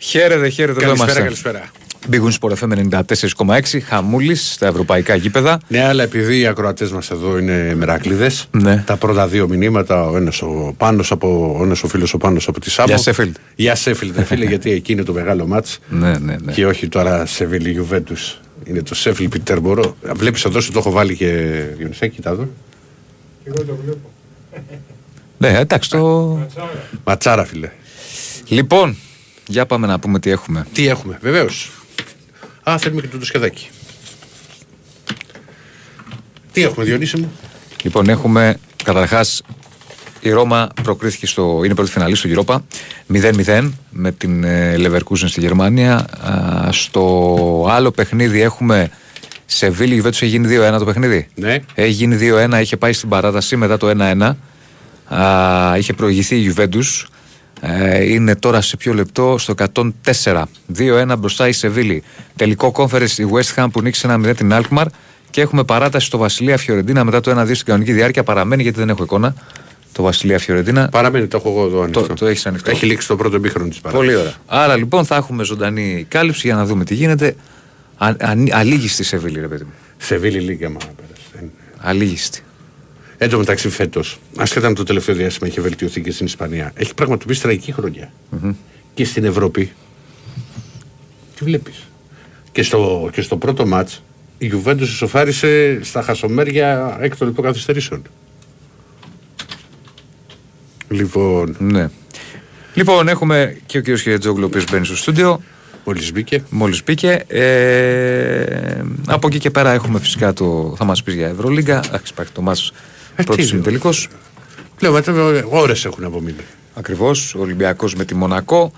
Χαίρετε, χαίρετε. εδώ Καλησπέρα, είμαστε. καλησπέρα. Μπήγουν Sport FM 94,6. Χαμούλης στα ευρωπαϊκά γήπεδα. Ναι, αλλά επειδή οι ακροατές μας εδώ είναι μεράκλειδες, Ναι. τα πρώτα δύο μηνύματα, ο ένας ο Πάνος από, ο ένας ο φίλος ο Πάνος από τη Σάμο. Για Sheffield. Για Sheffield, ρε φίλε, γιατί εκεί είναι το μεγάλο μάτς. Ναι, ναι, ναι. Και όχι τώρα Σεβίλη Γιουβέντους. Είναι το Σέφιλ Πιτέρμπορο. Βλέπεις εδώ σου το έχω βάλει και Γιονισέ, κοιτά εδώ. Ναι, εντάξει το. Ματσάρα, φίλε. Λοιπόν, για πάμε να πούμε τι έχουμε. Τι έχουμε, βεβαίως. Α, θέλουμε και το σκεδάκι. Τι έχουμε, Διονύση μου; Λοιπόν, έχουμε καταρχάς η Ρώμα προκρίθηκε στο. είναι πρώτη φιναλή στο Europa 0-0 με την ε, Leverkusen στη Γερμανία. Α, στο άλλο παιχνίδι έχουμε Σεβίλη Γιουβέντου έχει γίνει 2-1 το παιχνίδι; Ναι. Έχει γίνει 2-1, είχε πάει στην παράταση μετά το 1-1. Α, είχε προηγηθεί η Γιουβέντου. Ε, είναι τώρα σε ποιο λεπτό στο 104. 2-1 μπροστά η Σεβίλη. Τελικό κόμφερες η West Ham που νίκησε 1-0 την Alkmaar. Και έχουμε παράταση στο Βασιλεία Φιωρεντίνα μετά το 1-2 στην κανονική διάρκεια. Παραμένει γιατί δεν έχω εικόνα. Το Βασιλεία Φιωρεντίνα. Παραμένει, το έχω εγώ εδώ ανοιχτό. Το, το έχεις ανοιχτό. Έχει λήξει το πρώτο εμίχρονο της παράδοση. Πολύ ωραία. Άρα λοιπόν θα έχουμε ζωντανή κάλυψη για να δούμε τι γίνεται. Α, α, αλήγιστη Σεβίλη, ρε παιδί μου. Σεβίλη Λίγκα μα πέρασε. Αλήγιστη. Εν τω μεταξύ, φέτος, ασχετά με το τελευταίο διάστημα, έχει βελτιωθεί και στην Ισπανία. Έχει πραγματοποιήσει τραγική χρονιά. Και στην Ευρώπη. Τι βλέπεις; Και στο, και στο πρώτο μάτς η Γιουβέντο ισοφάρισε στα χασομέρια έκτο λεπτό καθυστερήσεων. Λοιπόν, Ναι. Λοιπόν, έχουμε και ο κ. Χιετζόγλου ο οποίος μπαίνει στο στούντιο. μόλις μπήκε. Μόλις μπήκε. Ε, από εκεί και πέρα έχουμε φυσικά το. Θα μας πεις για Ευρωλίγκα. Εντάξει, υπάρχει το μάτς Ε, πρώτος τι ημιτελικό. Λέω, μετά ώρες έχουν απομείνει. Ακριβώς. Ο Ολυμπιακός με τη Μονακό.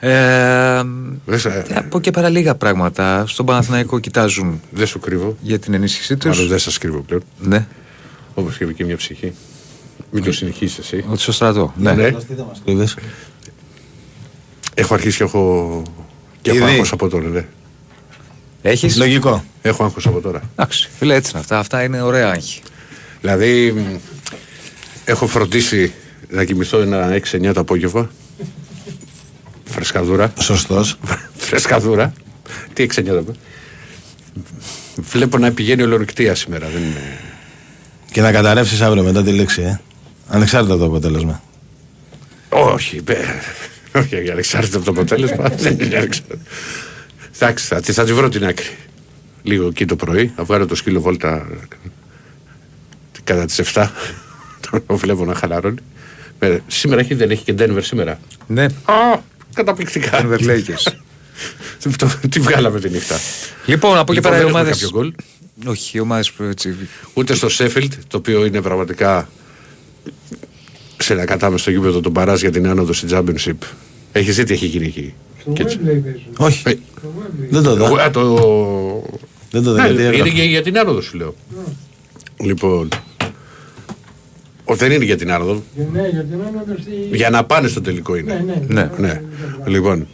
Ε, Δεν, σε- και από εκεί πέρα λίγα πράγματα. Στον Παναθηναϊκό κοιτάζουν δεν σου κρύβω. για την ενίσχυσή τους. Μάλλον δεν σας κρύβω πλέον. Ναι, Όπως και και μια ψυχή. Μην το συνεχίσεις εσύ. ότι στο στρατό. Ναι. Ναι. Τι θα μας κρύβεις. Έχω αρχίσει και έχω. Και έχω Ήδη. άγχος από τώρα, ναι. Έχεις; Λογικό. Έχω άγχος από τώρα. Εντάξει, φίλε, έτσι είναι αυτά. Αυτά είναι ωραία άγχη. Δηλαδή, μ, έχω φροντίσει να κοιμηθώ ένα 6-9 το απόγευμα. Φρεσκαδούρα. Σωστός. Φρεσκαδούρα. Τι 6-9 το απόγευμα. Βλέπω να πηγαίνει ολορικτία σήμερα. Δεν είναι... Και να καταρρεύσεις αύριο μετά τη λήξη, ε. Ανεξάρτητα από το αποτέλεσμα. Όχι, μπε. όχι, ανεξάρτητα από το αποτέλεσμα. δεν είναι ανεξάρτητα. Εντάξει, θα, τη- θα τη βρω την άκρη. Λίγο εκεί το πρωί, θα βγάλω το σκύλο βόλτα κατά τις 7. Το βλέπω να χαλαρώνει. Ε, σήμερα έχει, δεν έχει και Denver σήμερα. Ναι, Α, καταπληκτικά. Denver Lakers. Το- Τι βγάλαμε τη νύχτα. Λοιπόν, από εκεί Λοιπόν, πέρα οι δεν έχουμε ομάδε. κάποιο γκολ. Όχι, οι ομάδες έτσι. Ούτε στο Sheffield, το οποίο είναι πραγματικά σε ένα κατάμεστο γήπεδο τον Παράς για την άνοδο στην Championship. Έχει δει τι έχει γίνει εκεί. Και έτσι. Όχι. Ε, Δεν το δω. Α, το... Δεν το δω. Ναι, γιατί είναι έγραφε. και για την άνοδο σου λέω. Λοιπόν. Ο, δεν είναι για την άνοδο. Ναι, για την άνοδο στη... Για να πάνε στο τελικό είναι. Ναι, ναι. Ναι. Ναι. Λοιπόν.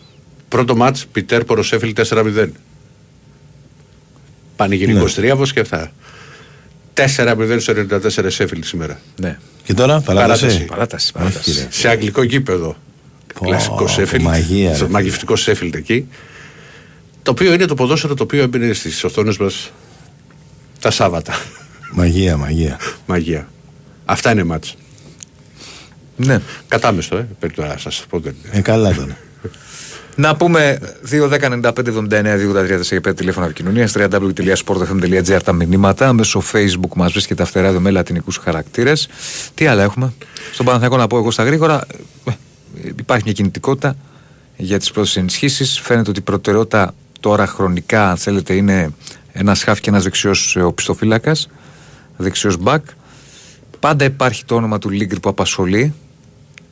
Πρώτο μάτς, Πιτέρ Ποροσέφιλ 4-0. Πανηγυρικό Ναι. τρίαβος και αυτά. 4-0 στο 94 Σέφιλ σήμερα. Ναι. Και τώρα, Παράταση. παράταση. Παράταση. Όχι, παράταση. ρε. Σε αγγλικό γήπεδο. Πω, Κλασικό πω, Σέφιλ. μαγεία, ρε. Μαγευτικό Σέφιλ εκεί. Το οποίο είναι το ποδόσφαιρο το οποίο έμπαινε στις οθόνες μας τα Σάββατα. Μαγεία, μαγεία. Μαγεία. Αυτά είναι μάτς. Ναι. Κατάμεστο, ε. Πρέπει να σας πω. Δεν... Ε, καλά τώρα. Να πούμε 2-10-95-79-2-83-4 τηλέφωνα επικοινωνίας www.sportfm.gr τα μηνύματα μέσω facebook μας βρίσκεται φτερά εδώ με λατινικούς χαρακτήρες. Τι άλλα έχουμε; Στον Παναθηναϊκό να πω εγώ στα γρήγορα. ε, Υπάρχει μια κινητικότητα για τις πρώτες ενισχύσεις. Φαίνεται ότι η προτεραιότητα τώρα χρονικά, αν θέλετε, είναι ένας χάφ και ένας δεξιός οπισθοφύλακας. Δεξιός μπακ. Πάντα υπάρχει το όνομα του Λίγκρ που απασχολεί.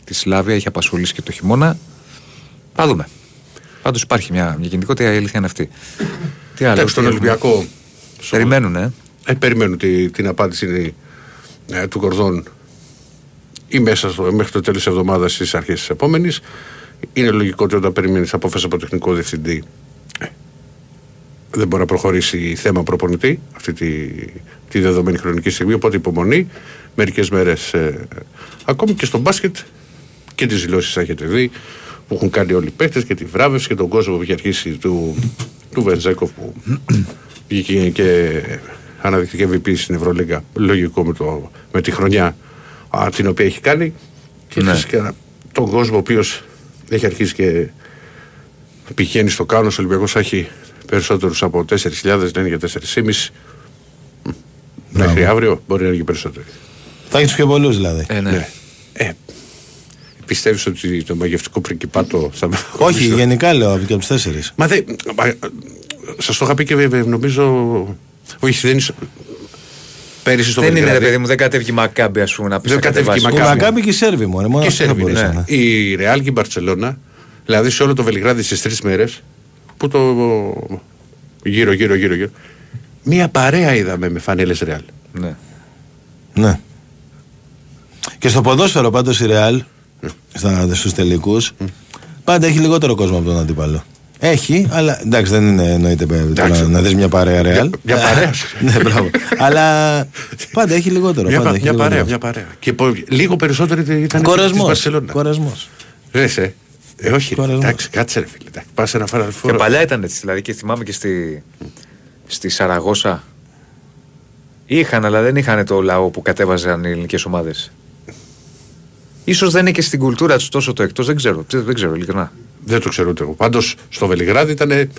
Τη Σλάβια έχει απασχολήσει και το χειμώνα. Θα δούμε. Πάντως υπάρχει μια, μια κινητικότητα, η αλήθεια είναι αυτή. Τι άλλο. Εντάξει, στον τι Ολυμπιακό. Περιμένουν, ε. Ε, περιμένουν τη, την απάντηση ε, του Κορδόν ή μέσα στο, μέχρι το τέλος της εβδομάδας στις αρχές της επόμενης. Είναι λογικό ότι όταν περιμένεις απόφαση από τεχνικό διευθυντή ε, δεν μπορεί να προχωρήσει θέμα προπονητή αυτή τη, τη δεδομένη χρονική στιγμή. Οπότε υπομονή, μερικές μέρες. Ε, ακόμη και στο μπάσκετ και τις δηλώσεις έχετε δει που έχουν κάνει όλοι οι παίχτε και τη βράβευση και τον κόσμο που έχει αρχίσει του, του Βενζέκοφ που βγήκε και αναδειχθήκε MVP στην Ευρωλίγα. Λογικό με, το, με τη χρονιά α, την οποία έχει κάνει. Και Ναι. φυσικά τον κόσμο ο οποίος έχει αρχίσει και πηγαίνει στο κάνω. Ο Ολυμπιακός έχει περισσότερους από 4.000, λένε για 4.500. Μέχρι αύριο μπορεί να είναι και περισσότεροι. Θα έχεις πιο πολλούς δηλαδή. Ε, ναι. Ναι. Ε, πιστεύεις ότι το μαγευτικό πρικυπάτο θα Όχι, γενικά λέω και από του τέσσερις. Μα δεν. Σας το είχα πει και βέβαια, νομίζω. Όχι, δεν είναι. Πέρυσι στο Δεν είναι ρε Βελιγράδι. παιδί μου, δεν κατέβηκε η Μακάμπη, ας πούμε, να πει Δεν κατέβηκε η Η Μακάμπη. Μακάμπη και η Σέρβη μου, ρε, μόνο Και αυτό θα Σέρβοι, ναι. μπορούσαν. Η Ρεάλ και η Μπαρσελόνα, δηλαδή σε όλο το Βελιγράδι στις τρεις μέρες, που το. γύρω, γύρω, γύρω, γύρω. Μία παρέα είδαμε με φανέλες Ρεάλ. Ναι. Ναι. Και στο ποδόσφαιρο πάντως η Ρεάλ στους τελικούς πάντα έχει λιγότερο κόσμο από τον αντίπαλο. Έχει, αλλά εντάξει δεν είναι εννοείται τώρα Εντάξει. να, να δεις μια παρέα Ρεάλ. Μια- μια παρέα. ναι, μπράβο. αλλά πάντα έχει λιγότερο. Μια, πάντα πα- έχει μια λιγότερο. παρέα, μια παρέα. Και πο- λίγο περισσότερο ήταν της Κορεσμός. Μπαρσελόνα. Κορεσμός. Λες, ε. Ε, όχι, ρε, Κορεσμός. εντάξει, κάτσε ρε φίλε. εντάξει, Πας ένα Και φαραλφόρο. παλιά ήταν έτσι, δηλαδή και θυμάμαι και στη, στη Σαραγώσα. Είχαν, αλλά δεν είχαν το λαό που κατέβαζαν οι ελληνικές ομάδες. Ίσως δεν είναι και στην κουλτούρα τους τόσο το εκτός, δεν ξέρω. Δεν, δεν ξέρω, ειλικρινά. Δεν το ξέρω ούτε εγώ. Πάντως στο Βελιγράδι ήταν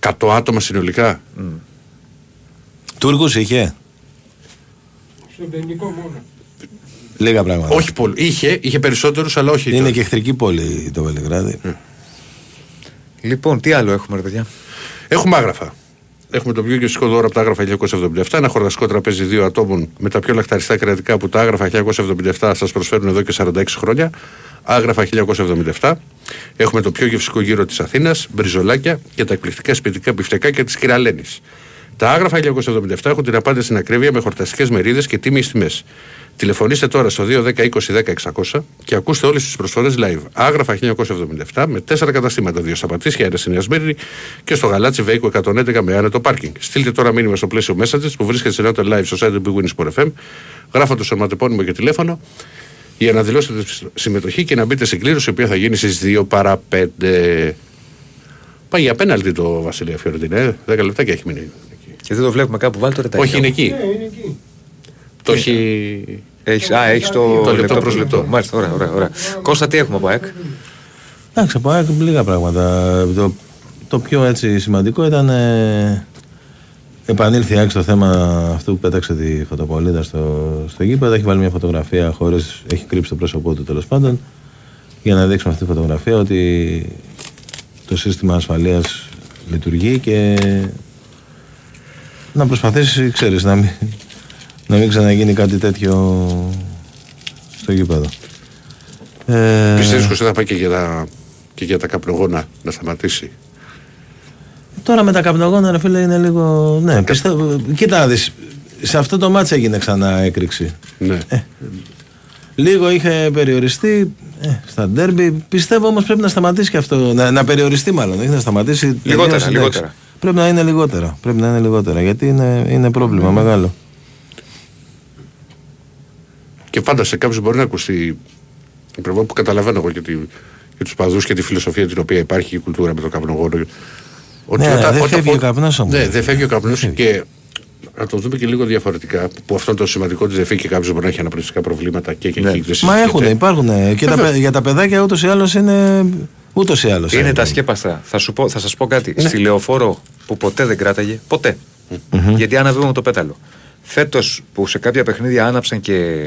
100 άτομα συνολικά. Τούρκους είχε; Στον ελληνικό μόνο. Λίγα πράγματα. Όχι πολύ. Είχε, είχε περισσότερους, αλλά όχι. Είναι το- και εχθρική πόλη το Βελιγράδι. Λοιπόν, τι άλλο έχουμε, ρε παιδιά; Έχουμε Άγραφα. Έχουμε το πιο γευστικό δώρο από τα Άγραφα 1977. Ένα χορταστικό τραπέζι δύο ατόμων με τα πιο λαχταριστά κρεατικά που τα Άγραφα 1977 σας προσφέρουν εδώ και 46 χρόνια. Άγραφα 1977. Έχουμε το πιο γευστικό γύρο της Αθήνας, μπριζολάκια και τα εκπληκτικά σπιτικά μπιφτεκάκια της κυρα-Λένης. Τα άγραφα 1977 έχουν την απάντηση στην ακρίβεια με χορταστικές μερίδες και τίμιες τιμές. Τηλεφωνήστε τώρα στο 210 20 10 600 και ακούστε όλες τις προσφορέ live. Άγραφα 1977 με τέσσερα καταστήματα. Δύο στα Πατήσια, ένα στη Νέα Σμύρνη και στο Γαλάτσι Βέικο 111 με άνετο πάρκινγκ. Στείλτε τώρα μήνυμα στο πλαίσιο Messages που βρίσκεται σε νεότερο live στο site του Big Win Sport FM. Γράφοντα ονοματεπώνυμο και τηλέφωνο για να δηλώσετε συμμετοχή και να μπείτε στην κλήρωση η οποία θα γίνει στις 2 παρα 5. Πάει για πέναλτι το Βασιλεία Φιωρντινέ. Ε. 10 λεπτάκια έχει μείνει. Και δεν το βλέπουμε κάπου, βάλτε ρε τα Όχι, είναι εκεί. εκεί. Ναι, είναι εκεί. Το έχει. Έχεις, α, έχεις το, Το λεπτό λεπτό προς προς λεπτό. Μάλιστα, ωραία, ωραία, ωραία. Κώστα, τι έχουμε από ΑΕΚ; Εντάξει, από ΑΕΚ λίγα πράγματα. Το, το πιο έτσι σημαντικό ήταν. Ε, επανήλθε η ΑΕΚ στο θέμα αυτού που πέταξε τη φωτοπολίδα στο, στο γήπεδο. Έχει βάλει μια φωτογραφία χωρίς, έχει κρύψει το πρόσωπό του τέλος πάντων. Για να δείξουμε αυτή τη φωτογραφία ότι το σύστημα ασφαλείας λειτουργεί και να προσπαθήσει, ξέρεις, να μην, να μην ξαναγίνει κάτι τέτοιο στο γήπεδο. Ε, Πιστεύεις πως θα πάει και για τα, και για τα καπνογόνα να σταματήσει; Τώρα με τα καπνογόνα, ρε φίλε, είναι λίγο. Ναι, πιστεύω. Κοίτα να δεις, Σε αυτό το μάτς έγινε ξανά έκρηξη. Ναι. Λίγο είχε περιοριστεί ε, στα ντέρμπι. Πιστεύω όμως πρέπει να σταματήσει και αυτό. Να, να περιοριστεί μάλλον. Όχι να σταματήσει. Λιγότερα, τελείως, εντάξει. λιγότερα. Πρέπει να είναι λιγότερα. Πρέπει να είναι λιγότερα. Γιατί είναι, είναι πρόβλημα μεγάλο. Και πάντα σε κάποιου μπορεί να ακουστεί. η προβολή που καταλαβαίνω εγώ και, τη, και τους παδούς και τη φιλοσοφία την οποία υπάρχει και η κουλτούρα με το καπνογόνο. Ότι Ναι, δεν φεύγει ο καπνός όμως. Ναι, δεν φεύγει ο καπνός και να το δούμε και λίγο διαφορετικά. Που αυτό είναι το σημαντικό ότι δεν φύγει και κάποιος μπορεί να έχει αναπνευστικά προβλήματα και, και Ναι. εκεί δεν Μα συζητιέται. έχουν, υπάρχουν. Και τα, Βέβαια. παι- για τα παιδάκια ούτως ή άλλως είναι. Ούτως ή άλλως. Είναι τα σκέπαστα. Θα, σου πω, θα σας πω κάτι. Ναι. Στη λεωφόρο που ποτέ δεν κράταγε, ποτέ. Γιατί άναβε με το πέταλο. Φέτος που σε κάποια παιχνίδια άναψαν και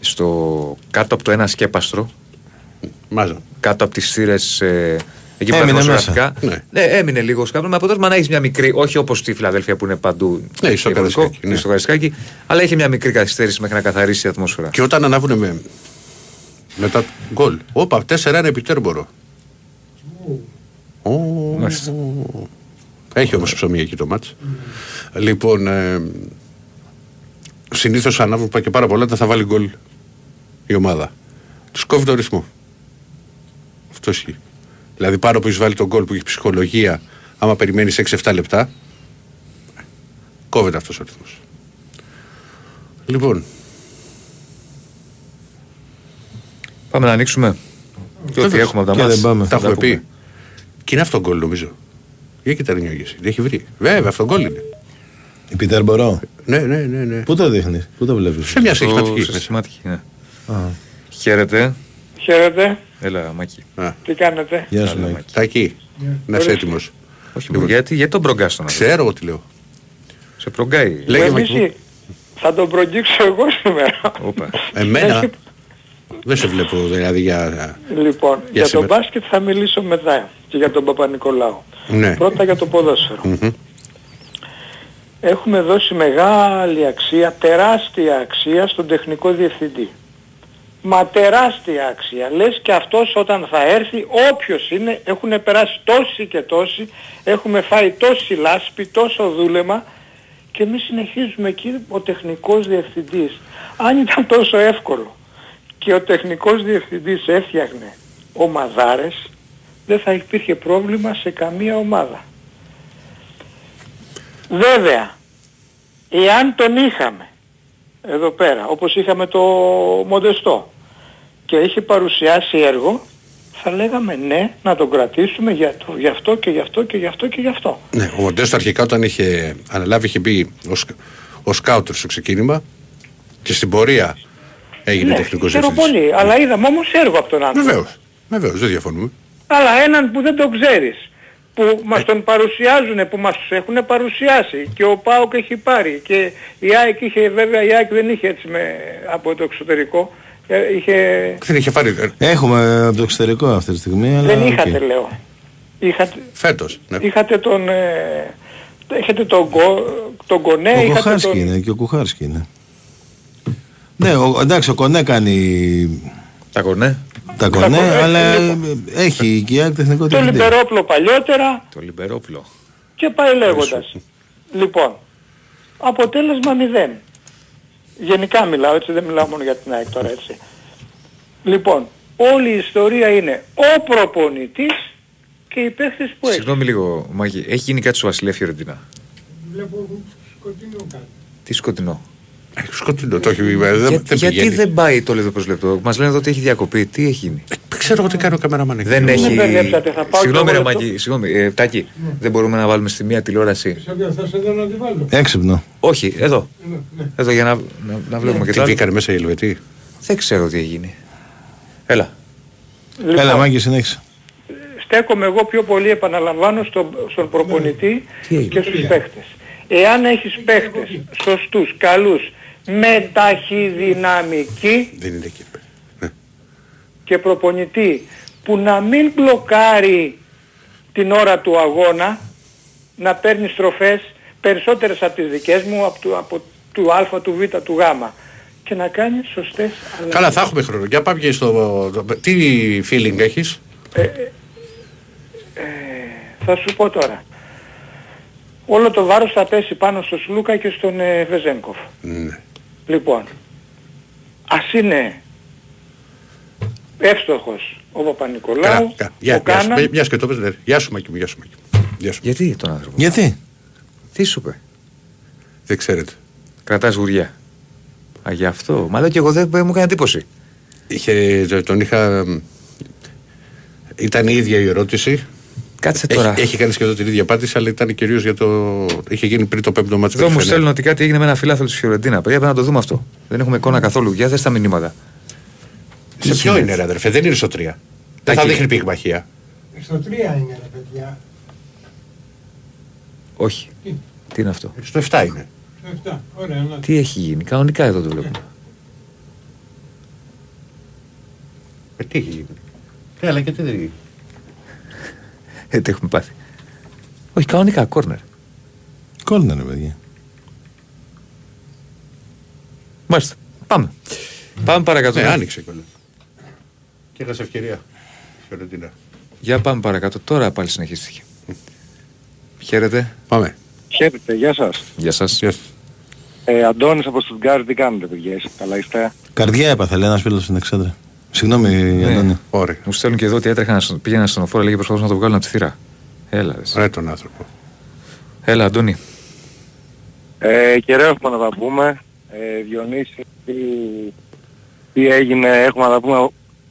στο κάτω από το ένα σκέπαστρο, Μάζα. κάτω από τις θύρες ε, εκεί που Έμεινε ήταν μέσα. δημοσιογραφικά. Ναι. Ναι, έμεινε λίγο σκάπνο. Με αποτέλεσμα να έχεις μια μικρή, όχι όπως στη Φιλαδέλφια που είναι παντού. Ναι, στο διαφορετικό, Καραϊσκάκι, ναι. στο Καραϊσκάκι, αλλά είχε μια μικρή καθυστέρηση μέχρι να καθαρίσει η ατμόσφαιρα. Και όταν ανάβουν με. Μετά γκολ. Όπα, 4-1 επιτέρμπορο. Ω, Μάλιστα. Έχει όμως ψωμί εκεί το μάτς. Λοιπόν, ε, συνήθως ανάβουν πάει και πάρα πολλά όταν θα βάλει γκολ η ομάδα. Τους κόβει το ρυθμό. Αυτό ισχύει. Δηλαδή πάνω που έχεις βάλει τον γκολ που έχεις ψυχολογία, άμα περιμένεις 6-7 λεπτά, κόβεται αυτός ο ρυθμός. Λοιπόν, Πάμε να ανοίξουμε. Και ό,τι έχουμε από τα Και μάτς, δεν πάμε. θα Τα έχουμε πούμε. πει. Και είναι αυτό γκολ νομίζω. Για κοιτά την νιώγεση. Δεν έχει βρει. Βέβαια, αυτό γκολ είναι. Η Πίτερ Μπορώ. Ναι, ναι, ναι. ναι. Πού το δείχνεις, πού το βλέπεις; Σε μια Το συστηματική. μέσα. συστηματική, ναι. Χαίρετε. Χαίρετε, Έλα, Μάκη. Α, τι κάνετε; Γεια σου, Καλά, Μάκη. Μάκη. Τα εκεί. Να είσαι έτοιμος. Όχι, bro, γιατί, γιατί τον προγκάς τον άνθρωπο. Ξέρω εγώ τι λέω. Σε προγκάει. Λέγε, Εμείς Μάκη μου. θα τον προγκήξω εγώ σήμερα. Όπα. Εμένα; Έχει- Δεν σε βλέπω δηλαδή για. Λοιπόν, για, το σήμερα. μπάσκετ θα μιλήσω μετά και για τον Παπανικολάου. Ναι. Πρώτα για το ποδόσφαιρο. Μμμ. Έχουμε δώσει μεγάλη αξία, τεράστια αξία στον τεχνικό διευθυντή. Μα τεράστια αξία. Λες και αυτός όταν θα έρθει, όποιος είναι, έχουν περάσει τόσοι και τόσοι, έχουμε φάει τόση λάσπη, τόσο δούλεμα και εμείς συνεχίζουμε εκεί ο τεχνικός διευθυντής. Αν ήταν τόσο εύκολο και ο τεχνικός διευθυντής έφτιαχνε ομαδάρες, δεν θα υπήρχε πρόβλημα σε καμία ομάδα. Βέβαια, εάν τον είχαμε εδώ πέρα, όπως είχαμε το Μοντεστό και είχε παρουσιάσει έργο, θα λέγαμε ναι, να τον κρατήσουμε για, το, για αυτό και για αυτό και για αυτό και για αυτό. Ναι, ο Μοντέστο αρχικά όταν είχε αναλάβει είχε μπει ως, ως σκάουτερ στο ξεκίνημα και στην πορεία έγινε ναι, τεχνικός ξέρω διευθυντής. πολύ, αλλά είδαμε όμως έργο από τον άνθρωπο. Βεβαίως, βεβαίως, δεν διαφωνούμε. Αλλά έναν που δεν τον ξέρεις, που μας τον παρουσιάζουν, που μας τους έχουν παρουσιάσει και ο ΠΑΟΚ έχει πάρει και η ΑΕΚ είχε, βέβαια η ΑΕΚ δεν είχε έτσι με, από το εξωτερικό, ε, είχε, Δεν είχε πάρει ε, Έχουμε από το εξωτερικό αυτή τη στιγμή. Αλλά, δεν οκ. είχατε λέω. Είχατε, φέτος. Ναι. είχατε τον, ε, έχετε τον, Γκο, τον Κονέ, Ο είχατε Κοχάρσκι τον... είναι και ο Κουχάρσκι είναι. Ναι, ο, εντάξει, ο Κονέ κάνει Τα κορνέ. τα κονέ, Κονέ, αλλά λοιπόν. έχει και η ΑΕΚ τεχνικό Το διευθυντή. Λιμπερόπλο παλιότερα Το Λιμπερόπουλο. και πάει λέγοντας. Λοιπόν, αποτέλεσμα μηδέν. Γενικά μιλάω, έτσι δεν μιλάω μόνο για την ΑΕΚ τώρα, έτσι. Λοιπόν, όλη η ιστορία είναι ο προπονητής και οι παίχτες που έχει. Συγγνώμη λίγο, Μάκη. Έχει γίνει κάτι στο Βασιλεία Φιωρεντίνα; Βλέπω σκοτεινό κάτι. Τι σκοτεινό. Έχει σκοτεινό, το έχει ε, δεν, Για- δεν γιατί πηγαίνει. δεν πάει το λεπτό προς λεπτό; Μας λένε εδώ ότι έχει διακοπεί. Τι έχει γίνει; Ε, Ξέρω εγώ τι κάνει ο καμεραμάν. εκεί. Δεν με έχει. μπερδέψατε, θα πάω Συγγνώμη, και ρε εγώ Μάκη, συγγνώμη. Ε, Τάκη, δεν μπορούμε να βάλουμε στη μία τηλεόραση. Σε ποιο θα σε δω να τη βάλω. Έξυπνο. Όχι, εδώ. Ναι, ναι. Εδώ για να, να, να βλέπουμε και Τι το άλλο. μπήκανε μέσα οι Ελβετοί; Δεν ξέρω τι έχει γίνει. Έλα. Λοιπόν, Έλα, Μάκη, συνέχισε. στέκομαι εγώ πιο πολύ επαναλαμβάνω στον, στον προπονητή Τι έγινε; και στους παίχτες. Εάν έχεις παίχτες σωστούς, καλούς, με ταχυδυναμική Δεν είναι εκεί. Ναι. και προπονητή που να μην μπλοκάρει την ώρα του αγώνα, να παίρνει στροφές περισσότερες από τις δικές μου, από του, από του Α, του Β, του Γ και να κάνει σωστές αλλαγές. Καλά, θα έχουμε χρόνο. Για πάμε και στο. Τι feeling έχεις; Ε, θα σου πω τώρα. Όλο το βάρος θα πέσει πάνω στο Σλούκα και στον ε, Βεζένκοφ. Ναι. Λοιπόν, ας είναι εύστοχος ο Παπα-Νικολάου, Καλά, κα- γεια- ο γεια σου. Κάναν, Ε, Μια και το πες, ναι. Γεια σου Μάκη μου, γεια σου Μάκη μου. Γεια σου. Γιατί τον άνθρωπο. Γιατί; Τι σου είπε; Δεν ξέρετε. Κρατάς γουριά. Α, γι' αυτό. Μα λέω και εγώ δεν μου έκανε εντύπωση. Είχε, τον είχα. Ήταν η ίδια η ερώτηση. Κάτσε τώρα. Έχει, έχει κάνει σχεδόν την ίδια απάντηση, αλλά ήταν κυρίως για το. Είχε γίνει πριν το πέμπτο μάτσο. Εδώ μου στέλνουν ότι κάτι έγινε με ένα φιλάθλο της Φιωρεντίνα. Παιδιά, πρέπει να το δούμε αυτό. Δεν έχουμε εικόνα καθόλου. Για δες τα μηνύματα. Σε ποιο είναι, ρε αδερφέ, δεν είναι στο 3. Δεν θα Τάκη. δείχνει πυγμαχία. Στο 3 είναι ρε παιδιά. Όχι. Τι, Τι είναι αυτό; Στο 7 είναι. στο 7. Ωραία, να Τι έχει γίνει; Κανονικά εδώ το βλέπουμε. Ε, τι έχει γίνει; Ε, αλλά γιατί δεν. Ε, τι έχουμε πάθει. Όχι, κανονικά, κόρνερ. Κόρνερ, ρε παιδιά. Μάλιστα. Πάμε. Πάμε παρακάτω. Ναι, άνοιξε κιόλα. Και έχασε ευκαιρία. Φιωρεντίνα. Για πάμε παρακάτω. Τώρα πάλι συνεχίστηκε. Χαίρετε. Πάμε. Χαίρετε, γεια σας. Γεια σας. Γεια σας. Ε, Αντώνης από Στουτγκάρ, τι κάνετε παιδιά, είστε καλά είστε; Καρδιά έπαθε, λέει ένας φίλος στην Εξάντρα. Συγγνώμη, Ναι. Αντώνη. Ωραία. Μου στέλνουν και εδώ ότι έτρεχα να σ- πήγαινα στον οφόρο, λέγε προσπαθούν να το βγάλουν από τη θύρα. Έλα, ρε. Ωραία τον άνθρωπο. Έλα, Αντώνη. Ε, καιρό έχουμε να τα πούμε. Ε, Διονύση, τι, τι έγινε, έχουμε να τα πούμε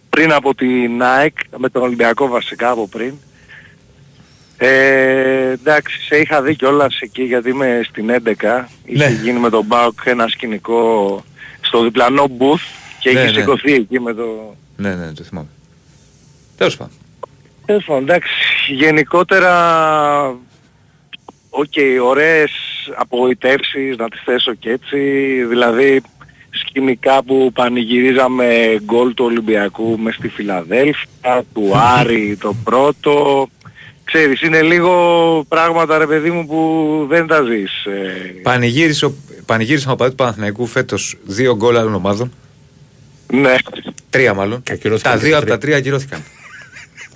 πριν από την ΑΕΚ, με τον Ολυμπιακό βασικά από πριν. Ε, εντάξει, σε είχα δει κιόλας εκεί γιατί είμαι στην 11. Είχε Ναι. γίνει με τον Μπάουκ ένα σκηνικό στο διπλανό booth και Ναι, είχε ναι. σηκωθεί εκεί με το... Ναι, ναι, το θυμάμαι. Τέλος πάντων. Τέλος πάντων, εντάξει, γενικότερα, οκ, ωραίες απογοητεύσεις, να τις θέσω και έτσι, δηλαδή σκηνικά που πανηγυρίζαμε γκολ του Ολυμπιακού μες στη Φιλαδέλφια, του Άρη το πρώτο, ξέρεις, είναι λίγο πράγματα ρε παιδί μου που δεν τα ζεις. ε. Πανηγύρισε, ο- πανηγύρισαν ο παδί του Παναθηναϊκού φέτος δύο γκολ άλλων ομάδων. Ναι, Τρία μάλλον. Και ακυρώθηκαν Τα και δύο τα από τα τρία. τρία ακυρώθηκαν.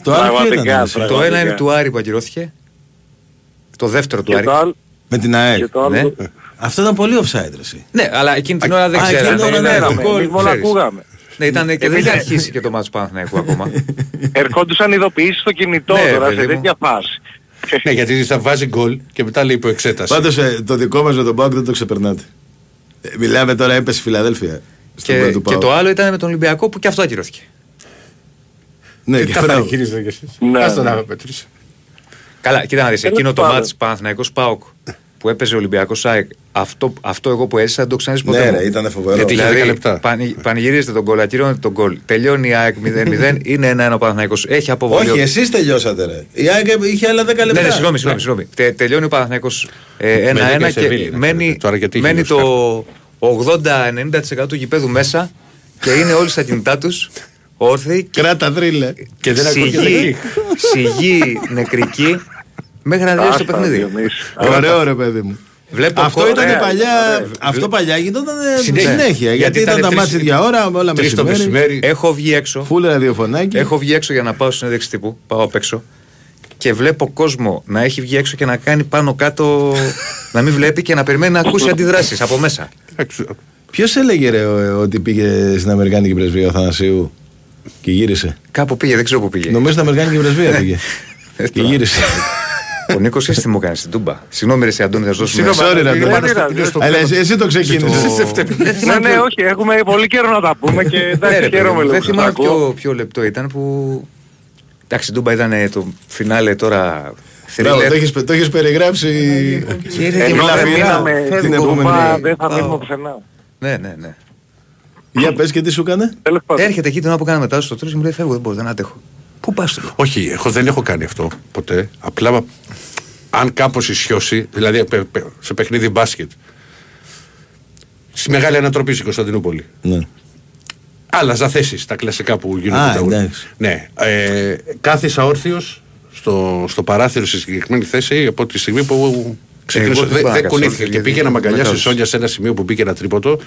Το άλλο ποιο Πραγματικά, ήταν. εσύ; πραγματικά. Το ένα είναι του Άρη που ακυρώθηκε. Το δεύτερο του και Άρη. το άλλο, Με την ΑΕΚ. και το άλλο, Ναι. Αυτό ήταν πολύ offside ρε, εσύ. Ναι, αλλά εκείνη την ώρα δεν Α, ξέραμε. εκείνη την ώρα, Είναι ναι, το το ξέραμε, γκολ, εμείς μόνο ξέρεις. ακούγαμε. Ναι, ήταν και δεν Επειδή- είχε αρχίσει και το μάτι του Παναθηναϊκού ακόμα. Ερχόντουσαν ειδοποιήσεις στο κινητό Ναι, τώρα παιδί σε μου. τέτοια φάση. Ναι, γιατί θα βάζει γκολ και μετά λέει υπό εξέταση. Πάντως το δικό μας με τον Πάουκ δεν το ξεπερνάτε. Ε, μιλάμε τώρα, έπεσε η Φιλαδέλφια. Στον και, γκολ του και ΠΑΟΚ. το άλλο ήταν με τον Ολυμπιακό που και αυτό ακυρώθηκε. Ναι, Ε, και τα μπράβο. πανηγυρίζετε κι εσείς. Ναι, Άστο ναι. να με πετρίσει. Καλά, κοίτα να δεις, Τέλος εκείνο το πάντων. μάτς Παναθηναϊκός ΠΑΟΚ που έπαιζε ο Ολυμπιακός ΑΕΚ, αυτό, αυτό εγώ που έζησα δεν το ξαναζήσω ποτέ Ναι, μου. ρε, ήταν φοβερό. Γιατί είχε Δηλαδή, 10 λεπτά. πανη- πανηγυρίζετε τον γκολ, ακυρώνετε τον γκολ. Τελειώνει η ΑΕΚ 0-0, είναι 1-1 ο Παναθηναϊκός. Έχει αποβολή. Όχι, εσείς τελειώσατε, ρε. Η ΑΕΚ είχε άλλα 10 λεπτά. Ναι, ναι, συγγνώμη, συγγνώμη. συγγνώμη. Τε, τελειώνει ο Παναθηναϊκός ε, 1-1 10 και, Σεβίλη, να μένει, ξέρετε. Τώρα γιατί είχε μένει δώσει το 80-90% του γηπέδου μέσα και είναι όλοι στα κινητά τους όρθιοι και Κράτα θρύλε. Και δεν ακούγεται σιγή, εκεί. σιγή νεκρική μέχρι να τελειώσει το Άστα, παιχνίδι. Διονύση. Ωραίο, ρε παιδί μου. Βλέπω Αυτό κο- ήταν ωραία, παλιά. ωραία. Αυτό παλιά γινόταν ε, Συνέχεια. συνέχεια. Γιατί Γιατί ήταν ήταν τα τρεις- μάτια για ώρα, όλα Τρεις το μεσημέρι. μεσημέρι. Έχω βγει έξω. Φούλε ραδιοφωνάκι. Έχω βγει έξω για να πάω στη συνέντευξη τύπου. Πάω απ' έξω. Και βλέπω κόσμο να έχει βγει έξω και να κάνει πάνω κάτω. να μην βλέπει και να περιμένει να ακούσει αντιδράσεις από μέσα. Εντάξει, Ποιος έλεγε ρε, ο- ότι πήγε στην Αμερικάνικη πρεσβεία ο Θανασίου και γύρισε; Κάπου πήγε, δεν ξέρω πού πήγε. Νομίζω στην Αμερικάνικη πρεσβεία πήγε. Ε, και τώρα. γύρισε. Ο Νίκος τι μου κάνει στην Τούμπα; Συγγνώμη, ρε, εσύ, Αντώνη, θα σου δώσουμε. Συγγνώμη, Sorry, ρε, είναι το πάνω στο- πήρα, είναι στο Αλλά πλάνο. εσύ, εσύ το ξεκίνησε. Ναι, ναι, όχι, έχουμε πολύ καιρό να τα πούμε και Ναι, ρε, εντάξει, παιδί χαίρομαι μου, λίγο Δεν που τα θυμάμαι ακούω. ποιο, ποιο λεπτό ήταν που. Εντάξει, η Τούμπα ήταν ε, το φινάλε τώρα. Μπράβο, thriller. το έχεις, το έχεις περιγράψει Και ρε, Ενώ δεν γλαφυρά μείναμε την στην επόμενη. Τούμπα, δεν θα φύγουμε πουθενά. Ναι, ναι, ναι. Για πες και τι σου έκανε. Τέλος πάντων. Έρχεται εκεί την ώρα που κάναμε μετά στο τρίτο και μου λέει: Φεύγω, δεν μπορώ, δεν αντέχω. Πού πας τώρα; Όχι, εγώ δεν έχω κάνει αυτό ποτέ. Απλά αν κάπως ισιώσει, δηλαδή πε- πε- σε παιχνίδι μπάσκετ. Στη μεγάλη ανατροπή στην Κωνσταντινούπολη. Ναι. Άλλαζα θέσεις, τα κλασικά που γίνονται. Α, τα ούλα. εντάξει. Ναι. Ε, κάθισα όρθιος στο, στο παράθυρο στη συγκεκριμένη θέση από τη στιγμή που ξεκίνησε. Εγώ δεν Δεν μπορώ να δεν κάτσω κουνήθηκα όρθιος, και γιατί πήγε να μ' αγκαλιάσει η μετά- Σόνια σε ένα σημείο που μπήκε ένα τρίποτο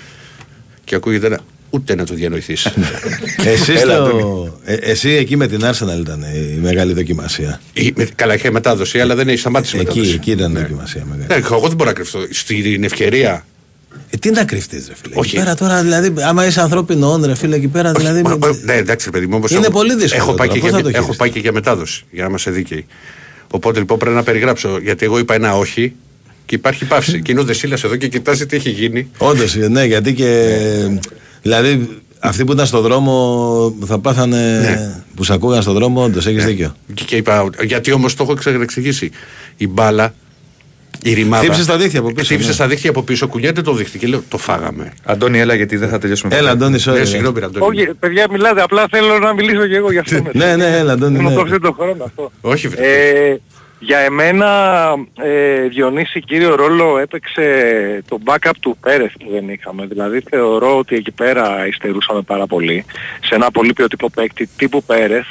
και ακούγεται ένα. Ούτε να το διανοηθείς. Εσύ, Έλα, στο... ε, εσύ εκεί με την Arsenal ήταν η μεγάλη δοκιμασία. Καλά, είχε μετάδοση, αλλά δεν έχει σταμάτηση η Εκεί, μετάδοση. εκεί ήταν η Ναι. δοκιμασία μεγάλη. Ναι, εγώ δεν μπορώ να κρυφτώ. Στην ευκαιρία. Ε, τι να κρυφτείς ρε φίλε. Όχι. Εκεί πέρα τώρα δηλαδή, άμα είσαι ανθρώπινο όν, ρε φίλε, εκεί πέρα δηλαδή. Μα, με- μα, ναι, εντάξει, ρε παιδί μου. Όμως Είναι έχω- πολύ δύσκολο Έχω πάει, τώρα, και πώς για, θα το έχω χειριστείς; πάει και για μετάδοση, για να είμαστε δίκαιοι. Οπότε λοιπόν πρέπει να περιγράψω. Γιατί εγώ είπα ένα όχι και υπάρχει παύση. και είναι ο Δεσίλα εδώ και κοιτάζει τι έχει γίνει. Όντως, ναι, γιατί και. Δηλαδή, αυτοί που ήταν στον δρόμο θα πάθανε. Ναι. που σε ακούγαν στον δρόμο, όντως έχεις δίκιο. Και, και είπα, γιατί όμως το έχω εξηγήσει. Η μπάλα, η ρημάδα. Χτύπησε στα δίχτυα από πίσω, Χτύπησε ναι. στα δίχτυα από πίσω, κουνιέται το δίχτυ και λέω το φάγαμε. Αντώνη, έλα γιατί δεν θα τελειώσουμε. Έλα, ποτέ. Αντώνη, sorry. ναι, ρε. συγγνώμη, Αντώνη. Όχι, παιδιά, μιλάτε. Απλά θέλω να μιλήσω και εγώ για αυτό. μετά. Ναι, ναι, έλα, Αντώνη. Μου ναι. κόψετε τον χρόνο αυτό. Όχι, βρε. Ε, για εμένα, ε, Διονύση, κύριο ρόλο έπαιξε το backup του Πέρεθ που δεν είχαμε. Δηλαδή θεωρώ ότι εκεί πέρα υστερούσαμε πάρα πολύ σε ένα πολύ ποιοτικό παίκτη τύπου Πέρεθ.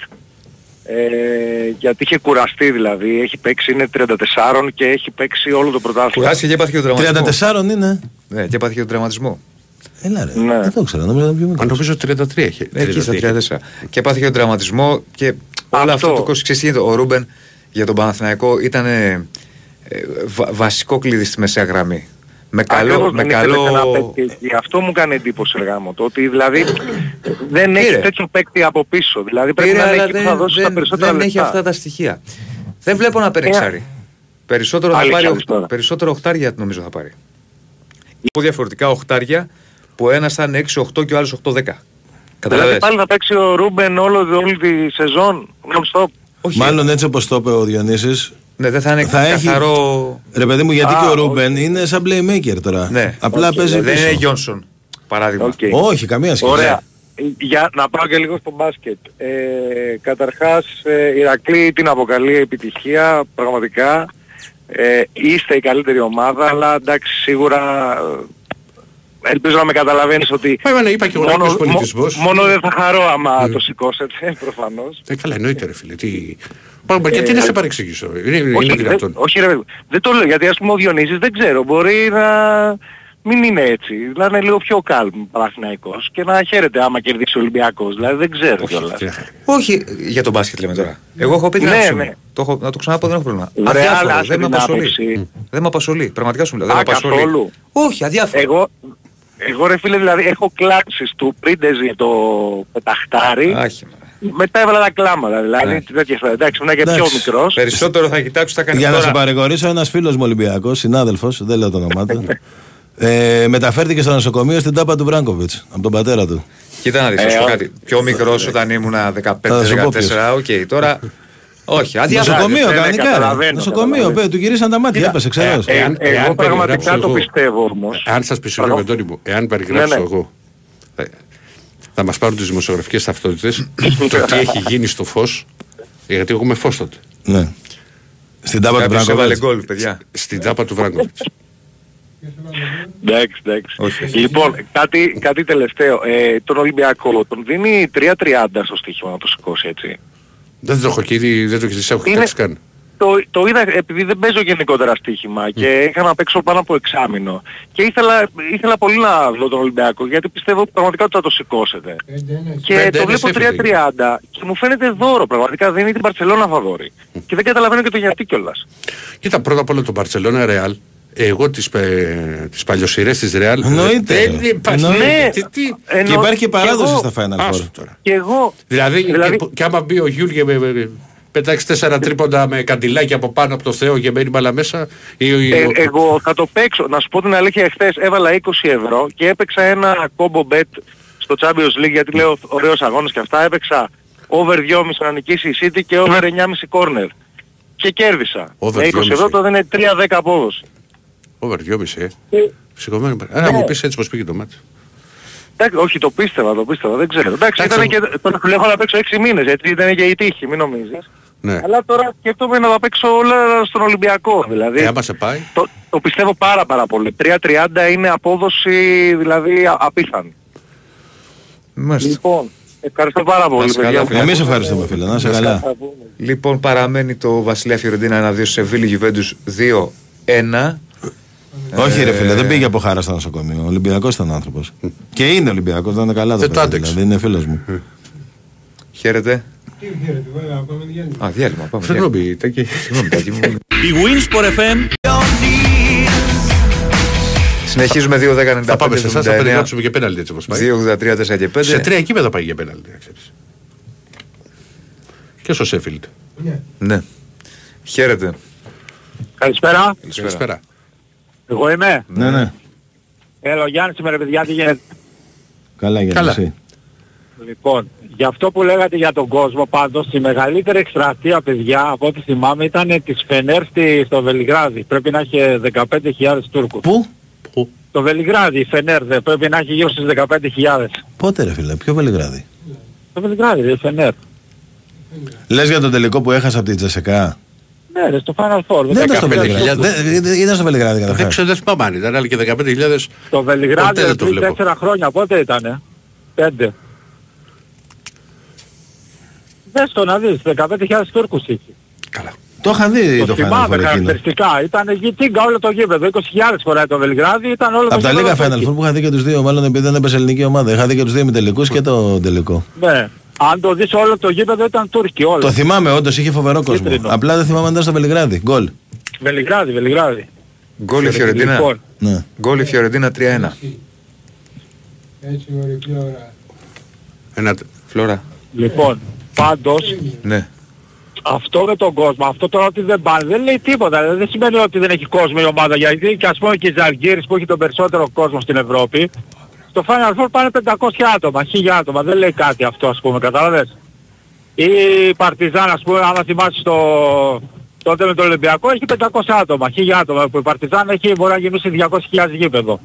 Ε, γιατί είχε κουραστεί δηλαδή, έχει παίξει, είναι 34 και έχει παίξει όλο το πρωτάθλημα. Κουράστηκε και έπαθε και τον τραυματισμός. 34 είναι. Ναι, και έπαθε και τον τραυματισμός. Έλα, ρε. Ναι. Δεν το ξέρω, νομίζω ήταν πιο Αν μικρό. νομίζω 33 έχει. Εκεί στα 34. Και έπαθε και τον τραυματισμό και όλο Αυτό. αυτό το κόσμο. Ξέρεις τι γίνεται, ο Ρούμπεν για τον Παναθηναϊκό ήταν ε, ε, βα- βασικό κλειδί στη μεσαία γραμμή. Με καλό. Ακριβώς Με δεν ήθελε καλό... ένα παίκτη εκεί. Αυτό μου κάνει εντύπωση εργάμο το ότι δηλαδή δεν Πήρε. έχει τέτοιο παίκτη από πίσω. Δηλαδή πρέπει Πήρε, να είναι αλλά εκεί που δεν, θα δώσει τα δεν, περισσότερα δεν έχει λεφτά. αυτά τα στοιχεία. Δεν βλέπω να παίρνει Ε, ξάρι. Περισσότερο θα αλήθεια πάρει λες τώρα. οχ- περισσότερο οχτάρια νομίζω θα πάρει. Ή διαφορετικά οχτάρια που ένας θα είναι 6-8 και ο άλλος 8-10. Καταλαβες. Δηλαδή πάλι θα παίξει ο Ρούμπεν όλο, όλη τη σεζόν non-stop. Όχι. Μάλλον έτσι όπως το είπε ο Διονύσης, Ναι, δεν θα είναι θα έχει- καθαρό. ρε παιδί μου γιατί Α, και ο όχι. Ρούμπεν είναι σαν playmaker τώρα. Ναι. Απλά Οκ, παίζει Δεν πίσω. είναι Γιόνσον. Παράδειγμα. Οκ. Όχι, καμία σχέση. Ωραία. Για να πάω και λίγο στο μπάσκετ. Ε, καταρχάς, ε, η Ηρακλή την αποκαλεί επιτυχία, πραγματικά. Ε, είστε η καλύτερη ομάδα, αλλά εντάξει, σίγουρα ε, ελπίζω να με καταλαβαίνεις ότι Μα εμένα είπα και ο Ολυμπιακός πολιτισμός. μο- μόνο δεν θα χαρώ άμα το σηκώσετε, προφανώς. Ε, καλά, εννοείται ρε φίλε. Τι... Πάμε, γιατί να σε παρεξηγήσω; Είναι, είναι όχι, δυνατόν. δεν, όχι ρε, παιδί μου. δεν το λέω γιατί ας πούμε ο Διονύσης δεν ξέρω, μπορεί να μην είναι έτσι, να είναι λίγο πιο κάλμ Παναθηναϊκός και να χαίρεται άμα κερδίσει ο Ολυμπιακός, δηλαδή δεν ξέρω κιόλας. Τι να κάνει. Όχι για τον μπάσκετ λέμε τώρα. Εγώ έχω πει την Ναι, άποψή μου. ναι. Το έχω, να το ξαναπώ δεν έχω πρόβλημα. Ρε, Αδιάφορο, αλλά δεν με την απασχολεί. άποψη. Δεν με απασχολεί. Πραγματικά σου λέω. Δεν Α, με απασχολεί. καθόλου. Όχι, αδιάφορο. Εγώ, εγώ ρε φίλε δηλαδή έχω κλάψεις του πρίντεζι το πεταχτάρι, Άχι, μωρέ. Μετά έβαλα τα κλάματα, δηλαδή Ναι. τέτοιες φορές. Εντάξει, ήμουν και πιο Εντάξει. μικρός. Περισσότερο θα κοιτάξω τι θα κάνει Για να τώρα. σε παρηγορήσω, ένας φίλος μου Ολυμπιακός, συνάδελφος, δεν λέω το όνομά του, ε, μεταφέρθηκε στο νοσοκομείο στην τάπα του Βράγκοβιτς από τον πατέρα του. Κοίτα να δεις, Ε, θα σου πω όχι. κάτι. Πιο μικρός όταν ήμουν Θα σου πω 15-14, οκ. Τώρα, όχι, αδιάφορο. Νοσοκομείο, ναι, ναι, κανονικά. ρε. καταλαβαίνω, Νοσοκομείο, καταλαβαίνω. πέ, του γυρίσαν τα μάτια, Κοίτα, έπεσε, ξέρω. Ε, Εάν- εγώ εάν πραγματικά περιγράψω το εγώ- πιστεύω όμως. Αν σας πει συγγνώμη, Αντώνη μου, εάν περιγράψω Ναι, ναι. εγώ, ε, θα μας πάρουν τις δημοσιογραφικές ταυτότητες το τι έχει γίνει στο φως, γιατί εγώ είμαι φως τότε, Ναι. Στην τάπα του Κάποιος έβαλε Βράγκοβιτ. γκολ, παιδιά. στην τάπα του Βράγκοβιτς. Εντάξει, εντάξει. Όχι. Λοιπόν, κάτι, κάτι τελευταίο. Ε, τον Ολυμπιακό τον δίνει 3.30 στο στοίχημα να το σηκώσει έτσι. δεν το έχω και ήδη, δεν το έχεις έχω Είναι- κοιτάξει καν. Το, το είδα επειδή δεν παίζω γενικότερα στοίχημα και είχα να παίξω πάνω από εξάμηνο. Και ήθελα, ήθελα πολύ να δω τον Ολυμπιακό γιατί πιστεύω πραγματικά ότι θα το σηκώσετε. Και Πέντε το ένας βλέπω έφυγε. 3.30 και μου φαίνεται δώρο πραγματικά. Δίνει την Παρσελώνα φαβόρη. Και δεν καταλαβαίνω και το γιατί κιόλας. Κοίτα πρώτα απ' όλα το Barcelona Real, εγώ τις, ε, τις παλιοσυρές της Real Εννοείται. δεν υπάρχει. Εννοείται. Ναι, Τι, τι, Και εννοώ- υπάρχει και παράδοση εγώ- στα Final Four. άστο τώρα. Και εγώ... Δηλαδή, Δηλαδή- Και, και άμα μπει ο Γιούλ και με, με- πετάξεις τέσσερα τρίποντα με καντιλάκι από πάνω από το Θεό και μένει μπάλα μέσα. Ή, ή- Ε, ο- εγώ θα το παίξω. Να σου πω την αλήθεια, εχθές έβαλα 20 ευρώ και έπαιξα ένα combo bet στο Champions League γιατί λέω ωραίος αγώνας και αυτά. Έπαιξα over 2,5 να νικήσει η City και over 9,5 corner. Και κέρδισα. Over Με 20 ευρώ 2,5. το δεν είναι 3-10 απόδοση. Over 2,5 ε. Σηκωμένο. Α, να μου πεις έτσι πως πήγε το μάτι. Εντάξει, όχι, το πίστευα, το πίστευα, δεν ξέρω. Εντάξει, Εντάξει, ήταν και, τώρα που έχω να παίξω 6 μήνες, έτσι ήταν και η τύχη, μην νομίζεις. Ναι. Αλλά τώρα σκέφτομαι να τα παίξω όλα στον Ολυμπιακό. Δηλαδή, Ε, άμα σε πάει. το, το πιστεύω πάρα πάρα πολύ. 3-30 είναι απόδοση δηλαδή α- απίθανη. Μάλιστα. Λοιπόν, ευχαριστώ πάρα πολύ. Να είσαι καλά, παιδιά. φίλε. Εμείς ευχαριστούμε, φίλε. Να είσαι καλά. Λοιπόν, παραμένει το Βασιλεία Φιωρεντίνα 1-2 σε Βίλη Γιουβέντους 2-1. Όχι, ρε φίλε, Ε, δεν πήγε από χάρα στο νοσοκομείο. Ολυμπιακός ήταν άνθρωπος. Και είναι Ολυμπιακός, δεν είναι καλά το Δεν το παιδί, άντεξε. Δηλαδή είναι φίλος μου. Χαίρετε. Τι χαίρετε, βέβαια, πάμε διάλειμμα. Α, διάλειμμα. Πάμε. διάλειμμα. Συγγνώμη, Τάκη. Συγγνώμη, Τάκη μου. Η Winsport FM Συνεχίζουμε 2-10-95. Θα πάμε σε εσάς, θα περιγράψουμε και πέναλτι έτσι όπως πάει. 2-83-4 και 5. Σε τρία κήπεδα πάει για πέναλτι, να ξέρεις. Και στο Σέφιλντ. Ναι. Ναι. Χαίρετε. Καλησπέρα. Καλησπέρα. Εγώ είμαι; Ναι, ναι. Έλα, ο Γιάννης σήμερα, παιδιά, τι γίνεται; Καλά για Καλά. εσύ; Λοιπόν, για αυτό που λέγατε για τον κόσμο πάντως, η μεγαλύτερη εκστρατεία παιδιά από ό,τι θυμάμαι ήταν της Φενέρ στη- στο Βελιγράδι. Πρέπει να έχει 15.000 Τούρκους. Πού; Πού; Το Βελιγράδι, η Φενέρ δεν πρέπει να έχει γύρω στις 15.000. Πότε ρε φίλε, ποιο Βελιγράδι; Το Βελιγράδι, η Φενέρ. Λες για τον τελικό που έχασα από την Τζεσεκά. Ναι, ρε, στο Final Four. Δεν ήταν στο 15.000 Βελιγράδι. Τούρκους. Δεν- δεν- Ήταν στο Βελιγράδι Δεν καταρχά. ξέρω, δεν θυμάμαι αν ήταν, αλλά και 15.000. Το Βελιγράδι Ποτέ δεν το πριν βλέπω. 4 χρόνια, πότε ήτανε; 5. Δες το να δεις, 15.000 Τούρκους είχε. Καλά. Το είχα δει Το το Final θυμάμαι Four εκείνο. χαρακτηριστικά. Ήταν γητίγκα όλο το γήπεδο. 20.000 φοράει το Βελιγράδι, ήταν όλο το Από τα γήπεδο λίγα Final Τούρκοι. Four που είχα δει και τους δύο, μάλλον επειδή δεν έπεσε ελληνική ομάδα. Είχα δει και τους δύο ημιτελικού και το τελικό. Ναι. Αν το δεις όλο το γήπεδο ήταν Τούρκοι όλο. Το θυμάμαι, όντως είχε φοβερό κόσμο. Κίτρινο. Απλά δεν θυμάμαι αν ήταν στο Βελιγράδι. Γκολ. Βελιγράδι, Βελιγράδι. Γκολ η Φιωρεντίνα. Λοιπόν, Ναι. Γκολ η Φιωρεντίνα 3-1. Έτσι μωρή ώρα. Ένα... Φλόρα. λοιπόν, πάντως Ναι. αυτό με τον κόσμο, αυτό τώρα ότι δεν πάνε, δεν λέει τίποτα. Δηλαδή, δεν σημαίνει ότι δεν έχει κόσμο η ομάδα. Γιατί και ας πούμε και η Ζαλγκύρης που έχει τον περισσότερο κόσμο στην Ευρώπη, στο Final Four πάνε 500 άτομα, 1000 άτομα. Δεν λέει κάτι αυτό ας πούμε, κατάλαβες; Ή η Παρτιζάν ας πούμε, άμα θυμάσαι στο, τότε με το Ολυμπιακό έχει 500 άτομα, 1000 άτομα. Που η Παρτιζάν έχει, μπορεί να γεμίσει 200.000 γήπεδο.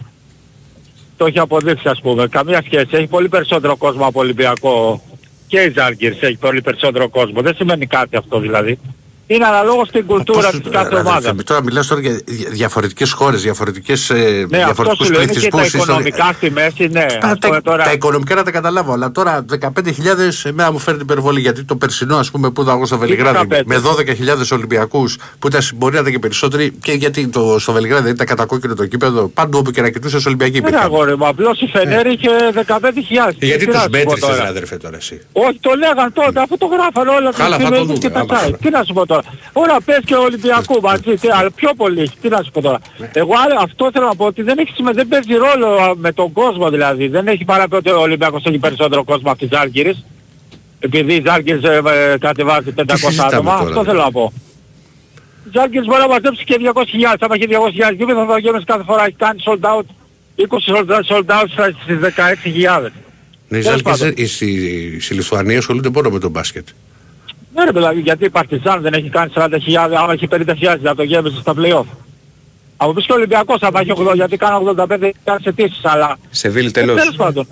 Το έχει αποδείξει ας πούμε. Καμία σχέση. Έχει πολύ περισσότερο κόσμο από Ολυμπιακό. Και η Ζάλγκυρς έχει πολύ περισσότερο κόσμο. Δεν σημαίνει κάτι αυτό δηλαδή. Είναι αναλόγως στην κουλτούρα Πώς- της κάθε δηλαδή, ομάδας. Τώρα μιλάς τώρα για δια- διαφορετικές χώρες, διαφορετικές, ε, Ναι, αυτό διαφορετικούς σου λέω είναι και τα πληθυσμούς. ιστορι- οικονομικά στη μέση, ναι. Τα, Ας πούμε τα, τώρα... τα οικονομικά να τα καταλάβω, αλλά τώρα 15.000 εμένα μου φέρνει υπερβολή γιατί το περσινό ας πούμε που είδα εγώ στο Βελιγράδι 15. με 12.000 Ολυμπιακούς που ήταν μπορεί να ήταν και περισσότεροι και γιατί το, στο Βελιγράδι δεν ήταν κατακόκκινο το κήπεδο παντού όπου και να κοιτούσες Ολυμπιακοί Δεν υπήρχαν. αγόρι μου, απλώς η Φενέρ είχε 15.000. Ε, Γιατί Τι να τους σου πω μέτρησες τώρα. ρε αδερφέ τώρα εσύ; Όχι, το λέγαν τότε, αφού το γράφαν όλα τα Καλά, θα το εφημερίδες και δούμε, τα άμα site. τώρα. Τι να σου πω τώρα. Όλα πες και Ολυμπιακού μαζί, τι, αλλά πιο πολύ, τι να σου πω τώρα. Ναι. Εγώ άλλο- αυτό θέλω να πω ότι δεν έχει σημασία, δεν παίζει ρόλο α, με τον κόσμο δηλαδή. Δεν έχει παραπεί ότι ο Ολυμπιακός έχει περισσότερο κόσμο από τη Ζάλγκυρης. Επειδή η Ζάλγκυρης ε, ε, κατεβάζει 500 συζητάμε άτομα, τώρα, αυτό δηλαδή; θέλω να πω. Η Ζάλγκυρης μπορεί να μαζέψει και 200.000. Άμα έχει 200.000 γήπεδο θα το γέμισε κάθε φορά. Έχει κάνει sold out, 20 sold out, sold out στις 16.000. Ναι, οι Τέλος Ζάλγκες, πάντων. ε, στη, στη Λιθουανία ασχολούνται μόνο με τον μπάσκετ. Ναι ρε παιδάκι, γιατί η Παρτιζάν δεν έχει κάνει 40.000, άμα έχει 50.000 να το γέμισε στα play-off. Από πεις και ο Ολυμπιακός άμα έχει 80, γιατί κάνω 85.000 αιτήσεις, αλλά... Σεβίλη Ε, τέλος. Τέλος πάντων.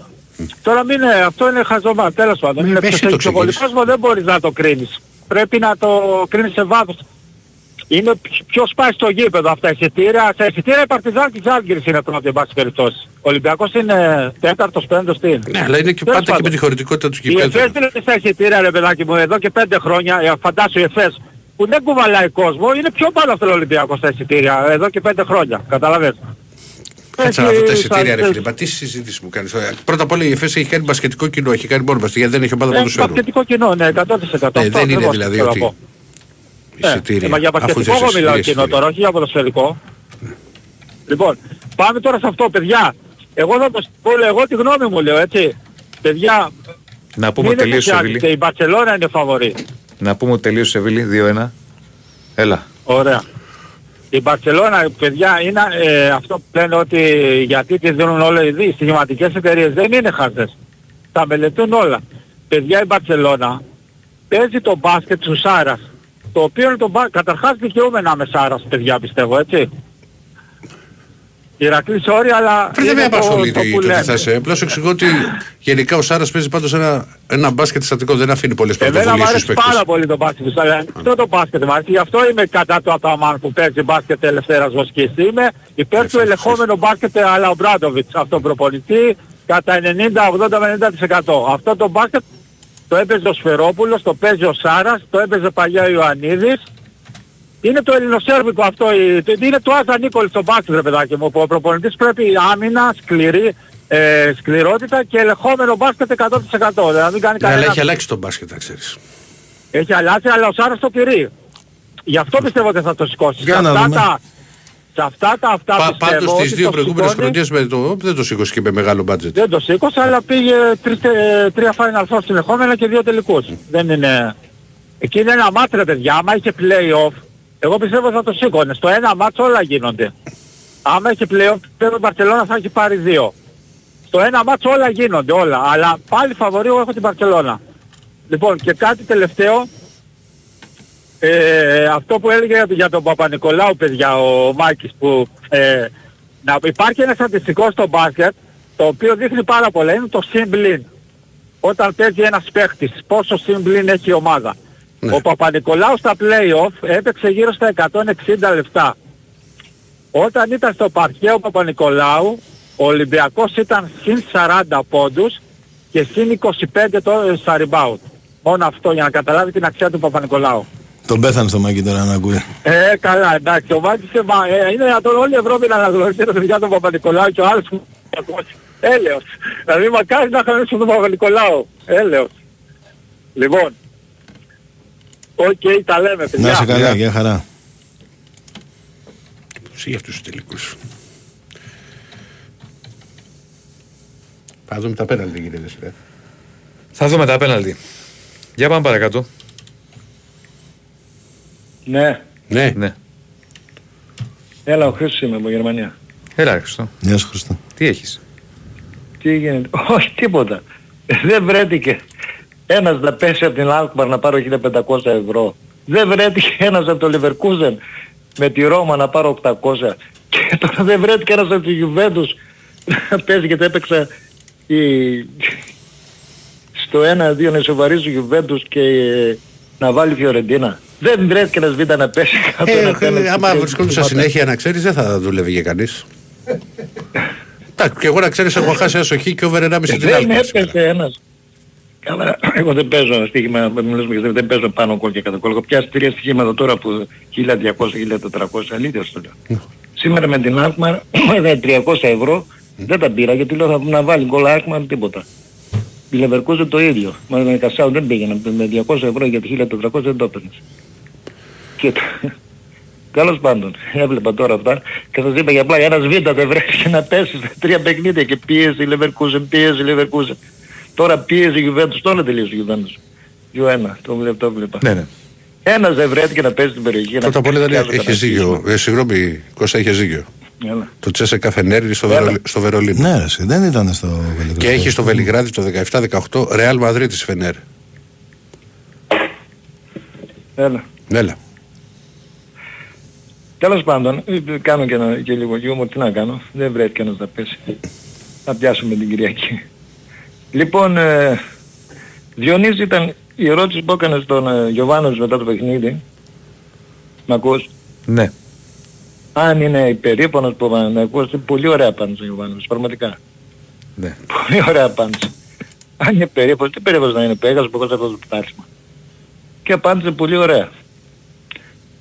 Τώρα μην είναι, αυτό είναι χαζομά, τέλος πάντων. Μη Είναι εσύ ποιος το έχει πιο πολύ εξηγείς. κόσμο, δεν μπορείς να το κρίνεις. Πρέπει να το κρίνεις σε βάθος. Είναι ποιο- ποιος πάει στο γήπεδο αυτά τα εισιτήρια. Στα εισιτήρια η Παρτιζάν και η Ζάλγκυρης είναι πρώτη εν πάση περιπτώσεις. Ο Ολυμπιακός είναι τέταρτος, πέμπτος, τι είναι. Ναι, αλλά είναι και Τέλος πάντα και πάντων. με τη χωρητικότητα του Η κυπέδου. ΕΦΕΣ δεν είναι στα εισιτήρια ρε παιδάκι μου εδώ και πέντε χρόνια, ε, φαντάσου η ΕΦΕΣ που δεν κουβαλάει κόσμο, είναι πιο πάνω από τον Ολυμπιακό στα εισιτήρια εδώ και πέντε χρόνια, καταλαβες. Κάτσε Έχει να δω τα στα- εισιτήρια ρε φίλε. Μα τι συζήτηση μου κάνεις. Ε, Πρώτα απ' όλα η ΕΦΕΣ έχει κάνει μπασκετικό κοινό, έχει κάνει μόνο μπασκετ, γιατί δεν έχει ομάδα Έχει ποδοσφαίρου. πασχετικό κοινό, ναι, 100%. Αυτό Ε, δεν είναι ακριβώς δηλαδή θέλω να ότι πω. Ε, εισιτήρια. ε, μα για αφού πασχετικό θες εγώ μιλάω εισιτήρια, κοινό εισιτήρια. τώρα, όχι για ποδοσφαιρικό. Λοιπόν, πάμε τώρα σε αυτό, παιδιά. Εγώ θα το πω, εγώ τη γνώμη μου λέω, έτσι. Παιδιά, Να πούμε μην ότι τελείωσε ο ενθουσιάζεστε, Σεβίλη. η Μπαρσελόνα είναι φαβορή. Να πούμε ότι τελείωσε ο Σεβίλη 2-1. Έλα. Ωραία. Η Μπαρσελόνα, παιδιά, είναι ε, αυτό που λένε ότι γιατί τις δίνουν όλα οι οι στοιχηματικές εταιρείες δεν είναι χαζές. Τα μελετούν όλα. Παιδιά, η Μπαρσελόνα παίζει το μπάσκετ του Σάρας. Το οποίο είναι το μπάσκετ. Καταρχάς δικαιούμαι να είμαι Σάρας, παιδιά, πιστεύω, έτσι. Ηρακλής όρια, αλλά Πριν δεν με είναι το- απασχολεί το το, που το τι λένε. θα είσαι. Απλώς σου εξηγώ ότι γενικά ο Σάρας παίζει πάντως ένα, ένα μπάσκετ στατικό, δεν αφήνει πολλές Εμένα μου πρωτοβουλίες στους αρέσει παίκτες. πάρα πολύ το μπάσκετ του Σάρας. Αυτό το μπάσκετ μου αρέσει. Γι' αυτό είμαι κατά του Αταμάν που παίζει μπάσκετ ελευθέρας βοσκής. Είμαι υπέρ του ελεγχόμενου μπάσκετ αλλά ο Μπράντοβιτς, αυτόν προπονητή, κατά 90-80-90%. Αυτό το μπάσκετ το έπαιζε ο Σφερόπουλος, το παίζει ο Σάρας, το έπαιζε παλιά ο Ιωαννίδης. Είναι το ελληνοσέρβικο αυτό, η- το- είναι το Άζα Νίκολ στο μπάσκετ ρε παιδάκι μου. που Ο προπονητής πρέπει άμυνα, σκληρή, ε, σκληρότητα και ελεγχόμενο μπάσκετ 100%. Δηλαδή να μην κάνει Ναι, αλλά κανένα έχει αλλάξει το μπάσκετ, να ξέρεις. έχει αλλάξει, αλλά ο Σάρας το τηρεί. Γι' αυτό πιστεύω ότι θα το σηκώσει. Για σε, να αυτά δούμε. τα, σε αυτά τα αυτά Πα, πιστεύω πάντως τις ότι δύο το προηγούμενες σηκώνει. χρονιές με το, δεν το σήκωσε και με μεγάλο μπάτζετ. Δεν το σήκωσε, αλλά πήγε τρεις, τε- τρία Final Four συνεχόμενα και δύο τελικούς. Δεν είναι... Εκεί είναι ένα μάτς ρε παιδιά, άμα είχε play-off, εγώ πιστεύω θα το σήκωνες. Στο ένα μάτς όλα γίνονται. Άμα είχε play-off, πιστεύω η Μπαρσελόνα θα έχει πάρει δύο. Στο ένα μάτς όλα γίνονται, όλα. Αλλά πάλι φαβορεί εγώ έχω την Μπαρσελόνα. Λοιπόν, και κάτι τελευταίο, ε, αυτό που έλεγε για- για τον Παπα-Νικολάου, παιδιά, ο Μάκης, που ε, να, υπάρχει ένας στατιστικό στο μπάσκετ, το οποίο δείχνει πάρα πολλά, είναι το συμπλήν. Όταν παίζει ένας παίχτης, πόσο συμπλήν έχει η ομάδα. Ναι. Ο Παπα-Νικολάου στα play-off έπαιξε γύρω στα 160 λεπτά. Όταν ήταν στο παρκέ ο Παπα-Νικολάου, ο Ολυμπιακός ήταν συν 40 πόντους και συν 25 το, στα rebound. Μόνο αυτό για να καταλάβει την αξία του Παπα-Νικολάου. Τον πέθανε στο μάκι τώρα να ακούει. Ε, καλά, εντάξει, ο Μάκης ε, μα, ε, είναι να τον όλη η Ευρώπη να αναγνωρίσει το παιδιά του Παπα-Νικολάου και ο άλλος που Έλεος. Δηλαδή μακάρι να είχαμε στον Παπα-Νικολάου. Έλεος. Λοιπόν. Οκ, τα λέμε παιδιά. Να είσαι καλά, για χαρά. Πώς για αυτούς τους τελικούς. Θα δούμε τα πέναλτι τι γίνεται. ρε. Θα δούμε τα απέναντι. Για πάμε παρακάτω. Ναι, Ναι, Ναι. έλα ο Χρήστος είμαι από Γερμανία. Έλα, Χριστό. Γεια σου Χριστό. Τι έχεις; Τι γίνεται; Όχι τίποτα. Δεν βρέθηκε ένας να πέσει από την Alkmaar να πάρω 1500 ευρώ. Δεν βρέθηκε ένας από το Leverkusen με τη Ρώμα να πάρω 800. Και τώρα δεν βρέθηκε ένας από τη Juventus να παίζει γιατί έπαιξα η... στο 1-2 να ισοβαρίζει η Juventus και ε, να βάλει η Φιωρεντίνα. Δεν βρέθηκε ένας β' να πέσει κάτω Ε, να κάνει ε, άμα και- βρισκόντουσαν συνέχεια να ξέρεις δεν θα δουλεύει για κανείς. Εντάξει, και εγώ να ξέρεις έχω χάσει ένα σοχή και over 1,5 την Δεν άλλη. έπεσε ένας. Καλά, εγώ δεν παίζω στοίχημα, μιλήσουμε για δεν παίζω πάνω κόλ και κάτω κόλ. Έχω πιάσει τρία στοιχήματα τώρα που 1200-1400, αλήθεια στο λέω. Σήμερα με την Alkmaar με 300 ευρώ δεν τα πήρα γιατί λέω θα να βάλει γκολ Alkmaar τίποτα. Η Leverkusen το ίδιο. Μα με Κασάου δεν πήγαινα. Με 200 ευρώ για τη 1400 δεν το έπαιρνες. Και το- Τέλος πάντων, έβλεπα τώρα αυτά και σας είπα για απλά ένας β' δεν βρέθηκε να πέσεις στα τρία παιχνίδια και πίεζε η Leverkusen, πίεζε η Leverkusen. Τώρα πίεζε η Juventus, τώρα τελείωσε η Juventus. 2-1, το βλέπω, το βλέπα. Ναι, ναι. Ένας δεν βρέθηκε να παίζει στην περιοχή. να Πρώτα απ' όλα πει ήταν- κι άλλο έχεις δίκιο. Ε, Συγγνώμη, Κώστα, έχεις δίκιο. Έλα. Το Τσέσεκα Φενέρι στο, Έλα. Βερολι- στο Βερολίνο. Ναι, ρε, εσύ, δεν ήταν στο Βελιγράδι. Και έχει στο Βελιγράδι το 17-18 Ρεάλ Μαδρίτης Φενέρ. Έλα. Έλα. Τέλος πάντων, ε, κάνω και, ένα, και λίγο γιούμορ, τι να κάνω, δεν βρέθηκε ένας να πέσει. Θα πιάσουμε την Κυριακή. Λοιπόν, ε, Διονύση ήταν η ερώτηση που έκανες στον ε, Γιωβάνος μετά το παιχνίδι. Μ' ακούς; Ναι. Αν είναι υπερήπανος που να ακούς, είναι πολύ ωραία απάντηση ο Γιωβάνος, πραγματικά. ναι. Πολύ ωραία απάντηση. Αν είναι περίπτωση, τι περίπτωση να είναι Πέγας που έχω το πτάσμα. Και απάντησε πολύ ωραία.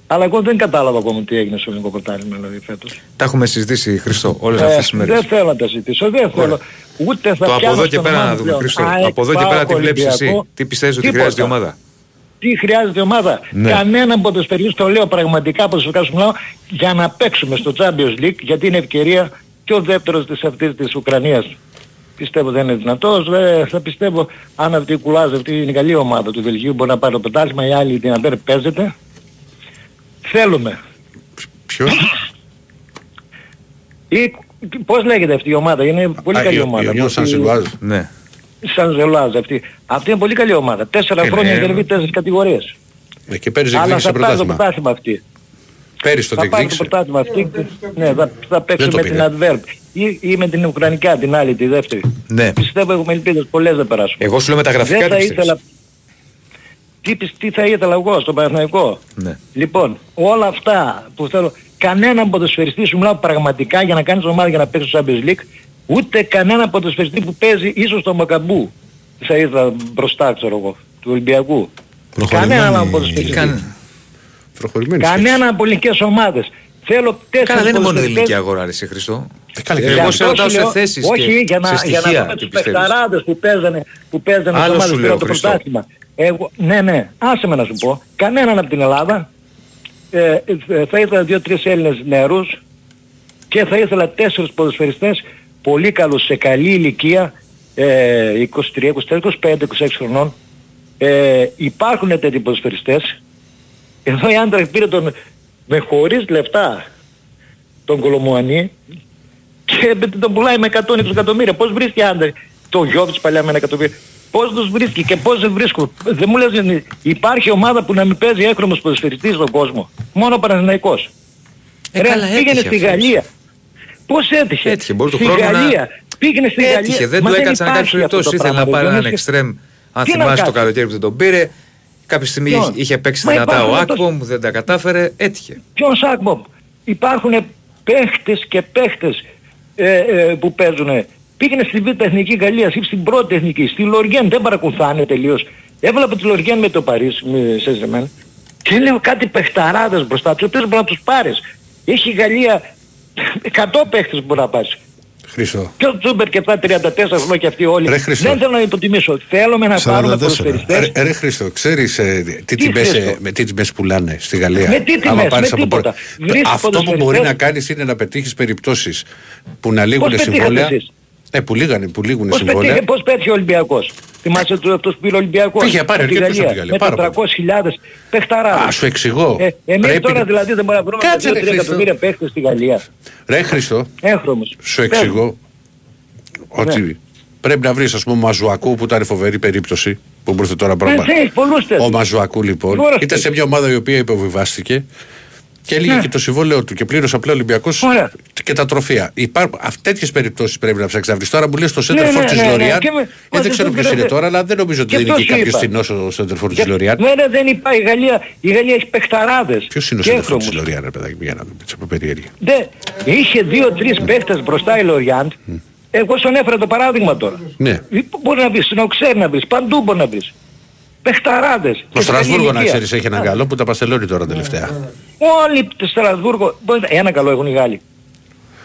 Αλλά εγώ δεν κατάλαβα ακόμα τι έγινε στο ελληνικό πρωτάθλημα δηλαδή φέτος. Τα έχουμε συζητήσει, Χριστό, όλες Ε, αυτές τις μέρες. δεν θέλω να τα συζητήσω, δεν θέλω. Ούτε θα Το από πιάνω εδώ και στον πέρα ομάδα να δούμε, πλέον. Χριστό. ΑΕΚ, Από εδώ και πέρα ΠΑΟΚ, τι βλέπεις εσύ. Ολυμπιακό. Τι πιστεύεις ότι Τίποτα. χρειάζεται η ομάδα; Τι χρειάζεται η ομάδα; Ναι. Κανέναν ποδοσφαιριστή, το λέω πραγματικά ποδοσφαιρικά σου μιλάω, για να παίξουμε στο Champions League, γιατί είναι ευκαιρία και ο δεύτερος της αυτής της Ουκρανίας. Πιστεύω δεν είναι δυνατός. Ε, θα πιστεύω αν αυτή η κουλάζ, αυτή είναι η καλή ομάδα του Βελγίου, μπορεί να πάρει το πρωτάθλημα, η άλλη την Αμπέρ παίζεται. Θέλουμε. Ποιος; Ή, πώς λέγεται αυτή η ομάδα, είναι πολύ Α, καλή η- ομάδα. η Union Αυτή- Saint-Gilloise. Ναι. Σαν Ζελάζ αυτή. Αυτή είναι πολύ καλή ομάδα. Τέσσερα Ε, χρόνια ναι. κερδί τέσσερις κατηγορίες. Ε, Και πέρυσι Αλλά εκδίκησε θα πάρει το πρωτάθλημα. πρωτάθλημα αυτή. Πέρυσι το Θα πάρει το διεκδίκησε. πρωτάθλημα αυτή. Ναι, θα, θα παίξει Δεν το με την πήγε. Adverb. Ή, ή με την Ουκρανικά την άλλη, τη δεύτερη. Ναι. Πιστεύω έχουμε ελπίδες πολλές να περάσουμε. Εγώ σου λέω με τα γραφικά Δεν τι θα πιστεύεις. ήθελα... Τι, πι- τι θα ήθελα εγώ στον Παναθηναϊκό; Ναι. Λοιπόν, όλα αυτά που θέλω, κανέναν ποδοσφαιριστή σου μιλάω πραγματικά για να κάνεις ομάδα για να παίξεις στο Champions League, ούτε κανέναν ποδοσφαιριστή που παίζει ίσως στο Μακαμπού. Θα ήθελα μπροστά, ξέρω εγώ, του Ολυμπιακού. Προχωρημένη- Κανέναν άλλον ποδοσφαιριστή. Καν... Προχωρημένη σχέση. Κανέναν από ελληνικές ομάδες. Θέλω τέσσερις Καλά, δεν είναι μόνο η ποδοσφαιριστές- ελληνική αγορά, ρε εσύ, Χριστό. Ε, καλά, και Εγώ για σε αυτό ρωτάω σου σε λέω, θέσεις Όχι, και για να, σε για να στοιχεία πούμε τι τους πιστεύεις. παιχταράδες που παίζανε, που παίζανε Άλλο στο ομάδες σου που λέω, πήραν το Χριστό. πρωτάθλημα. Εγώ, ναι, ναι, άσε με να σου πω. Κανέναν από την Ελλάδα. Ε, ε, θα ήθελα δύο-τρεις Έλληνες νεαρούς και θα ήθελα τέσσερις ποδοσφαιριστές πολύ καλούς σε καλή ηλικία ε, 23, 24, 25, 26 χρονών. Ε, υπάρχουν τέτοιοι ποδοσφαιριστές. Εδώ η Άντρα πήρε τον με χωρίς λεφτά τον Κολομουανί και τον πουλάει με 120 εκατομμύρια. Πώς βρίσκει άντρε; Το Γιώβιτς παλιά με ένα εκατομμύριο. Πώς τους βρίσκει και πώς δεν βρίσκουν; Δεν μου λες είναι- υπάρχει ομάδα που να μην παίζει έκρομος ποδοσφαιριστής στον κόσμο. Μόνο ο Παναθηναϊκός. Ε, Ρε, καλά, πήγαινε έτυχε στη αυτός. Γαλλία. Πώς έτυχε; Έτυχε, μπορεί του στη χρόνου να- Γαλλία. Πήγαινε στη Γαλλία. Έτυχε, δεν Μα του έκατσαν να κάνει υπάρχει αυτό περιπτώσει. το Ήθελε να πράγμα, πάρει δεν έναν είναι- εξτρέμ. Αν Τι να θυμάσαι το κάνεις; καλοκαίρι που δεν τον πήρε. Κάποια στιγμή Ποιον; είχε- είχε παίξει Μα δυνατά ο υπάρχουν τόσο- Άκπομ, δεν τα κατάφερε. Έτυχε. Ποιον Σάκμομ. Υπάρχουν παίχτες και παίχτες ε, ε, που παίζουν. Πήγαινε στη Β' Εθνική Γαλλίας ή στην πρώτη Εθνική. Στη Λοριέν δεν παρακολουθάνε τελείως. Έβλεπα τη Λοριέν με το Παρίσι, με Σεζεμέν. Και λέω κάτι παιχταράδες μπροστά τους, οποίους μπορεί να τους πάρεις. Έχει η Γαλλία 100 παίχτες που μπορεί να πάρεις. Χρήστο. Και ο Τσούμπερ και τα 34 χρόνια και αυτοί όλοι. Ρε Χριστό. Δεν θέλω να υποτιμήσω. Θέλουμε να 44. πάρουμε ποδοσφαιριστές. Ρε, ρε Χρήστο, ξέρεις ε, τι, Τι τιμές, Χρήστο; ε, με τι τιμές πουλάνε στη Γαλλία. Με τι τιμές, Άμα πάρεις με από τίποτα. προ- Βρίσκεις Αυτό που ποδοσφαιριστές. μπορεί να κάνεις είναι να πετύχεις περιπτώσεις που να λήγουν πετύχατε συμβόλαια. εσείς; Ε, που λήγανε, που λήγουν Πώς συμβόλαια. πέτυχε, πώς πέτυχε ο Ολυμπιακός; Θυμάσαι του αυτός που πήρε ο Ολυμπιακός; Είχε πάρει από τη αρκετούς από τη Γαλλία, Γαλλία, πάρα Με 400.000 παιχταράδες. Α, σου εξηγώ. Ε, εμείς Πρέπει τώρα να- δηλαδή δεν μπορούμε να βρούμε Κάτσε, ρε, 2-3 Χρήστο. εκατομμύρια παίχτες στη Γαλλία. Ρε Χρήστο, Έχρωμος. σου εξηγώ ότι Ναι. Πρέπει να βρεις, ας πούμε, Μαζουακού που ήταν φοβερή περίπτωση που μπορούσε τώρα Ε, πράγμα. θέλεις πολλούς τέτοιους. Ο Μαζουακού λοιπόν Τώρα ήταν σε θέλεις. μια ομάδα η οποία υποβιβάστηκε και έλεγε Ναι. και το συμβόλαιό του και πλήρωσε απλά ο Ολυμπιακός Ωραία. και τα τροφεία. Υπάρχουν τέτοιες περιπτώσεις πρέπει να ψάξεις να βρεις. Τώρα μου λες το Ναι, Σέντερφορ ναι, της ναι, ναι. Λοριάν. Και με- Ε, μα δεν ξέρω δεν ποιος είναι πήρατε. τώρα, αλλά δεν νομίζω ότι Και δεν είναι και ποιος κάποιος είπα. τεινός ο Σέντερφορ της Και- Λοριάν. Ναι, ναι, δεν υπάρχει. Η Γαλλία, η Γαλλία έχει παιχταράδες. Ποιος είναι ο και Σέντερφορ της χρώμους. Λοριάν, ρε παιδάκι, για να δούμε έτσι από περιέργεια. Δε, είχε δύο-τρεις παίχτες μπροστά η Λοριάντ. Εγώ στον έφερα το παράδειγμα τώρα. Ναι. Μπορεί να βρεις, στην Οξέρ να βρεις, παντού μπορεί να βρεις. Παιχταράδες. Το Και σε Στρασβούργο να ηλικία. ξέρεις έχει έναν καλό που τα παστελώνει τώρα τελευταία. Όλοι το Στρασβούργο, μπορείς να- ένα καλό έχουν οι Γάλλοι.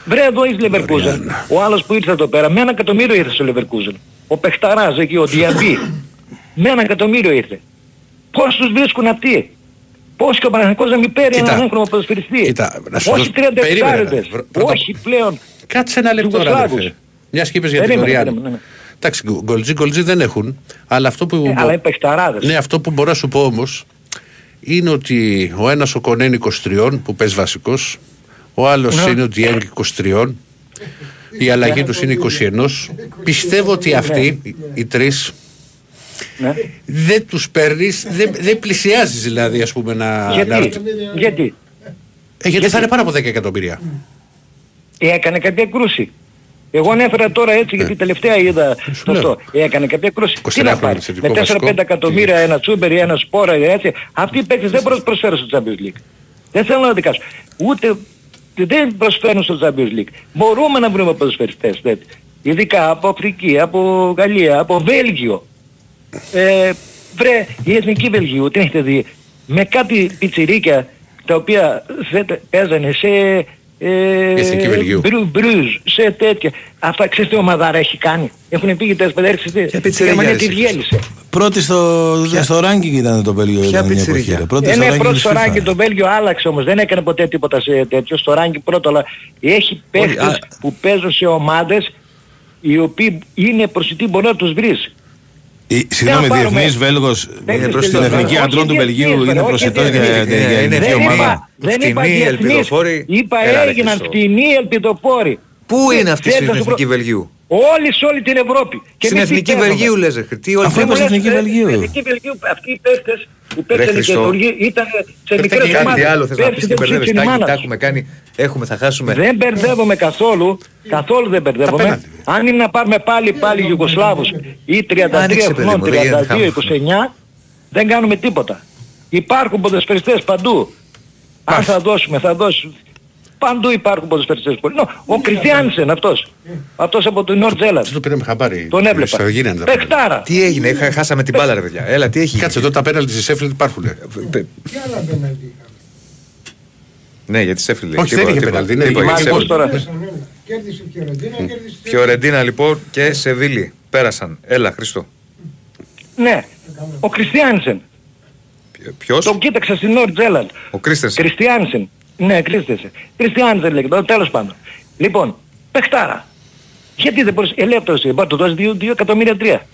Βρε εδώ είσαι Λεβερκούζεν. Ο άλλος που ήρθε εδώ πέρα, με ένα εκατομμύριο ήρθε στο Λεβερκούζεν. Ο Πεχταράς εκεί, ο Διαμπή. με ένα εκατομμύριο ήρθε. Πώς τους βρίσκουν αυτοί; Πώς και ο Παναγενικός να μην παίρνει Κοίτα. έναν έγχρωμο ποδοσφαιριστή; Κοίτα, να σου Όχι δώσω- 30 περίμενε, εξάριδες. βρ- πρώτα- Όχι πλέον. Κάτσε ένα λεπτό, ρε Ιουγκοσλάβους. αδερφέ. Μια και είπες για την Περίμενε, Λοριάν. περίμενε, ναι. Εντάξει, γκολτζί γκολτζί δεν έχουν. Αλλά αυτό που. Ε, αλλά είναι παιχταράδες. Ναι, αυτό που μπορώ να σου πω όμως είναι ότι ο ένας ο Κονέν 23 που παίζει βασικός, ο άλλος Ναι. είναι ο Διέγκ 23, η αλλαγή τους είναι 21. Πιστεύω ότι αυτοί οι, οι τρεις Ναι. δεν τους παίρνεις, δεν, δεν πλησιάζεις δηλαδή ας πούμε να. να... Γιατί, γιατί; Ε, γιατί θα είναι πάνω από 10 εκατομμύρια. Ε, έκανε κάποια κρούση. Εγώ ανέφερα τώρα έτσι γιατί τελευταία είδα Σου λέω. αυτό. Ε, έκανε κάποια κρούση. 23 Τι να χρόνια πάρει; θετικό Με 4-5 βασικό. εκατομμύρια ένα τσούμπερ ή ένα σπόρα έτσι. Αυτοί οι παίκτες δεν μπορούν να προσφέρουν στο Champions League. Δεν θέλω να δικάσω. Ούτε δεν προσφέρουν στο Champions League. Μπορούμε να βρούμε ποδοσφαιριστές τέτοιοι. Ειδικά από Αφρική, από Γαλλία, από Βέλγιο. Ε, βρε, η Εθνική Βελγίου, τι έχετε δει, με κάτι πιτσιρίκια τα οποία θε- παίζανε σε... Ε, Η Εθνική Βελγίου. Μπρου, Μπρουζ, σε τέτοια. Αυτά ξέρεις τι ομαδάρα έχει κάνει; Έχουν πήγει 4-5-6 πιτσιρίκια, στη Γερμανία ρε, τη εσύ, διέλυσε. Πρώτη στο, στο ranking ήταν το Βέλγιο. Ποια ήταν μια πιτσιρίκια; εποχή, ρε. Πρώτη Ε, στο ναι, ranking πρώτο της στο FIFA. ράγκι το Βέλγιο άλλαξε όμως. Δεν έκανε ποτέ τίποτα σε τέτοιο. Στο ράγκι πρώτο, αλλά έχει παίχτες α- που παίζουν σε ομάδες οι οποίοι είναι προσιτοί μπορεί να τους βρεις. Η- Συγγνώμη, πάρουμε- διεθνής Βέλγος Δεν είναι είναι προς την τελειώσει. εθνική Όχι αντρών του διεθνής, Βελγίου βέβαια, είναι όχι προσιτός για διεθνής. για- για Είναι εθνική Δεν ομάδα. είπα, δεν είπα Φτηνή, διεθνής. ελπιδοφόρη. Είπα Έλα, ρε, έγιναν Χριστό. φτηνοί ελπιδοφόροι. Πού είναι αυτή Θέλετε στην να σου Εθνική προ- Βελγίου; Όλοι σε όλη την Ευρώπη. Και Στην εμείς τι Εθνική παίρνουμε. Βελγίου λες ρε. Τι όλοι Αφού θέλουμε. είπες Μου λες, Εθνική ε, Βελγίου. στην Εθνική Βελγίου αυτοί οι παίχτες που παίξανε Χριστό. καινούργοι ήταν σε Πρέπει μικρές να κάνει ομάδες. τι άλλο θες να Πέρσι πεις και δεν τους μπερδεύεις. είχε η Τάκη, μάνα τα τους. έχουμε κάνει. Έχουμε, θα χάσουμε. Δεν μπερδεύομαι καθόλου, καθόλου δεν μπερδεύομαι. πέναλτι. Αν είναι να πάρουμε πάλι πάλι Ιουγκοσλάβους ή 33 Άνοιξε, παιδί χρονών, μου, δεν γίνεται 32-29, δεν κάνουμε τίποτα. Υπάρχουν ποδοσφαιριστές παντού. Αν θα δώσουμε, θα δώσουμε. Παντού υπάρχουν ποδοσφαιριστές. που- Νο, Ο Κριστιάνσεν αυτός. Αυτός από το Νορτ Τζέλαντ. Δεν το πήραμε χαμπάρι. Τον έβλεπα. Στο γίνανε τα πέναλτι. Παιχτάρα. Τι έγινε, είχα- χάσαμε την μπάλα ρε παιδιά. Έλα, τι έχει. Κάτσε εδώ τα πέναλτι στη Σέφλιντ υπάρχουν. Πε- Τι άλλα πέναλτι είχαμε. Ναι, γιατί σε έφυγε. Όχι, δεν είχε πέναλτι, είναι Τίποτα, η γιατί Μάλιστα, σε έφυγε. τώρα. Πέσαν όλα. Κέρδισε η Φιωρεντίνα, κέρδισε η Φιωρεντίνα λοιπόν και Σεβίλη. Πέρασαν. Έλα, Χριστό. Ναι. Ο Κριστιάνσεν. Ποιο; Τον κοίταξα στην Νορτ Τζέλαντ. Ο Κρίστενσεν. Κριστιάνσεν. Ναι, Κρίστενσεν. Κριστιάνσεν λέγεται, τέλος πάντων. Λοιπόν, παιχτάρα. Γιατί δεν μπορείς, ελεύθερος είναι, πάρ' το δώσεις 2 εκατομμύρια τρία.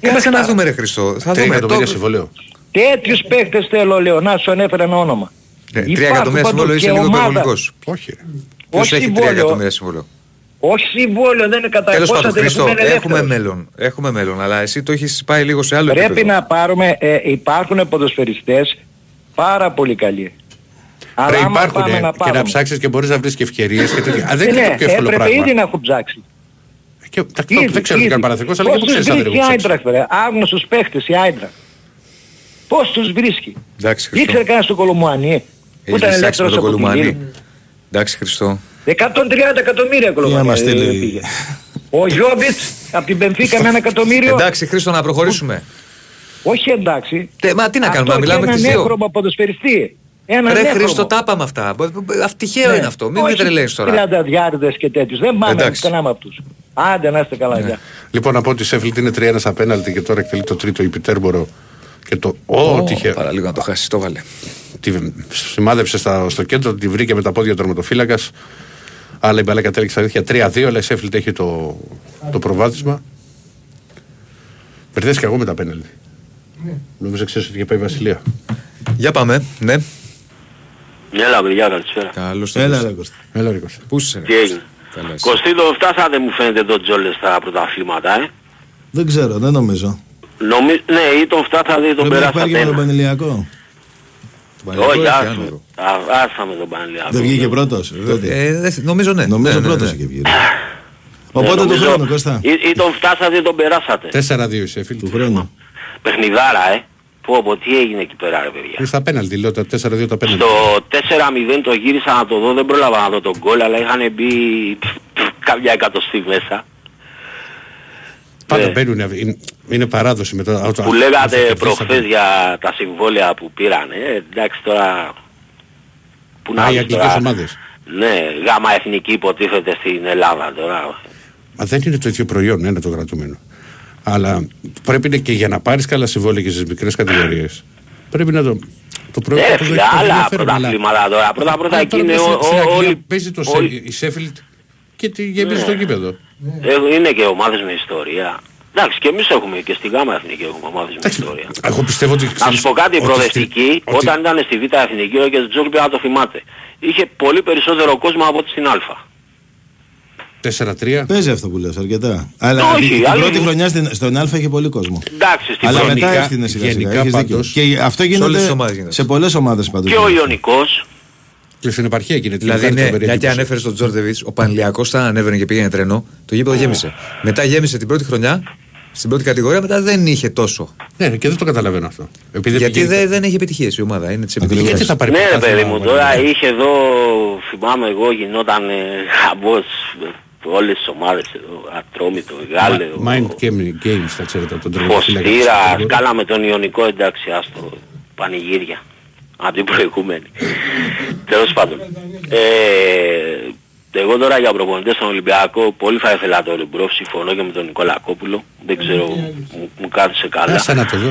Κάτσε να δούμε ρε Χριστό. Θα Τρία δούμε. εκατομμύρια Το- συμβολέο. Τέτοιους παίχτες θέλω, λέω, να σου ανέφερα ένα όνομα. Ναι, Τρία Υπάρχουν εκατομμύρια παντού συμβόλαιο είσαι και λίγο ομάδα. υπερβολικός. Όχι. ρε. Ποιος Όχι έχει τρία συμβόλαιο. εκατομμύρια συμβόλαιο; Όχι συμβόλαιο, δεν είναι κατά Τέλος πόσα πάντων, δεν Χριστό, έχουμε έχουμε ελεύθερος. μέλλον. Έχουμε μέλλον, αλλά εσύ το έχεις πάει λίγο σε άλλο Πρέπει επίπεδο. να πάρουμε, ε, υπάρχουν ποδοσφαιριστές πάρα πολύ καλοί. Αλλά Ρε άμα υπάρχουν πάμε και να πάρουμε- ψάξεις και μπορείς να βρεις και ευκαιρίες και τέτοια. Α, δεν Ε, είναι ναι, το πιο εύκολο έπρεπε πράγμα. ήδη να έχω ψάξει. Και- τα- Δεν ξέρω τι κάνει Παναθηναϊκός, αλλά και Πώς πού τους ξέρεις αν δεν βρίσκει η έχω ψάξει. Άιντραχτ, ρε. Άγνωστος παίχτες η Άιντραχτ. Πώς τους βρίσκει. Εντάξει, Χριστό. Ήξερε κανένας τον Κολομουανί. Που Έχεις ήταν λυσάξει με ελεύθερος τον από την Κολουμάνη. Λίλ. Εντάξει, Χριστό. 130 εκατομμύρια Για να Κολομουανί μας ε, στείλει. πήγε. Ο Γιώβιτς από την Πενφύκα με ένα εκατομμύριο. Εντάξει, Χρήστο, να προχωρήσουμε. Όχι εντάξει. Τε, μα τι να Αυτό κάνουμε, να και μιλάμε έναν τις δύο. έγχρωμο ποδοσφαιριστή. Ένα Ρε έγχρωμο. Χρήστο, τα είπαμε αυτά. Μπ- μπ- μπ- Τυχαίο Ναι. είναι αυτό. Μην με Όχι τρελαίνεις τώρα. 30 διάρδες και τέτοιους. Δεν πάμε Εντάξει. κανένα με αυτούς. Άντε να είστε καλά. Ναι. γεια. Λοιπόν, από ότι η Σέφλιντ είναι 3-1 στα πέναλτι και τώρα εκτελεί το τρίτο υπητέρμπορο και το «Ω, Ω, τυχαίο». Παραλίγο να το χάσεις, το βάλε. Τη σημάδεψε στα, στο κέντρο, τη βρήκε με τα πόδια του τερματοφύλακα. Αλλά η μπαλά κατέληξε αλήθεια 3-2, αλλά η Σέφλιντ έχει το, το προβάδισμα. Μπερδεύτηκα εγώ με τα πέναλτι. Ναι. Νομίζω ξέρεις ότι είχε πάει η Βασιλεία. Για πάμε, ναι. Έλα παιδιά καλησπέρα. Καλώς Έλα, ήρθες. ρε Κώστα. Έλα, Ρίκο. Πού είσαι, Τι ρε. έγινε. Καλά, εσύ. Κωστή το φτάσατε μου φαίνεται τον Τζόλες στα πρωταθλήματα, ε. Δεν ξέρω, δεν νομίζω. Νομι... Ναι, ή τον φτάσατε ή τον Πρέπει να υπάρχει περάσατε και με τον ένα. Πανηλιακό. Παναγιώτο Όχι, έχει άστα, άνοδο. α- άστα με τον Πανελιακό. Δεν βγήκε πρώτος. Ε, δεν- νομίζω ναι. Νομίζω Ναι, ναι, πρώτος ναι. είχε βγει. Ναι, Οπότε του νομίζω- χρόνου, Κώστα. Ή, ή τον φτάσατε ή τον περάσατε. 4-2 η Σέφιλ. Του χρόνου. Παιχνιδάρα, ε. Πω, πω, τι έγινε εκεί πέρα, ρε παιδιά. Είναι στα πέναλτι, λέω τα 4-2 τα πέναλτι. Στο 4-0 το γύρισα να το δω, δεν πρόλαβα να δω τον γκολ, αλλά είχαν μπει κάποια εκατοστή μέσα. Πάντα ναι. μπαίνουν, είναι, είναι παράδοση μετά. Που λέγατε προχθές για τα συμβόλαια που πήραν. Ε, εντάξει τώρα... Που Α, οι δεις αγγλικές τώρα. ομάδες. Ναι, γάμα εθνική υποτίθεται στην Ελλάδα τώρα. Μα δεν είναι το ίδιο προϊόν, ένα το κρατούμενο. Αλλά πρέπει να και για να πάρεις καλά συμβόλαια και στις μικρές κατηγορίες. Πρέπει να το... Το προϊόν Ε, το φίλε, έχει το άλλα ενδιαφέρον, αλλά- πρωταθλήματα τώρα. Πρώτα πρώτα Αλλά εκεί τώρα είναι μες ο- στην ο- Αγγλία όλοι... Παίζει το όλοι- Σε- η Σέφιλτ και τη γεμίζει το γήπεδο. Ε, Είναι και ομάδες με ιστορία. Εντάξει, και εμείς έχουμε και στη γάμα εθνική έχουμε ομάδες με ιστορία. Εγώ πιστεύω ότι... Να σου ξέρεις, πω κάτι, η ότι προοδευτική, στη- ότι- όταν ήταν στη Β' Εθνική, ο Γκέτζόρ πρέπει να το θυμάται. Είχε πολύ περισσότερο κόσμο από ό,τι στην Α. 4-3. Παίζει αυτό που λες αρκετά. Αλλά Όχι, την άλλη πρώτη μου- χρονιά στην- στον Α είχε πολύ κόσμο. Εντάξει, στην Αλλά πρώτη. μετά γενικά- έφτιανε σιγά σιγά. γενικά Έχεις δίκιο. πάντως- Και αυτό όλες τις γίνεται ομάδες γίνεται. σε πολλές ομάδες πάντως. Και ο Ιωνικός. Και στην επαρχία γίνεται. Δηλαδή, κάνει ναι, τρομερή μια και εντύπωση. ανέφερε στον Τζόρτεβιτς, ο Πανλιακό όταν ανέβαινε και πήγαινε τρένο, το γήπεδο γέμισε. Μετά γέμισε την πρώτη χρονιά, στην πρώτη κατηγορία, μετά δεν είχε τόσο. Ναι, και δεν το καταλαβαίνω αυτό. Επειδή Γιατί πηγαίνει- δεν, δεν έχει επιτυχίες η ομάδα. Είναι της Γιατί επιτυχίας. θα πάρει Ναι ρε πρωτάθλημα, παιδί μου, άμα τώρα είναι- είχε εδώ, θυμάμαι εγώ, γινόταν ε, χαμπός με όλες τις ομάδες εδώ, Ατρόμητο, Γάλεο, Mind game- games, θα ξέρετε, από τον τερματοφύλακα της Φωστήρα, κατηγορίας. κάναμε τον Ιωνικό εντάξει, άστο, πανηγύρια. Από την προηγούμενη. Τέλος πάντων. Ε, εγώ τώρα για προπονητές στον Ολυμπιακό πολύ θα ήθελα τον Ριμπρόφ, συμφωνώ και με τον Νικολακόπουλο. Δεν ξέρω, μου, μου κάθισε καλά. Άσε να το δω.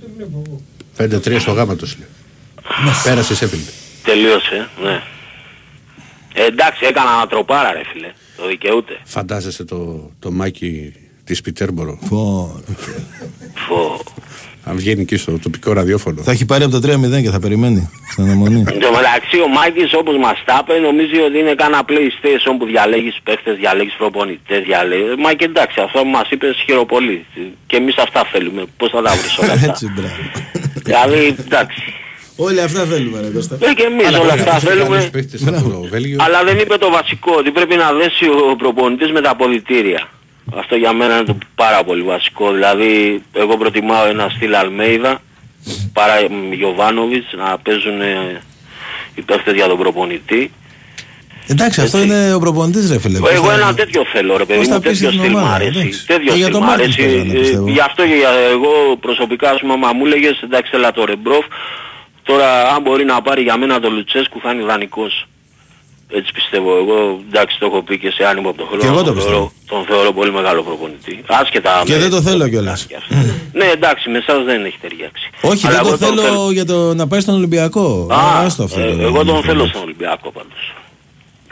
Το βλέπω εγώ. 5-3 στο γάμα του λέει. Πέρασε η Σέφιλντ. Τελείωσε, ναι. Ε, εντάξει, έκανα ανατροπάρα ρε φίλε. Το δικαιούται. Φαντάζεσαι το, το μάκι της Πιτέρμπορο. Πω. Φω. Αν βγαίνει εκεί στο τοπικό ραδιόφωνο. Θα έχει πάρει από το 3-0 και θα περιμένει στην αναμονή. Εν τω μεταξύ ο Μάκης όπως μας τα είπε νομίζει ότι είναι κάνα PlayStation που διαλέγεις παίχτες, διαλέγεις προπονητές, διαλέγεις... Μα και εντάξει αυτό που μας είπες χειροπολί. Και εμείς αυτά θέλουμε. Πώς θα τα βρεις όλα αυτά; Έτσι, μπράβο. δηλαδή εντάξει. Όλοι αυτά θέλουμε ρε Κώστα. Ε, και εμείς Αλλά όλα μπορεί να αυτά βρεις και καλούς θέλουμε. παίκτες από το Βέλγιο. Αλλά δεν είπε το βασικό ότι πρέπει να δέσει ο προπονητής με τα αποδητήρια. Αυτό για μένα είναι το πάρα πολύ βασικό. Δηλαδή εγώ προτιμάω ένα στυλ Αλμέιδα παρά Γιοβάνοβιτς να παίζουν ε, οι παίχτες για τον προπονητή. Εντάξει, αυτό Έτσι. είναι ο προπονητής ρε φίλε. Εγώ Πώς θα- ένα τέτοιο θέλω ρε παιδί πώς μου, θα πείσεις τέτοιο την στυλ μου ομάδα, αρέσει. εντάξει. Τέτοιο Και για στυλ το μου Μάρτιν αρέσει. παίζανε, Ε, πιστεύω. Γι' αυτό και για- εγώ προσωπικά ας πούμε άμα μου έλεγες εντάξει έλα το Ρεμπρόφ, τώρα αν μπορεί να πάρει για μένα το Λουτσέσκου θα είναι ιδανικός. Έτσι πιστεύω εγώ, εντάξει το έχω πει και σε άνοιγμα από τον χρόνο. Και εγώ το τον, θεωρώ, τον θεωρώ πολύ μεγάλο προπονητή. Άσχετα Και με- δεν το θέλω κιόλας. και αυτό. ναι εντάξει με εσάς δεν έχει ταιριάξει. Όχι, Αλλά δεν το εγώ τον θέλω για το να πάει στον Ολυμπιακό. Α, Άστο αυτό. ε, το- εγώ τον το- θέλω στον Ολυμπιακό πάντως.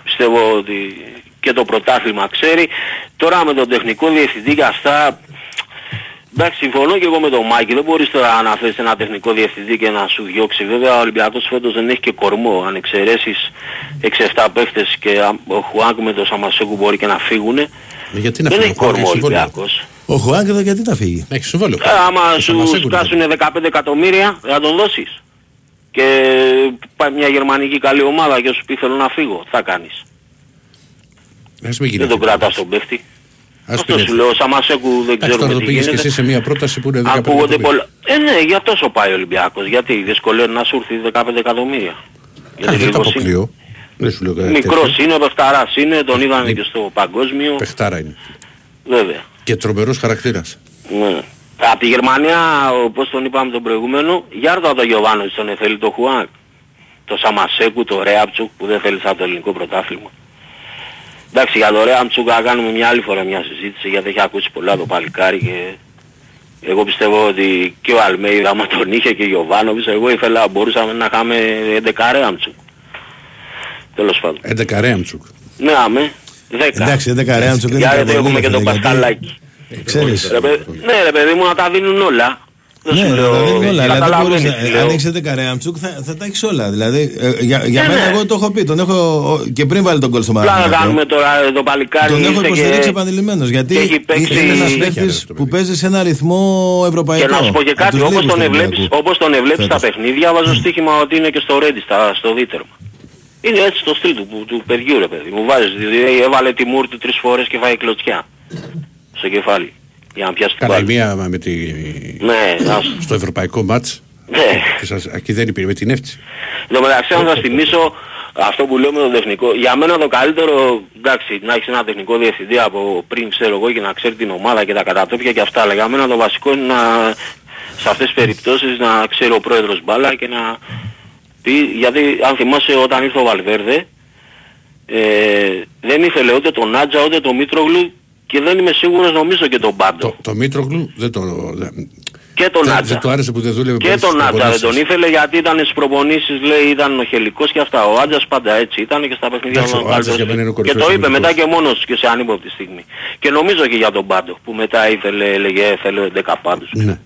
Πιστεύω ότι και το πρωτάθλημα ξέρει. Τώρα με τον τεχνικό διευθυντή και αυτά... Εντάξει, συμφωνώ και εγώ με τον Μάκη. Δεν μπορείς τώρα να θες ένα τεχνικό διευθυντή και να σου διώξει. Βέβαια ο Ολυμπιακός φέτος δεν έχει και κορμό. Αν εξαιρέσεις 6-7 παίχτες και α- ο Χουάνκ με τον Σαμασέκου μπορεί και να φύγουν. Ε, Γιατί να Δεν φύγει έχει ο Χουάνκ, κορμό ο έχει συμβόλαιο. Ολυμπιακός. Ο Χουάνκ εδώ γιατί θα φύγει; Έχει συμβόλαιο. Ε, άμα Ο σου Σαμασέκου είναι. σκάσουν 15 εκατομμύρια θα τον δώσεις. Και πάει μια γερμανική καλή ομάδα και σου πει θέλω να φύγω. Τι θα κάνεις. Ας μην γίνει Δεν τον αυτό. κρατάς τον παίχτη. Ας Αυτό μην σου λέω, ο Σαμασέκου δεν Εντάξει, τώρα ξέρουμε το τι πήγες και γίνεται. εσύ σε μια πρόταση που είναι 15 Ακούγονται εκατομμύρια. πολλά. Ε, ναι, για τόσο πάει ο Ολυμπιακός. Γιατί δυσκολεύει να σου έρθει 15 εκατομμύρια. Γιατί Α, Δεν το λίγος είναι. αποκλείω. Δεν σου λέω κάτι Μικρός τέτοιο. είναι, ο Πεφταράς είναι, τον είδανε και στο παγκόσμιο. Παιχτάρα είναι. Βέβαια. Και τρομερός χαρακτήρας. Ναι. Από τη Γερμανία, όπως τον είπαμε τον προηγούμενο, Γιάρδο το Γιωβάνο τον θέλει το Χουάνκ. Το Σαμασέκου, το Ρέαπτσουκ που δεν θέλει σαν το ελληνικό πρωτάθλημα. Εντάξει, για το Ρέαπτσουκ θα κάνουμε μια άλλη φορά μια συζήτηση γιατί έχει ακούσει πολλά το παλικάρι και εγώ πιστεύω ότι και ο Αλμέιδα άμα τον είχε και ο Γιωβάνοβιτς, εγώ ήθελα, μπορούσαμε να είχαμε 11 Ρέαπτσουκ. Τέλος πάντων. 11 Ρέαμτσουκ. Ναι, άμε. 10. Εντάξει, 11 Ρέαντσοκ είναι Γιατί υπερβολή, έχουμε ρε και φίλε, τον γιατί- Πασχαλάκη. Ξέρεις, Ρε, παι- ναι ρε παιδί μου να τα δίνουν όλα. Δεν Ναι, σου λέω, δηλαδή όλα. Δηλαδή καταλαβαίνεις μπορείς, τι να- λέω. αν έχεις 11 Ρεαμτσούκ θα, θα τα έχεις όλα. Δηλαδή, ε, για, για Ναι, μένα ναι. εγώ το έχω πει. Τον έχω ο- και πριν βάλει τον κόλ στο Απλά να Παναθηναϊκό. κάνουμε τώρα το παλικάρι. Τον έχω ήρθε υποστηρίξει και... επανειλημμένος γιατί και έχει παίξει- είναι ένας Συνέχεια, παίκτης ρε, το που παιδί. παίζει σε ένα ρυθμό ευρωπαϊκό. Και να σου πω και Από κάτι, τους όπως λίγους τον, του εβλέπεις, Ολυμπιακού. όπως τον εβλέπεις στα Φέτος. παιχνίδια, βάζω στοίχημα ότι είναι και στο Ρέντι, στα, στο δίτερμα. Είναι έτσι το στυλ του, που- του παιδιού ρε παιδί μου. Βάζεις, δηλαδή έβαλε τη μούρτη τρεις φορές και φάει κλωτσιά. Στο κεφάλι. Για να πιάσει την Καλά, η μπάλα. μία με τη... Ναι, άστο. στο ευρωπαϊκό μάτς. Ναι. και σας- Εκεί δεν υπήρχε με την έφτιση. Εν τω μεταξύ, αν θα θυμίσω αυτό που λέω με το τεχνικό, για μένα το καλύτερο, εντάξει, να έχεις ένα τεχνικό διευθυντή από πριν, ξέρω εγώ, και να ξέρει την ομάδα και τα κατατόπια και αυτά, αλλά για μένα το βασικό είναι να, σε αυτές τις περιπτώσεις να ξέρει ο πρόεδρος μπάλα και να πει, γιατί αν θυμάσαι όταν ήρθε ο Βαλβέρδε, ε, δεν ήθελε ούτε τον Νάτζα ούτε τον Μήτρογλου και δεν είμαι σίγουρος νομίζω και τον Πάντο. Το, το Μήτρογλου δεν το... δεν- Και τον δεν- Νάτζα. δεν του άρεσε που δεν δούλευε Και πολύ τον στις Άτζα δεν τον προπονήσεις. ήθελε γιατί ήταν στις προπονήσεις λέει ήταν ο Χελικός και αυτά. Ο Άτζας πάντα έτσι ήταν και στα παιχνίδια Εντάξει, ήταν ο Άτζας καλύτερος. για μένα είναι ο Και κορυφαίος το είπε αμυντικός. μετά και μόνος του και σε ανύποπτη στιγμή. Και νομίζω και για τον Πάντο που μετά ήθελε, έλεγε θέλω 11 πάντους. Ναι.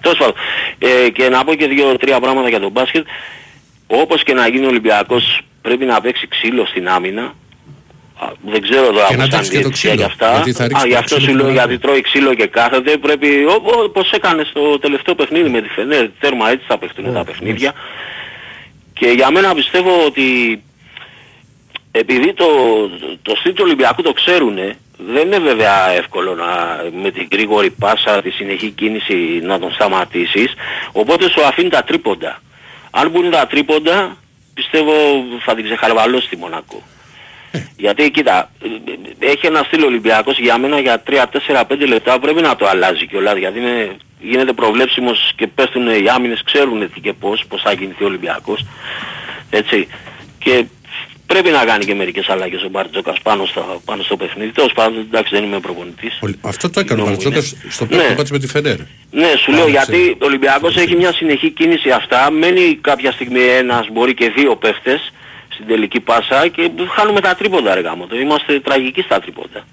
Τέλος πάντων. Ε, και να πω και δύο-τρία πράγματα για τον μπάσκετ. Όπως και να γίνει ο Ολυμπιακός πρέπει να παίξει ξύλο στην άμυνα. Α, Δεν ξέρω τώρα Και να πώς κάνει τρέξει και το διαιτησία ξύλο, για αυτά. γιατί θα ρίξει Α, το γι' αυτό ξύλο σου λέω του γιατί άλλου. τρώει ξύλο και κάθεται. Πρέπει ό- όπως έκανες στο τελευταίο παιχνίδι με τη Φενέρ. Τέρμα έτσι θα παιχτούν τα παιχνίδια. Και για μένα πιστεύω ότι επειδή το, το στυλ του Ολυμπιακού το ξέρουν, δεν είναι βέβαια εύκολο να, με την γρήγορη πάσα, τη συνεχή κίνηση να τον σταματήσεις, οπότε σου αφήνει τα τρίποντα. Αν μπουν τα τρίποντα, πιστεύω θα την ξεχαλβαλώσει τη Μονακό. Γιατί κοίτα, ε, έχει ένα στυλ Ολυμπιακός για μένα για 3, 4, 5 λεπτά πρέπει να το αλλάζει κιόλας γιατί είναι, γίνεται προβλέψιμος και πέφτουν οι άμυνες, ξέρουν τι και πώς, πώς θα κινηθεί ο Ολυμπιακός. Έτσι. Και πρέπει να κάνει και μερικές αλλαγές ο Μπαρτζόκας πάνω, στα, πάνω στο παιχνίδι. Τέλος πάντων, εντάξει δεν είμαι προπονητής. Ο- Αυτό το έκανε ο Νομίζω Μπαρτζόκας είναι. στο πρώτο Ναι. μάτς με τη Φενέρ. Ναι, σου λέω Άλλαξε. γιατί ο Ολυμπιακός έχει μια συνεχή κίνηση αυτά. Μένει κάποια στιγμή ένας, μπορεί και δύο παίχτες στην τελική πάσα και χάνουμε τα τρίποντα ρε γάμο. Το είμαστε τραγικοί στα τρίποντα.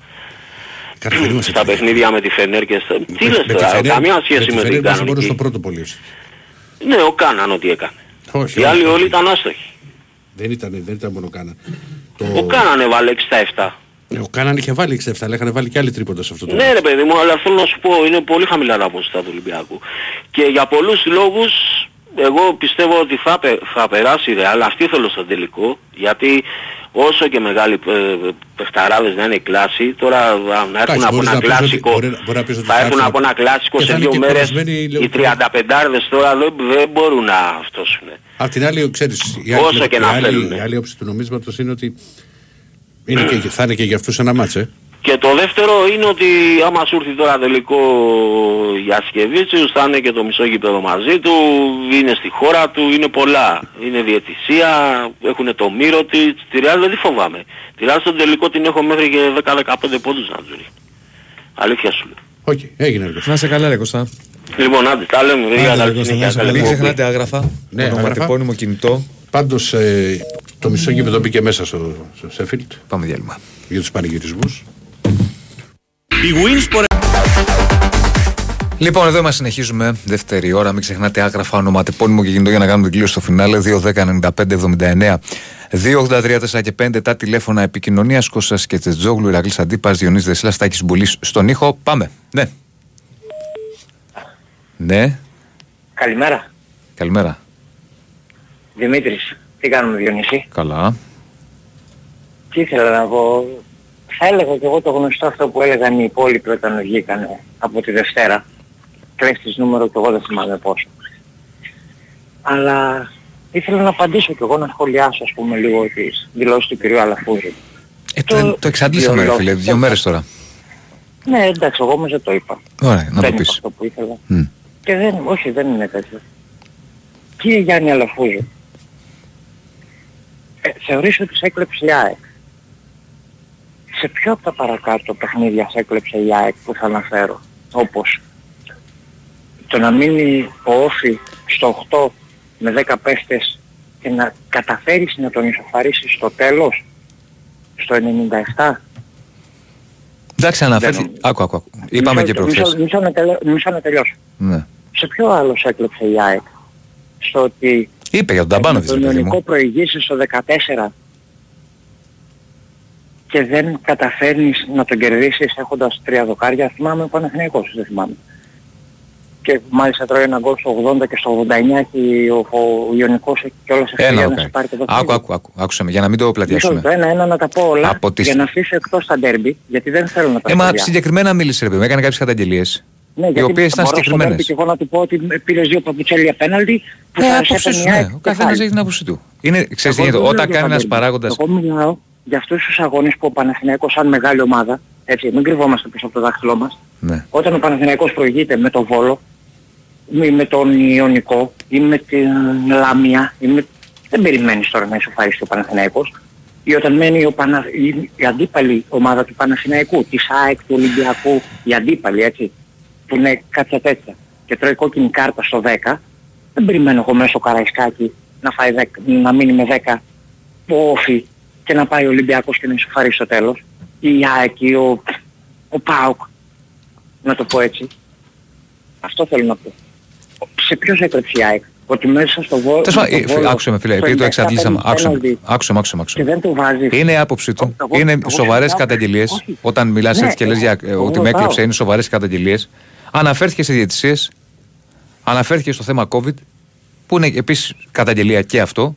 Κάτι δεν είμαστε στα τραγικοί. παιχνίδια με τη Φενέρ και στα... Τι Με- λες με τη τώρα, Φενέρ- καμία σχέση με, τη την Φενέρ μας μόνο κανονική. στο πρώτο πολύ. Ναι, ο Κάναν ό,τι έκανε. Όχι, Οι άλλοι όχι. όλοι ήταν άστοχοι. Δεν ήταν, δεν ήταν μόνο Κάναν. Ο Κάναν έβαλε 6 στα 7. Ναι, Ο Κάναν είχε βάλει 6-7, αλλά είχαν βάλει και άλλοι τρίποντα σε αυτό το Ναι ρε παιδί μου, αλλά θέλω να σου πω, είναι πολύ χαμηλά τα ποσοστά του Ολυμπιακού. Και για πολλούς λόγους, εγώ πιστεύω ότι θα, πε- θα περάσει ρε, αλλά αυτή θέλω στο τελικό, γιατί όσο και μεγάλοι ε, παιχταράδες να είναι η κλάση, τώρα α, να έρθουν Εντάξει, από μπορείς ένα να πεις ότι- κλάσικο, μπορεί να- μπορεί να πεις ότι θα θα έρθουν έρθουν από ένα κλάσικο και σε θα είναι δύο και μέρες, κορεσμένοι, λέω, οι 35 τώρα δεν, δεν μπορούν να αυτόσουν. Απ' την άλλη, ξέρεις, η Όσο άλλη, και η να άλλη, θέλουνε. η άλλη όψη του νομίσματος είναι ότι είναι και, θα είναι και για αυτούς ένα μάτς, ε. Και το δεύτερο είναι ότι άμα σου έρθει τώρα τελικό για Σκεβίτσιους θα είναι και το μισό γήπεδο μαζί του, είναι στη χώρα του, είναι πολλά. Είναι διαιτησία, έχουν το μύρο της, της Real δεν τη φοβάμαι. Τη Real στον τελικό την έχω μέχρι και 10-15 πόντους να τους ρίχνει. Αλήθεια σου λέω. Οκ, έγινε ρε. Να σε καλά, ρε Κωστά. Λοιπόν, άντε, τα λέμε. Άντε, παιδιά, ρε, καλή Κώστα, συνέχεια, να σε καλή καλά. Μην εκπομπή. ξεχνάτε άγραφα. Ναι, ονοματεπώνυμο κινητό. Πάντως ε, το μισό γήπεδο μπήκε μέσα στο, στο Σέφιλτ Πάμε διάλειμμα. για τους πανηγυρισμούς. Η Winsport Λοιπόν, εδώ είμαστε, συνεχίζουμε. Δεύτερη ώρα. Μην ξεχνάτε άγραφα, ονοματεπώνυμο και κινητό για να κάνουμε την κλήρωση στο φινάλε. 2-10-95-79. 2-83-4 και 5 τα τηλέφωνα επικοινωνίας Κώστας και Τσετζόγλου, Ηρακλής Αντίπας, Διονύη Δεσίλας, Τάκη Μπουλής στον ήχο. Πάμε. Ναι. Ναι. Καλημέρα. Καλημέρα. Δημήτρης, τι κάνουμε Διονύση; Καλά. Τι ήθελα να πω. Θα έλεγα και εγώ το γνωστό αυτό που έλεγαν οι υπόλοιποι όταν βγήκαν από τη Δευτέρα. Κλέφτης νούμερο και εγώ δεν θυμάμαι πόσο. Αλλά ήθελα να απαντήσω και εγώ να σχολιάσω ας πούμε λίγο τις δηλώσεις του κυρίου Αλαφούζη. Ε, το, το εξαντλήσαμε, ρε φίλε. Δύο μέρες τώρα. Ναι εντάξει εγώ όμως δεν το είπα. Ωραία, να δεν το είπα πεις. αυτό που ήθελα. Μμ. Και δεν, όχι δεν είναι τέτοιο. Κύριε Γιάννη Αλαφούζη, ε, θεωρείς ότι σε έκλεψε η ΑΕΚ; Σε ποιο από τα παρακάτω παιχνίδια σε έκλεψε η ΑΕΚ που θα αναφέρω, όπως το να μείνει ο Όφη στο 8 με 10 παίχτες και να καταφέρεις να τον ισοφαρίσεις στο τέλος, στο 97. Εντάξει, αναφέρθηκε. Δεν- Άκου, άκου. άκου. Είπαμε Μισό- και μισό- προχθές. Μισό, να τελειώ- μισό να τελειώσω. Ναι. σε ποιο άλλος σε έκλεψε η ΑΕΚ; Στο ότι Είπε για τον Ταμπάνοβιτς, τον ρε παιδί Ιωνικό μου. προηγήσει στο 14 και δεν καταφέρνεις να τον κερδίσεις έχοντας τρία δοκάρια. Θυμάμαι ο Παναθηναϊκός, δεν θυμάμαι. Και μάλιστα τρώει ένα γκολ στο 80 και στο 89 έχει ο, ο, ο Ιωνικός έχει κιόλας Ένα ευκαιρία να δοκάρι. σε πάρει το Άκου, δοκάρι. άκου, άκου. Άκουσε με, για να μην το Μισό πλατιάσουμε. λεπτό, ένα-ένα να τα πω όλα Από τις- για να αφήσω εκτός τα ντέρμπι, γιατί δεν θέλω να τα Ε, μα σχολιάσω. συγκεκριμένα μίλησε, ρε παιδί μου. Έκανε κάποιες καταγγελίες. Ναι, οι γιατί οποίες ήταν μπορώ στο συγκεκριμένες. ντέρμπι Και εγώ να του πω ότι πήρες δύο παπουτσέλια πέναλτι που Ε, θα άποψή σε σου, έπαιρνε η ναι. ΑΕΚ Ο και καθένας πάλι. έχει την άποψή του. Είναι, ξέρεις τι Εγώ γίνεται, δεν λέω όταν για κάνει τα ένας ντέρμπι. παράγοντας... Εγώ μιλάω για αυτούς τους αγώνες που ο Παναθηναϊκός σαν μεγάλη ομάδα, έτσι, μην κρυβόμαστε πίσω από το δάχτυλό μας, Ναι. όταν ο Παναθηναϊκός προηγείται με τον Βόλο, ή με τον Ιωνικό, ή με την Λάμια, ή με... δεν περιμένεις τώρα να ισοφαρίσει ο Παναθηναϊκός, ή όταν μένει ο Πανα... η... η αντίπαλη ομάδα του Παναθηναϊκού, της ΑΕΚ, του Ολυμπιακού, η αντίπαλη, έτσι, που είναι κάποια τέτοια, και τρώει κόκκινη κάρτα στο 10, δεν περιμένω εγώ μέσω Καραϊσκάκη να, φάει 10, να μείνει με 10 όφη και να πάει ο Ολυμπιακός και να ισοφαρίσει στο τέλος. Ή η ΑΕΚ ή ο, ο ΠΑΟΚ, να το πω έτσι. Αυτό θέλω να πω. Σε ποιος έκλεψε η ΑΕΚ; Ότι μέσα στο Βόλο... Τέλος πάντων, ε, φι- άκουσε με φίλε, επειδή το εξαντλήσαμε. Άκουσε με, άκουσε με, άκουσε με, άκουσε Και με. δεν το βάζεις. Είναι η άποψή του. Εγώ- Είναι εγώ σοβαρές συζητάω- καταγγελίες. όχι. Όταν μιλάς Ναι, έτσι και λες για, εγώ- ε, εγώ ότι με ρωτάω. έκλεψε είναι σοβαρές καταγγελίες. Αναφέρθηκε σε διαιτησίες. Αναφέρθηκε στο θέμα COVID. Που είναι επίσης καταγγελία και αυτό.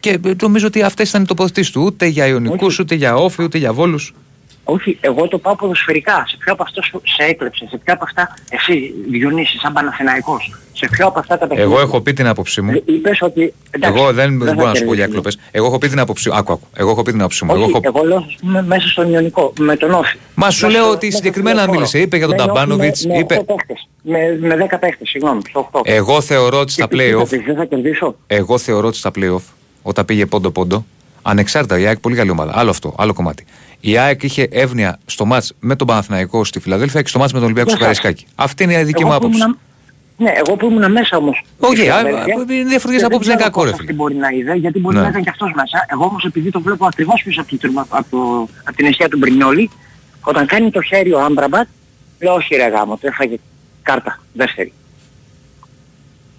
Και ε, νομίζω ότι αυτές ήταν οι τοποθετήσεις του. Ούτε για Ιωνικούς, ούτε για Όφη, ούτε για Βόλους. Όχι, εγώ το πάω ποδοσφαιρικά. Σε ποιο από αυτά σου- σε έκλεψε, σε ποια από αυτά εσύ Διονύση σαν Παναθηναϊκός. Σε ποιο από αυτά τα παιχνίδια. Εγώ έχω πει την άποψή μου. Ε, Είπες ότι... εντάξει, Εγώ δεν, δεν θα μπορώ να σου πω για κερδίσουμε. κλοπές. Εγώ έχω πει την άποψή μου. Άκου, άκου. Εγώ έχω πει την άποψή μου. Εγώ Όχι, έχω... εγώ λέω ας πούμε, μέσα στον Ιωνικό, με τον Όφη. Μα σου Μέσα λέω στο- ότι μέσα συγκεκριμένα στο μίλησε. χώρο. Είπε για τον Με- Ταμπάνοβιτς, με- με είπε- οκτώ παίχτες. Με, με 10 παίχτες, συγγνώμη, στο 8. Εγώ θεωρώ ότι στα Και τι θα play-off πεις, Δεν θα κερδίσω. Εγώ θεωρώ ότι στα playoff, όταν πήγε πόντο-πόντο, ανεξάρτητα η ΑΕΚ πολύ καλή ομάδα. Άλλο αυτό, άλλο κομμάτι. Η ΑΕΚ είχε εύνοια στο μάτς με τον Παναθηναϊκό στη Φιλαδέλφια και στο μάτς με τον Ολυμπιακό στο Για σας. Καραϊσκάκι. Αυτή είναι η δική Εγώ μου που άποψη. ήμουνα- Ναι, εγώ που ήμουν μέσα όμως. Όχι, στη α, Φιλαδέλφια, α, είναι και διαφορετικές δεν απόψεις, είναι ξέρω κακό, ρε πώς φίλε. αυτή μπορεί να είδε, γιατί μπορεί Ναι. να ήταν και αυτός μέσα. Εγώ όμως επειδή το βλέπω ακριβώς πίσω από, το, τουρμα- από, το, από την αιστεία του Μπρινιόλη, όταν κάνει το χέρι ο Άμπραμπατ, λέω όχι ρε γάμο, το έφαγε κάρτα, δεύτερη.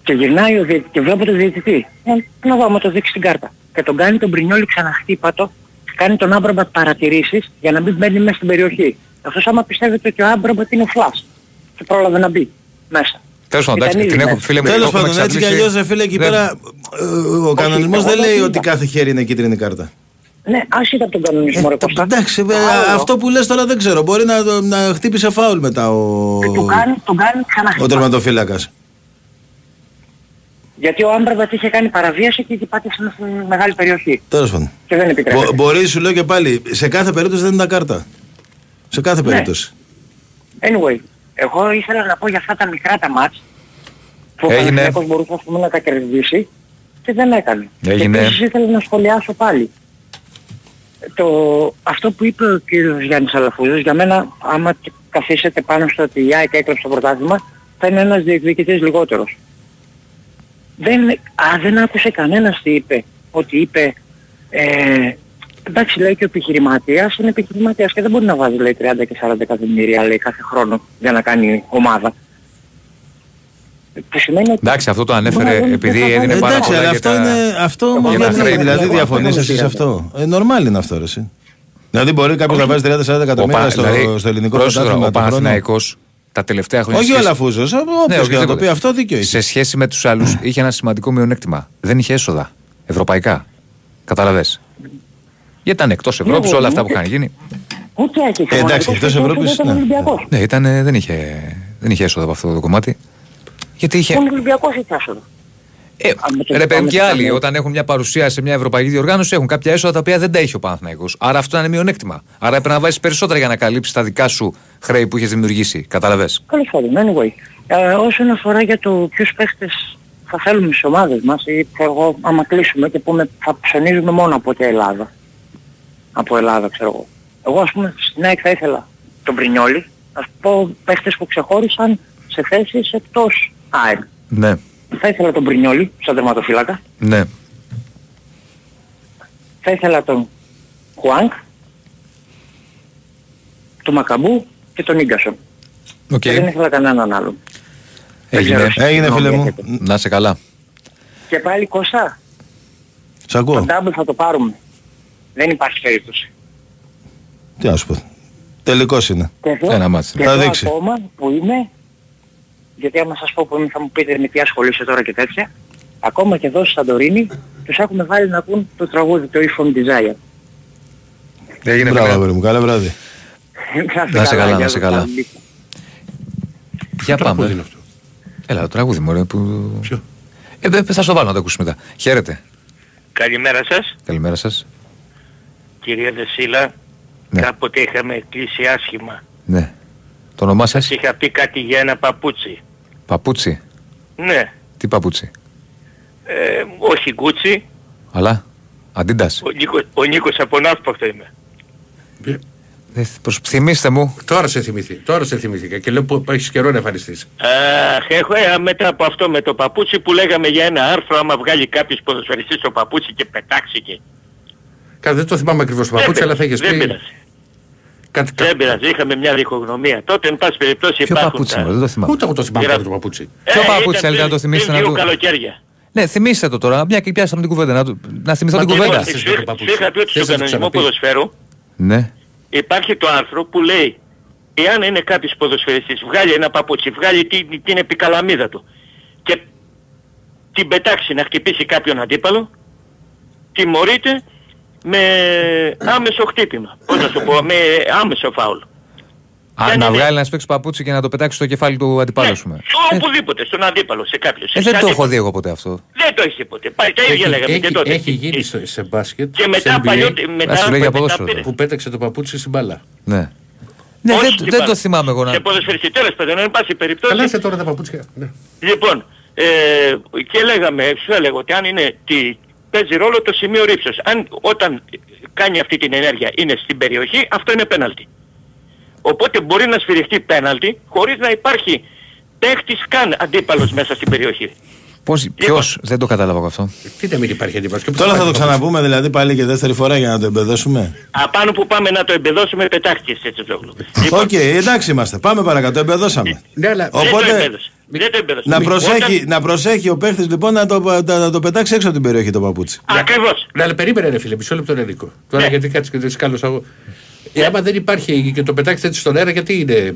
Και γυρνάει ο διαιτητής και βλέπω τον διαιτητή. Ε, να δω, άμα το δείξει την κάρτα. Και τον κάνει τον Μπρινιόλη ξαναχτύπατο, κάνει τον Άμπραμπατ παρατηρήσεις για να μην μπαίνει μέσα στην περιοχή. Αυτός άμα πιστεύετε ότι ο Άμπραμπατ είναι φλάς και πρόλαβε να μπει μέσα. Τέλος πάντων, εντάξει, Ήταν την ήδη έχω, μέσα. φίλε μου, Τέλος το έχουμε πάντων, έτσι κι εξαντλήσει. αλλιώς, φίλε, εκεί Δεν- πέρα ε, ο κανονισμός εγώ δεν δεν λέει είδα. ότι κάθε χέρι είναι κίτρινη κάρτα. Ναι, άσχετα από τον κανονισμό ρε Κώστα. Εντάξει, ε, Άλλο. αυτό που λες τώρα δεν ξέρω. Μπορεί να, να χτύπησε φάουλ μετά ο, Και του κάνει, τον κάνει ξανά ο τερματοφύλακας. Γιατί ο Άμπραμπατ είχε κάνει παραβίαση και είχε πάτησε μέσα στην μεγάλη περιοχή. Τέλος πάντων. Και δεν επιτρέπεται. Μπο- μπορείς, σου λέω και πάλι, σε κάθε περίπτωση δεν ήταν κάρτα. Σε κάθε Ναι. περίπτωση. Anyway, εγώ ήθελα να πω για αυτά τα μικρά τα μάτς που ο Έγινε. Παναθηναϊκός μπορούσε ας πούμε, να τα κερδίσει και δεν έκανε. Έγινε. Και επίσης ήθελα να σχολιάσω πάλι. Το, αυτό που είπε ο κύριος Γιάννης Αλαφούζος, για μένα άμα και καθίσετε πάνω στο ότι η ΑΕΚ έκλεψε το πρωτάθλημα, θα είναι ένας διεκδικητής λιγότερος. Δεν, α, δεν άκουσε κανένας τι είπε. Ότι είπε, ε, εντάξει λέει και ο επιχειρηματίας είναι επιχειρηματίας και δεν μπορεί να βάζει λέει 30 και 40 εκατομμύρια λέει κάθε χρόνο για να κάνει ομάδα. Που σημαίνει ότι... Εντάξει, αυτό το Μπορεί να ανέφερε δούμε επειδή και θα έδινε βάλει. πάρα Εντάξει, πολλά αλλά για αυτό τα- είναι. Αυτό Εγώ γιατί για τα χρέη δηλαδή που διαφωνείς έχουν. εσύ σε αυτό. Ε, νορμάλ είναι αυτό, εσύ. Δηλαδή μπορεί κάποιος να βάζει 30-40 Ο εκατομμύρια Πα- στο, δηλαδή, στο ελληνικό πρόσεχε τώρα, πρωτάθλημα Ο τον χρόνο. Παναθηναϊκός τα τελευταία χρόνια. Όχι ο σχέση- Αλαφούζος, Ναι, όποιος και να το οποιοδήποτε. πει αυτό δίκιο έχει. Σε σχέση με τους άλλους είχε ένα σημαντικό μειονέκτημα. Δεν είχε έσοδα. Ευρωπαϊκά. Καταλαβες. Γιατί ήταν εκτός Ευρώπης Ναι, όλα αυτά ναι. που είχαν γίνει. Ούτε έχει. Ε, εντάξει, εκτός Ευρώπης, Ήταν ναι. Ολυμπιακός. Ναι, ήταν, δεν, είχε, δεν είχε έσοδα από αυτό το κομμάτι. Γιατί είχε. Ο Ολυμπιακός είχε άσοδο. Ε, Αν με το ρε παιδί πάμε μου και στο άλλοι, ταμείο. όταν έχουν μια παρουσία σε μια ευρωπαϊκή διοργάνωση, έχουν κάποια έσοδα τα οποία δεν τα είχε ο Παναθηναϊκός. Άρα αυτό είναι μειονέκτημα. Άρα έπρεπε να βάζεις περισσότερα για να καλύψεις τα δικά σου χρέη που είχε δημιουργήσει. Καταλαβες; Καλώς πάντων, anyway. Ε, όσον αφορά για το ποιους παίχτες θα θέλουμε στις ομάδες μας ή ξέρω εγώ άμα κλείσουμε και πούμε θα ψωνίζουμε μόνο από την Ελλάδα. Από Ελλάδα ξέρω εγώ. Εγώ ας πούμε στην ΑΕΚ θα ήθελα τον Πρινιόλη, ας πω παίχτες που ξεχώρισαν σε θέσεις εκτός ΑΕΚ. Ναι, Θα ήθελα τον Πρινιόλη σαν τερματοφύλακα. ναι. Θα ήθελα τον Χουάνκ, τον Μακαμπού και τον Ίγκασον. Οκ. Και δεν ήθελα κανέναν άλλον. Έγινε. Έγινε φίλε μου. Να 'σαι καλά. Και πάλι Κώστα, Σ' το ακούω. double θα το πάρουμε. Δεν υπάρχει περίπτωση. Τι να σου πω. Τελικός είναι. Και εδώ, Ένα ματς. και Θα εδώ δείξει. ακόμα που είμαι, γιατί άμα σας πω που είμαι θα μου πείτε με τι ασχολείσαι τώρα και τέτοια, ακόμα και εδώ στη Σαντορίνη τους έχουμε βάλει να πούν το τραγούδι, το If from Desire. Έγινε Μπράβο, φίλε. αγόρι μου. Καλά βράδυ. Να σε καλά, για να σε το καλά. τραγούδι. Για Τραγούδι πάμε. είναι αυτό; Έλα, το τραγούδι μου, ρε, που... Ποιο; Ε, δε- θα στο βάλω να το ακούσουμε μετά. Χαίρετε. Καλημέρα σας, Καλημέρα σας. κυρία Δεσίλα. Ναι. Κάποτε είχαμε κλείσει άσχημα. Ναι. Το όνομά σας, Σας είχα πει κάτι για ένα παπούτσι. Παπούτσι; Ναι, Τι παπούτσι; ε, όχι γκούτσι. Αλλά, αντίντας. Ο, Νίκος, ο Νίκος από Ναύπακτο είμαι. Ε, Ε, προς- Θυμήστε μου. Τώρα σε θυμηθεί. Τώρα σε θυμηθήκα και λέω που έχεις καιρό να εμφανιστείς. Αχ, έχω ε, μετά από αυτό με το παπούτσι που λέγαμε για ένα άρθρο άμα βγάλει κάποιος ποδοσφαιριστής το παπούτσι και πετάξει και... Κάτι δεν το θυμάμαι ακριβώς το παπούτσι, Δεν αλλά θα έχεις πειράζει, πει. Δεν πειράζει. Κάτι, Δεν πειράζει, είχαμε μια διχογνωμία. Τότε, εν πάση περιπτώσει, Ποιο υπάρχουν παπούτσι, τα- μωρέ, δεν το θυμάμαι. Ούτε εγώ το θυμάμαι Γράφει. το παπούτσι. Ποιο Ε, παπούτσι ήταν θέλετε να πριν- το θυμίσετε πριν να δύο το... καλοκαίρια. Ναι, θυμίστε το τώρα, μια και πιάσαμε την κουβέντα. Να, το- να θυμηθώ την Μα τι κουβέντα. είμαστε. Σου είχα- σου είχα πει ότι Θες στο να το κανονισμό ξαναπείς. ποδοσφαίρου Ναι. υπάρχει το άρθρο που λέει εάν είναι κάποιος ποδοσφαιριστής βγάλει ένα παπούτσι, βγάλει την, την επικαλαμίδα του και την πετάξει να χτυπήσει κάποιον αντίπαλο, τιμωρείται με άμεσο χτύπημα. Πώς να σου πω, με άμεσο φάουλ. Α, Δεν να είναι- βγάλει ένα παίξει παπούτσι και να το πετάξει στο κεφάλι του αντιπάλου, ας πούμε. Ναι, οπουδήποτε, στον αντίπαλο, σε κάποιον. Ε, σε δεν το αντίπαλο. έχω δει εγώ ποτέ αυτό. Δεν το έχεις δει ποτέ. Πάει, τα ίδια Έχει, λέγαμε και έχει, τότε. έχει γίνει στο- σε μπάσκετ, Και σε μετά NBA, παλιό, μετά, Α, σου λέει για μετά ποδόσφαιρο πήρε- τώρα. που πέταξε το παπούτσι στην μπάλα. Ναι. Ναι, Όχι δεν, στην δεν μπάλα. το θυμάμαι εγώ να... Σε ποδοσφαιριστή, τέλος πάντων, εν πάση περιπτώσει. Καλά είσαι τώρα τα παπούτσια. Ναι. Λοιπόν, ε, και λέγαμε, σου έλεγα ότι αν είναι, τι, παίζει ρόλο το σημείο ρήψος. Αν όταν κάνει αυτή την ενέργεια είναι στην περιοχή, αυτό είναι πέναλτι. Οπότε μπορεί να σφυριχτεί πέναλτι χωρίς να υπάρχει παίχτης καν αντίπαλος μέσα στην περιοχή. Πώς, ποιος, δεν το κατάλαβα εγώ αυτό. Τι να μην υπάρχει αντίπαλος. Και πού Τώρα θα το υπάρχει ξαναπούμε δηλαδή πάλι και δεύτερη φορά για να το εμπεδώσουμε. Απάνω που πάμε να το εμπεδώσουμε πετάχτηκες έτσι Τζόγλου. Οκ, εντάξει είμαστε. Πάμε παρακάτω. Εμπεδώσαμε. Ναι, αλλά Δεν το Οπότε εμπέδωσε. Δεν το εμπέδωσε. να Όταν- προσέχει, να προσέχει ο παίχτης λοιπόν να το, να, να το πετάξει έξω από την περιοχή το παπούτσι. Ακριβώς. Ναι, αλλά περίμενε ρε φίλε, μισό λεπτό Ενικό. Τώρα Ναι. γιατί κάτσε και δεν σκάλω εγώ. Ε, άμα δεν υπάρχει και το πετάξετε έτσι στον αέρα, γιατί είναι ε,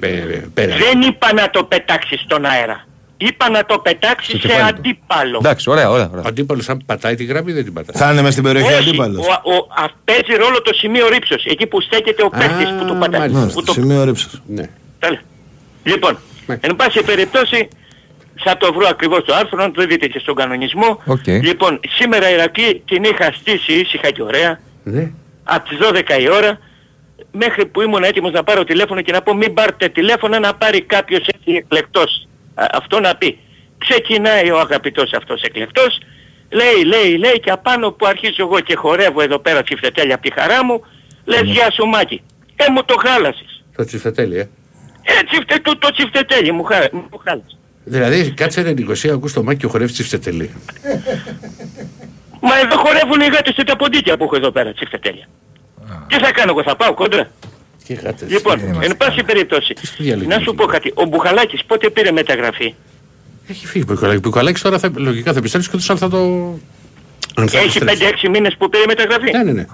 πέρα; Δεν είπα να το πετάξεις στον αέρα. Είπα να το πετάξεις σε κεφάλι του. αντίπαλο. Εντάξει, ωραία, ωραία. ωραία. Ο αντίπαλος αν πατάει τη γραμμή δεν την πατάει. Θα είναι μες στην περιοχή Όχι, αντίπαλος. ο, ο, α, παίζει ρόλο το σημείο ρίψης. Εκεί που στέκεται ο παίκτης που το πατάει. μάλιστα. Που Στο το... σημείο ρίψης. Ναι. Τέλεια. Λοιπόν, Ναι. εν πάση περιπτώσει θα το βρω ακριβώς το άρθρο, να το δείτε και στον κανονισμό. Οκ. Λοιπόν, σήμερα η Ηρακλή την είχα στήσει ήσυχα και ωραία, ναι. από τις 12 η ώρα, μέχρι που ήμουν έτοιμος να πάρω τηλέφωνο και να πω μην πάρετε τηλέφωνο να πάρει κάποιος έτσι εκλεκτός. Α, αυτό να πει. Ξεκινάει ο αγαπητός αυτός εκλεκτός, λέει, λέει, λέει και απάνω που αρχίζω εγώ και χορεύω εδώ πέρα τσιφτετέλια από τη χαρά μου, λες γεια σου Μάκη. Ε, μου το χάλασες. Το τσιφτετέλει, ε. Ε, τσιφτε, το, το τσιφτετέλι μου, χα, μου το χάλασε. Δηλαδή κάτσε ρε Νικοσία, ακούς το μάκι και χορεύει τσιφτετέλει. Μα εδώ χορεύουν οι γάτες και τα ποντίκια που έχω εδώ πέρα, τσιφτετέλια. Τι θα κάνω εγώ, θα πάω κόντρα; Και γάτες. Λοιπόν, είμαστε εν πάση περιπτώσει, διάλογο να σου πω κάτι. Ο Μπουχαλάκης πότε πήρε μεταγραφή; Έχει φύγει ο Πικολάκης. Ο Πικολάκης τώρα θα, λογικά θα επιστρέψει και ούτως άλλως θα το... Αν θα Έχει επιστρέψει. 5-6 μήνες που πήρε μεταγραφή; Ναι, ναι, ναι.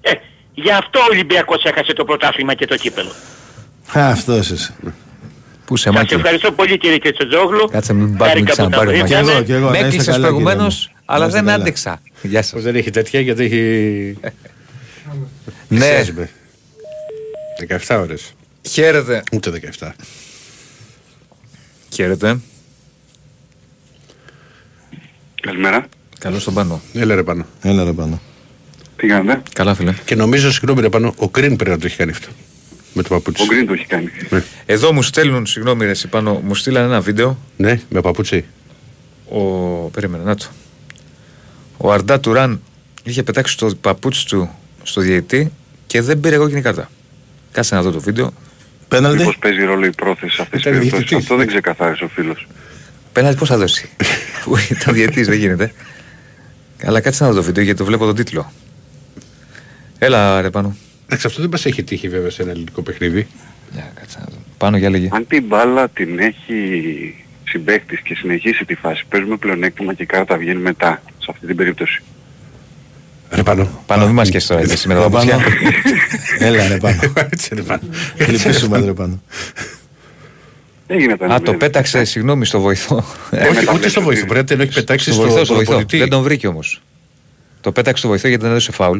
Ε, γι' αυτό ο Ολυμπιακός έχασε το πρωτάθλημα και το κύπελο. Α, αυτός είσαι. Πού σε Σας μάκι. ευχαριστώ πολύ κύριε Κετσοτζόγλου. Κάτσε μην πάρει μην Χάρηκα που τα ξαναπάρει ο Και Μάκης. βρήκαμε. εγώ, και εγώ. Με να είστε έκλεισες καλά, κύριε προηγουμένως, μου. αλλά Να είστε δεν καλά. άντεξα. Γεια Πως σας. δεν έχει τέτοια γιατί έχει... Ναι, Πλησιάζουμε. 17 ώρες. χαίρετε. Ούτε 17. Χαίρετε. Καλημέρα. Καλώς τον πάνω. Έλα ρε πάνω. Έλα ρε πάνω. Τι κάνετε; Καλά φίλε. Και νομίζω, συγγνώμη ρε πάνω, ο Κρίν πρέπει να το έχει κάνει αυτό. Με το παπούτσι. Ο Γκριν το έχει κάνει. Εδώ μου στέλνουν, συγγνώμη ρε εσύ πάνω, μου στείλαν ένα βίντεο. Ναι, με παπούτσι. Ο... Περίμενε, να το. Ο Αρντά Τουράν είχε πετάξει το παπούτσι του στο διαιτή και δεν πήρε κόκκινη κάρτα. Κάτσε να δω το βίντεο. Πέναλτι. Μήπως παίζει ρόλο η πρόθεση σε αυτές τις Ήταν περιπτώσεις. διαιτητής. Αυτό δεν ξεκαθάρισε ο φίλος. Πέναλτι πώς θα δώσει; Που ήταν διαιτής, δεν γίνεται. Αλλά κάτσε να δω το βίντεο γιατί το βλέπω τον τίτλο. Έλα ρε πάνω. Εντάξει, αυτό δεν μας έχει τύχει βέβαια σε ένα ελληνικό παιχνίδι. Για, κάτσε να δω. Πάνω για λέγε. Αν την μπάλα την έχει συμπαίκτης και συνεχίσει τη φάση, παίζουμε πλεονέκτημα και η κάρτα βγαίνει μετά, σε αυτή την περίπτωση. Ρε πάνω. Πάνω μη μας και τώρα έτσι με τα παπούτσια. Έλα ρε πάνω. Έτσι ρε πάνω. Λυπήσουμε ρε πάνω. Δεν γίνεται να Α, το μην- πέταξε, συγγνώμη, στο βοηθό. Ε, Όχι, ούτε στο βοηθό. Πρέπει να την έχει πετάξει Στο στο βοηθό, στο βοηθό. προπονητή. Δεν τον βρήκε όμως. Το πέταξε στο βοηθό γιατί δεν έδωσε φάουλ.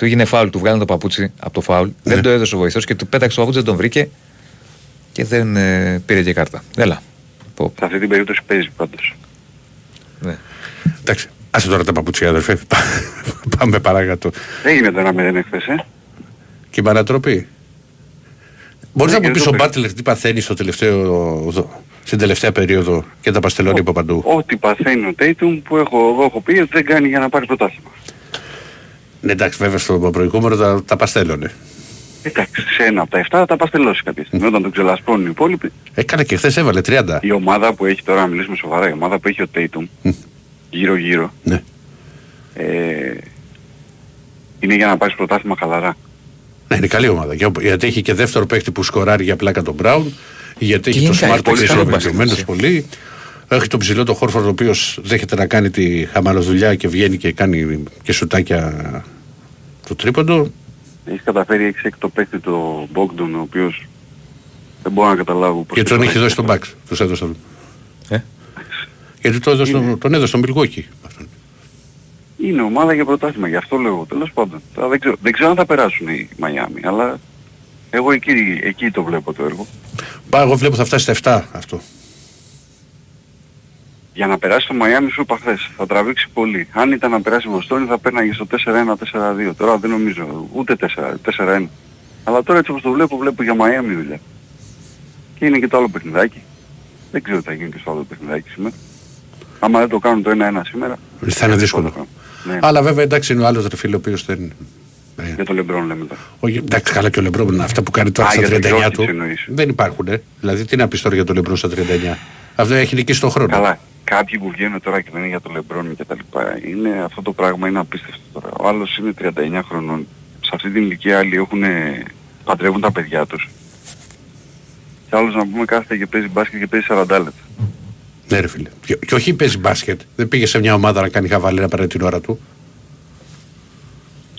Του έγινε φάουλ, του βγάλανε το παπούτσι από το φάουλ. Ναι. Δεν το έδωσε ο βοηθός και του πέταξε το παπούτσι, δεν τον βρήκε και δεν ε, πήρε και κάρτα. Έλα. Πω, Σε αυτή την περίπτωση παίζει πάντως. ναι. Εντάξει. Άσε τώρα τα παπούτσια αδερφέ. Πάμε παρακάτω. Δεν γίνεται να μην εχθές, ε. Και η παρατροπή. Μπορείς Ναι, να μου και πεις το ο πες. Μπάτλερ τι παθαίνεις στο τελευταίο, στην τελευταία περίοδο και τα παστελώνει από παντού. Ό,τι παθαίνει ο Τέιτουμ που έχω, εγώ έχω πει ότι δεν κάνει για να πάρει πρωτάθλημα. Ναι, εντάξει, βέβαια στο προηγούμενο τα, τα παστέλωνε. Εντάξει, σε ένα από τα 7 θα τα παστελώσει κάποια στιγμή. Όταν τον ξελασπώνουν οι υπόλοιποι, Έκανε και χθες έβαλε 30. η ομάδα που έχει τώρα, να μιλήσουμε σοβαρά, η ομάδα που έχει ο Τέιτουμ, γύρω-γύρω, Ναι. ε, είναι για να πάρεις πρωτάθλημα χαλαρά. Ναι, είναι καλή ομάδα. Για- Γιατί έχει και δεύτερο παίκτη που σκοράρει για πλάκα τον Μπράουν. Γιατί Και έχει το γενικά Σμαρτ που έχει είναι πολύ καλό ισορροπημένος μπάσκετ, πολύ. Έχει τον ψηλό τον Χόρφορντ ο οποίος δέχεται να κάνει τη χαμαλοδουλειά και βγαίνει και κάνει και σουτάκια το τρίποντο. Έχεις καταφέρει 6 το παίκτη το Μπόγκντον, ο οποίος δεν μπορώ να καταλάβω πώς Και τον το έχει έχει δώσει τον Μπαξ. Τους έδωσε τον. Ε; Γιατί το έδωσε, τον- τον έδωσε τον Μιλγόκι. Είναι ομάδα για πρωτάθλημα, γι' αυτό λέω. Τέλος πάντων. Τώρα δεν, ξέρω, δεν ξέρω αν θα περάσουν οι Μαϊάμι, αλλά εγώ εκεί, εκεί το βλέπω το έργο. Μπα, εγώ βλέπω θα φτάσει στα 7 αυτό. Για να περάσει το Μαϊάμι σου είπα χθες, θα τραβήξει πολύ. Αν ήταν να περάσει η Βοστόνη θα πέρναγε στο 4-1-4-2. Τώρα δεν νομίζω ούτε 4, 4-1. Αλλά τώρα έτσι όπως το βλέπω, βλέπω για Μαϊάμι δουλειά. Και είναι και το άλλο παιχνιδάκι. Δεν ξέρω τι θα γίνει και στο άλλο παιχνιδάκι σήμερα. Άμα δεν το κάνουν το 1-1 σήμερα. Θα είναι δύσκολο. Ναι. Αλλά βέβαια εντάξει είναι ο άλλος ρε φίλε ο οποίος δεν... Ναι. Για τον Λεμπρόν λέμε τώρα. Όχι, εντάξει, καλά και ο Λεμπρόν αυτά που κάνει τώρα Α, στα για τον 39 Γιόκιτς του εννοείς. δεν υπάρχουν. Ε. Δηλαδή, τι να πεις τώρα για τον Λεμπρόν στα 39. Αυτό έχει νικήσει τον χρόνο. Καλά, κάποιοι που βγαίνουν τώρα και λένε για τον Λεμπρόν και τα λοιπά, είναι, αυτό το πράγμα είναι απίστευτο τώρα. Ο άλλος είναι 39 χρονών. Σε αυτή την ηλικία άλλοι έχουν, παντρεύουν τα παιδιά τους. Και άλλος να πούμε κάθεται και παίζει μπάσκετ και παίζει 40 λεπτά. Ναι, ρε φίλε. Και, και όχι παίζει μπάσκετ. Δεν πήγε σε μια ομάδα να κάνει χαβαλέ να πάρει την ώρα του.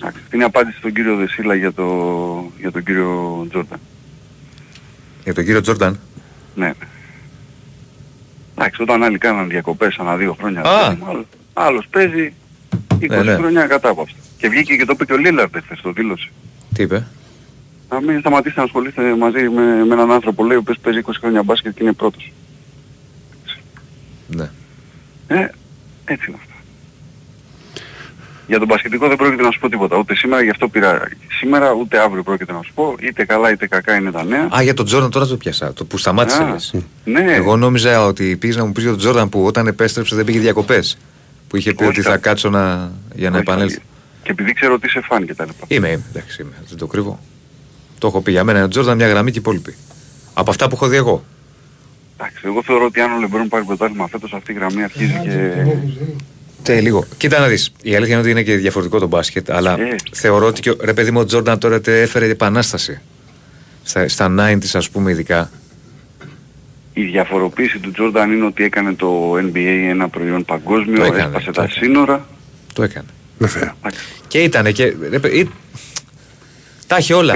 Εντάξει, Αυτή είναι η απάντηση στον κύριο Δεσίλα για, το, για τον κύριο Τζόρταν. Για τον κύριο Τζόρνταν. Ναι. Ναι. Εντάξει, όταν άλλοι κάναν διακοπές ανά δύο χρόνια, Α. παιδί μου, άλλος, άλλος παίζει 20 Ναι, ναι. χρόνια κατάπαυστα. Και βγήκε και το είπε και ο Λίλαρντ χθες, το δήλωσε. Τι είπε; Να μην σταματήσετε να ασχολείστε μαζί με, με έναν άνθρωπο λέει ο οποίος παίζει 20 χρόνια μπάσκετ και είναι πρώτος. Ναι. Ε, έτσι είναι αυτά. Για τον μπασκετικό δεν πρόκειται να σου πω τίποτα. Ούτε σήμερα, γι' αυτό πήρα σήμερα, ούτε αύριο πρόκειται να σου πω. Είτε καλά είτε κακά είναι τα νέα. Α, για τον Τζόρνταν τώρα το πιάσα. Το που σταμάτησε. Α, λες. ναι. Εγώ νόμιζα ότι πήγες να μου πεις για τον Τζόρνταν που όταν επέστρεψε δεν πήγε διακοπές. Που είχε πει Όχι, ότι θα θα- κάτσω να, για να Όχι, επανέλθω. Και επειδή ξέρω ότι είσαι φαν και τα λοιπά. Είμαι, είμαι, εντάξει, είμαι, δεν το κρύβω. Το έχω πει για μένα. Ο Τζόρνταν μια γραμμή και οι υπόλοιποι. Από αυτά που έχω δει εγώ. Εντάξει, εγώ θεωρώ ότι αν ο Λεμπρόν πάρει πρωτάθλημα φέτος αυτή η γραμμή αρχίζει και... Τε, λίγο. Κοίτα να δεις. Η αλήθεια είναι ότι είναι και διαφορετικό το μπάσκετ. Αλλά Ε. θεωρώ ότι και ο- ρε παιδί μου ο Τζόρνταν τώρα τε έφερε επανάσταση. Στα, στα 90s ας πούμε ειδικά. Η διαφοροποίηση του Τζόρνταν είναι ότι έκανε το NBA ένα προϊόν παγκόσμιο, Το έκανε, έσπασε το τα έκανε. σύνορα. Το έκανε. Βέβαια. Και ήταν και. Ρε, παι- ή- τα έχει όλα.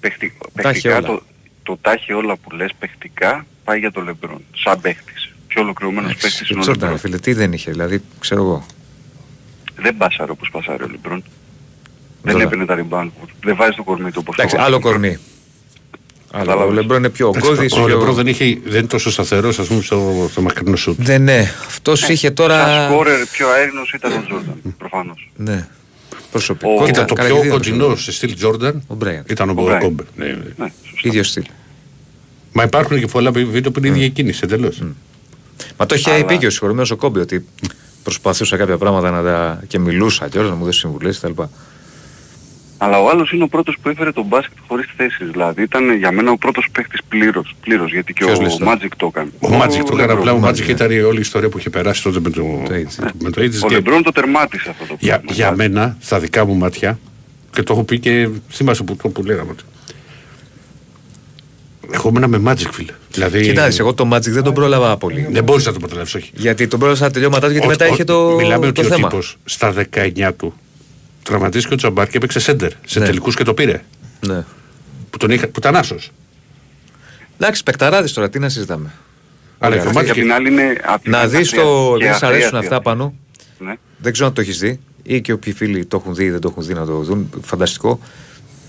Παιχτι, Τα έχει παιχτικά όλα. το, το τα έχει όλα που λες παιχτικά πάει για το Λεμπρόν. Σαν παίχτης. Πιο ολοκληρωμένος παίχτης Ο είναι ο Τζόρνταν, ρε Λεμπρόν. φίλε, τι δεν είχε. Δηλαδή, ξέρω εγώ. Δεν πάσαρε όπως πασάρει ο Λεμπρόν. Δεν Τζόρνταν. έπαιρνε τα rebound. Δεν βάζει το κορμί του όπως το Εντάξει, βάζει. άλλο κορμί. Αλλά ο Κατάλαβες. Λεμπρόν είναι πιο Εντάξει, ογκώδης. Ο πιο... Λεμπρόν δεν, είχε, δεν είναι τόσο σταθερός ας πούμε στο, στο μακρινό σουτ. Δεν ναι. Αυτός είχε τώρα. Σαν σκόρερ πιο αέρινος ήταν ο Τζόρνταν. Προφανώς. Ναι. Προσωπικό. Κοίτα, το Καλά, πιο και δύο κοντινό σε στυλ Τζόρνταν Ο Μπράιαντ. ήταν ο Ο Bryant. Κόμπε. Ναι, ναι. Ναι, ίδιο στυλ. Μα υπάρχουν και πολλά βίντεο που είναι η ίδια κίνηση εντελώς. Μα το είχε Αλλά- πει και ο συγχωρημένος ο Κόμπι ότι προσπαθούσα κάποια πράγματα να τα. και μιλούσα και όλα να μου δώσει συμβουλές κτλ. Αλλά ο άλλος είναι ο πρώτος που έφερε τον μπάσκετ χωρίς θέσεις. Δηλαδή ήταν για μένα ο πρώτος παίχτης πλήρως. πλήρως γιατί και Ποιος ο λες τώρα; Magic το έκανε. Ο Magic το έκανε Λεμπρόν. απλά. Ο Magic, Magic ναι. ήταν η όλη η ιστορία που είχε περάσει τότε με το, Το AIDS. με το AIDS. Ο και Λεμπρόν το τερμάτισε αυτό το για, πράγμα. για μένα, στα δικά μου μάτια, και το έχω πει και θυμάσαι που, το που λέγαμε ότι Εγώ ήμουν με Magic, φίλε. Δηλαδή, Κοιτάξτε, εγώ το Magic δεν τον πρόλαβα πολύ. Δεν μπορείς να το προλάβεις, όχι. Γιατί τον πρόλαβα στα τελειώματά του, γιατί Ο- μετά ο- είχε το, Μιλάμε το ότι ο θέμα. τύπος στα 19 του τραυματίστηκε ο Τζαμπάρ και έπαιξε σέντερ σε Ναι. τελικούς και το πήρε. Ναι. Που, τον είχα, που ήταν άσος. Εντάξει, παικταράδε τώρα, τι να συζητάμε. Αλλά Ωραία. και ο Και Magic- απ' την άλλη είναι... απ' την Να άλλη δεις αστεία- το. και Δεν σ' αστεία αρέσουν αστεία. αυτά πάνω. Ναι. Δεν ξέρω αν το έχεις δει ή και όποιοι φίλοι το έχουν δει ή δεν το έχουν δει να το δουν. Φανταστικό.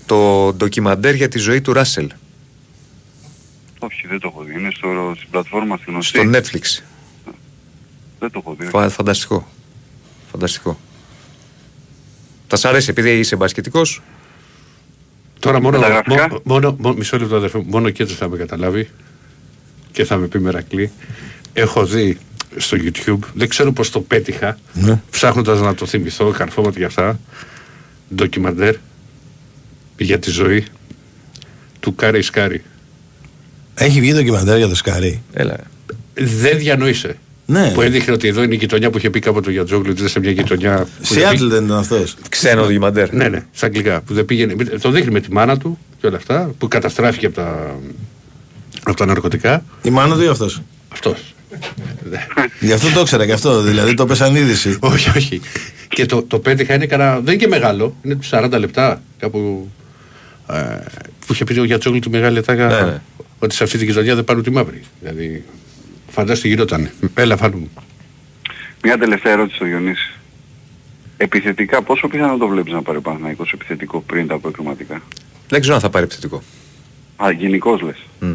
Το ντοκιμαντέρ για τη ζωή του Ράσελ Όχι, δεν το έχω δει. Είναι στο, στην πλατφόρμα στη γνωστή. στο Netflix. Δεν το έχω δει. Φα- Φανταστικό. Φανταστικό. Θα σ' αρέσει επειδή είσαι μπασκετικός; Τώρα μόνο, Μεταγραφικά. μόνο, μόνο, μόνο- μισό λεπτό αδερφέ μου, μόνο και έτσι θα με καταλάβει και θα με πει Μερακλή. Έχω δει στο YouTube, δεν ξέρω πώς το πέτυχα, Ναι. ψάχνοντας να το θυμηθώ, καρφώματα για αυτά, ντοκιμαντέρ για τη ζωή του Κάρι Σκάρι. Έχει βγει ντοκιμαντέρ για το Σκάρι. Έλα. Δεν διανοείσαι. Ναι. Που έδειχνε ότι εδώ είναι η γειτονιά που είχε πει κάποτε για Τζόγλου, ότι ήταν σε μια γειτονιά. που δεν Σιάτλ πήγε- δεν ήταν αυτός. Ξένο ντοκιμαντέρ. Ναι, ναι, στα αγγλικά. Που δεν πήγαινε, το δείχνει με τη μάνα του και όλα αυτά, που καταστράφηκε από τα, από τα ναρκωτικά. Η μάνα του ή αυτός; Αυτός. Γι' αυτό το ήξερα και αυτό. Δηλαδή το πέσαν είδηση. όχι, όχι. Και το, το πέτυχα είναι κανένα. Δεν είναι και μεγάλο, είναι του 40 λεπτά κάπου. Ε, που είχε πει ο Γιατσόγλου του μεγάλη ατάκα Ναι, ναι. Ότι σε αυτή τη γειτονιά δεν πάνε ούτε οι μαύροι. Δηλαδή, φαντάζομαι τι γινόταν. Έλα, φάνου μου. Μια τελευταία ερώτηση στο Διονύση. Επιθετικά, πόσο πιθανό το βλέπεις να πάρει ο Παναθηναϊκός επιθετικό πριν τα αποκριματικά. Δεν ξέρω αν θα πάρει επιθετικό. Α, γενικώς λες. Μμ.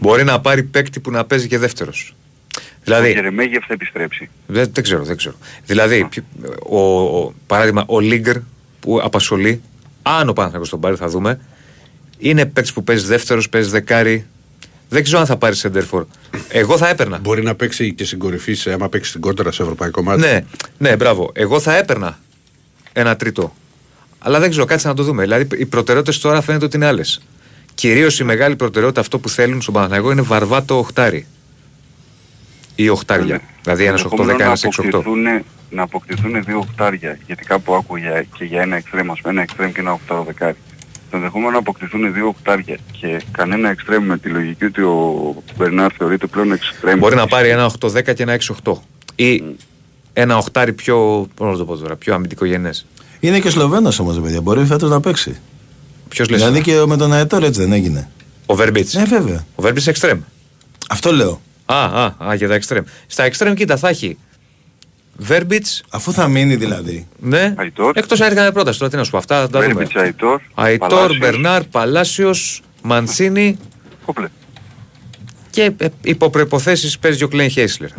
Μπορεί να πάρει παίκτη που να παίζει και δεύτερος. Ο Δηλαδή, Γερεμέγεφ θα επιστρέψει. δεν, δεν ξέρω, δεν ξέρω. Δηλαδή, ποιο- ο, ο- παράδειγμα, ο Λίγκερ που απασχολεί, αν ο Παναθηναϊκός τον πάρει, θα δούμε, είναι παίκτης που παίζει δεύτερος, παίζει δεκάρι. Δεν ξέρω αν θα πάρει σεντερφόρ. Εγώ θα έπαιρνα. Μπορεί να παίξει και στην κορυφή, σε- άμα παίξει στην κόντρα σε ευρωπαϊκό μάτι. Ναι, ναι, μπράβο. Εγώ θα έπαιρνα ένα τρίτο. Αλλά δεν ξέρω, κάτσε να το δούμε. Δηλαδή, οι προτεραιότητες τώρα φαίνεται ότι είναι άλλες. Κυρίως η μεγάλη προτεραιότητα αυτό που θέλουν στον Παναθηναϊκό είναι βαρβάτο οχτάρι. Ή οχτάρια. Δηλαδή ένας 8-10, Ενδεχομένως ένας να 6-8. αποκτηθούν- Να αποκτηθούν δύο οχτάρια, γιατί κάπου άκουγα και για ένα εξτρέμ, ας πούμε, ένα εξτρέμ και ένα οχτάρο δεκάρι. Το ενδεχόμενο να αποκτηθούν δύο οχτάρια και κανένα εξτρέμ με τη λογική ότι ο Μπερνάρ θεωρείται πλέον εξτρέμ. Μπορεί να πάρει ένα 8-10 και ένα 6-8. Ή ένα οχτάρι πιο. Πώς να το πω τώρα, πιο αμυντικογενές. Είναι και Σλοβαίνος όμως, παιδιά. Μπορεί φέτος να παίξει. Ποιος λες; Δηλαδή και με τον Αετόρ έτσι δεν έγινε. Ο Βέρμπιτς. Ναι, βέβαια. Ο Βέρμπιτς εξτρέμ. Αυτό λέω. Α, α, α, για τα εξτρέμ. Στα εξτρέμ, κοίτα, θα έχει Βέρμπιτς. Αφού θα μείνει δηλαδή. Ναι. Αϊτόρ. Εκτός αν έκανε πρόταση τώρα, τι να σου πω. Αυτά θα τα δούμε. Βέρμπιτς, Αϊτόρ, Αϊτόρ, Παλάσιος. Μπερνάρ, Παλάσιος, Μαντσίνη Όπλε. και ε, υπό προποθέσει παίζει ο Κλέν Χέισλερ.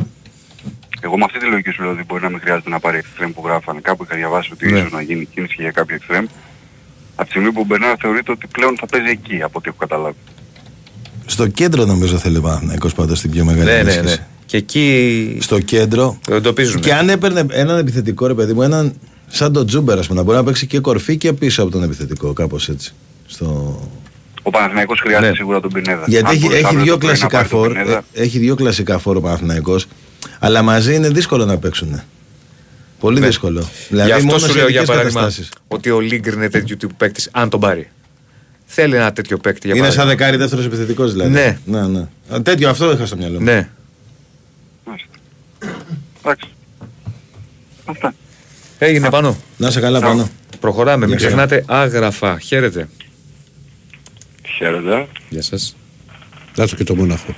Εγώ με αυτή τη λογική σου λέω ότι μπορεί να μην χρειάζεται να πάρει εξτρέμ που γράφανε. Κάπου είχα διαβάσει ότι Ναι. ίσως να γίνει κίνηση για κάποιο εξτρέμ. Από τη στιγμή που ο Μπερνάρ θεωρείται ότι πλέον θα παίζει εκεί, από ό,τι έχω καταλάβει. Στο κέντρο νομίζω θέλει ο Παναθηναϊκός πάντως την πιο μεγάλη Ναι, ναι, ενίσχυση. ναι. Και εκεί Στο κέντρο. το εντοπίζουν. Και αν έπαιρνε έναν επιθετικό ρε παιδί μου, έναν σαν τον Τζούμπερ, ας πούμε, να μπορεί να παίξει και κορφή και πίσω από τον επιθετικό, κάπως έτσι. Στο... Ο Παναθηναϊκός χρειάζεται Ναι. σίγουρα τον Πινέδα. Γιατί Αν έχει, μπορείς έχει, αύριο δύο το πρωί να κλασικά πάρει τον φόρ, Πινέδα, ε, έχει δύο κλασικά φόρ ο Παναθηναϊκός, αλλά μαζί είναι δύσκολο να παίξουν. Πολύ Ναι. δύσκολο. Δηλαδή Γι' αυτό μόνος σου σε λέω για ειδικές παράδειγμα καταστάσεις. ότι ο Λίγκρ είναι τέτοιου τύπου παίκτης, αν τον πάρει. Θέλει ένα τέτοιο παίκτη για Είναι σαν παράδειγμα. δεκάρι δεύτερος επιθετικός δηλαδή. Ναι. ναι, ναι. Α, Τέτοιο αυτό είχα στο μυαλό μου. Ναι. Μάλιστα. Εντάξει. Αυτά. Έγινε πάνω. Να σε καλά πάνω. Προχωράμε. Μην Γεια. ξεχνάτε άγραφα. Χαίρετε. Χαίρετε. Γεια σας. Δάτω και το μόναχο.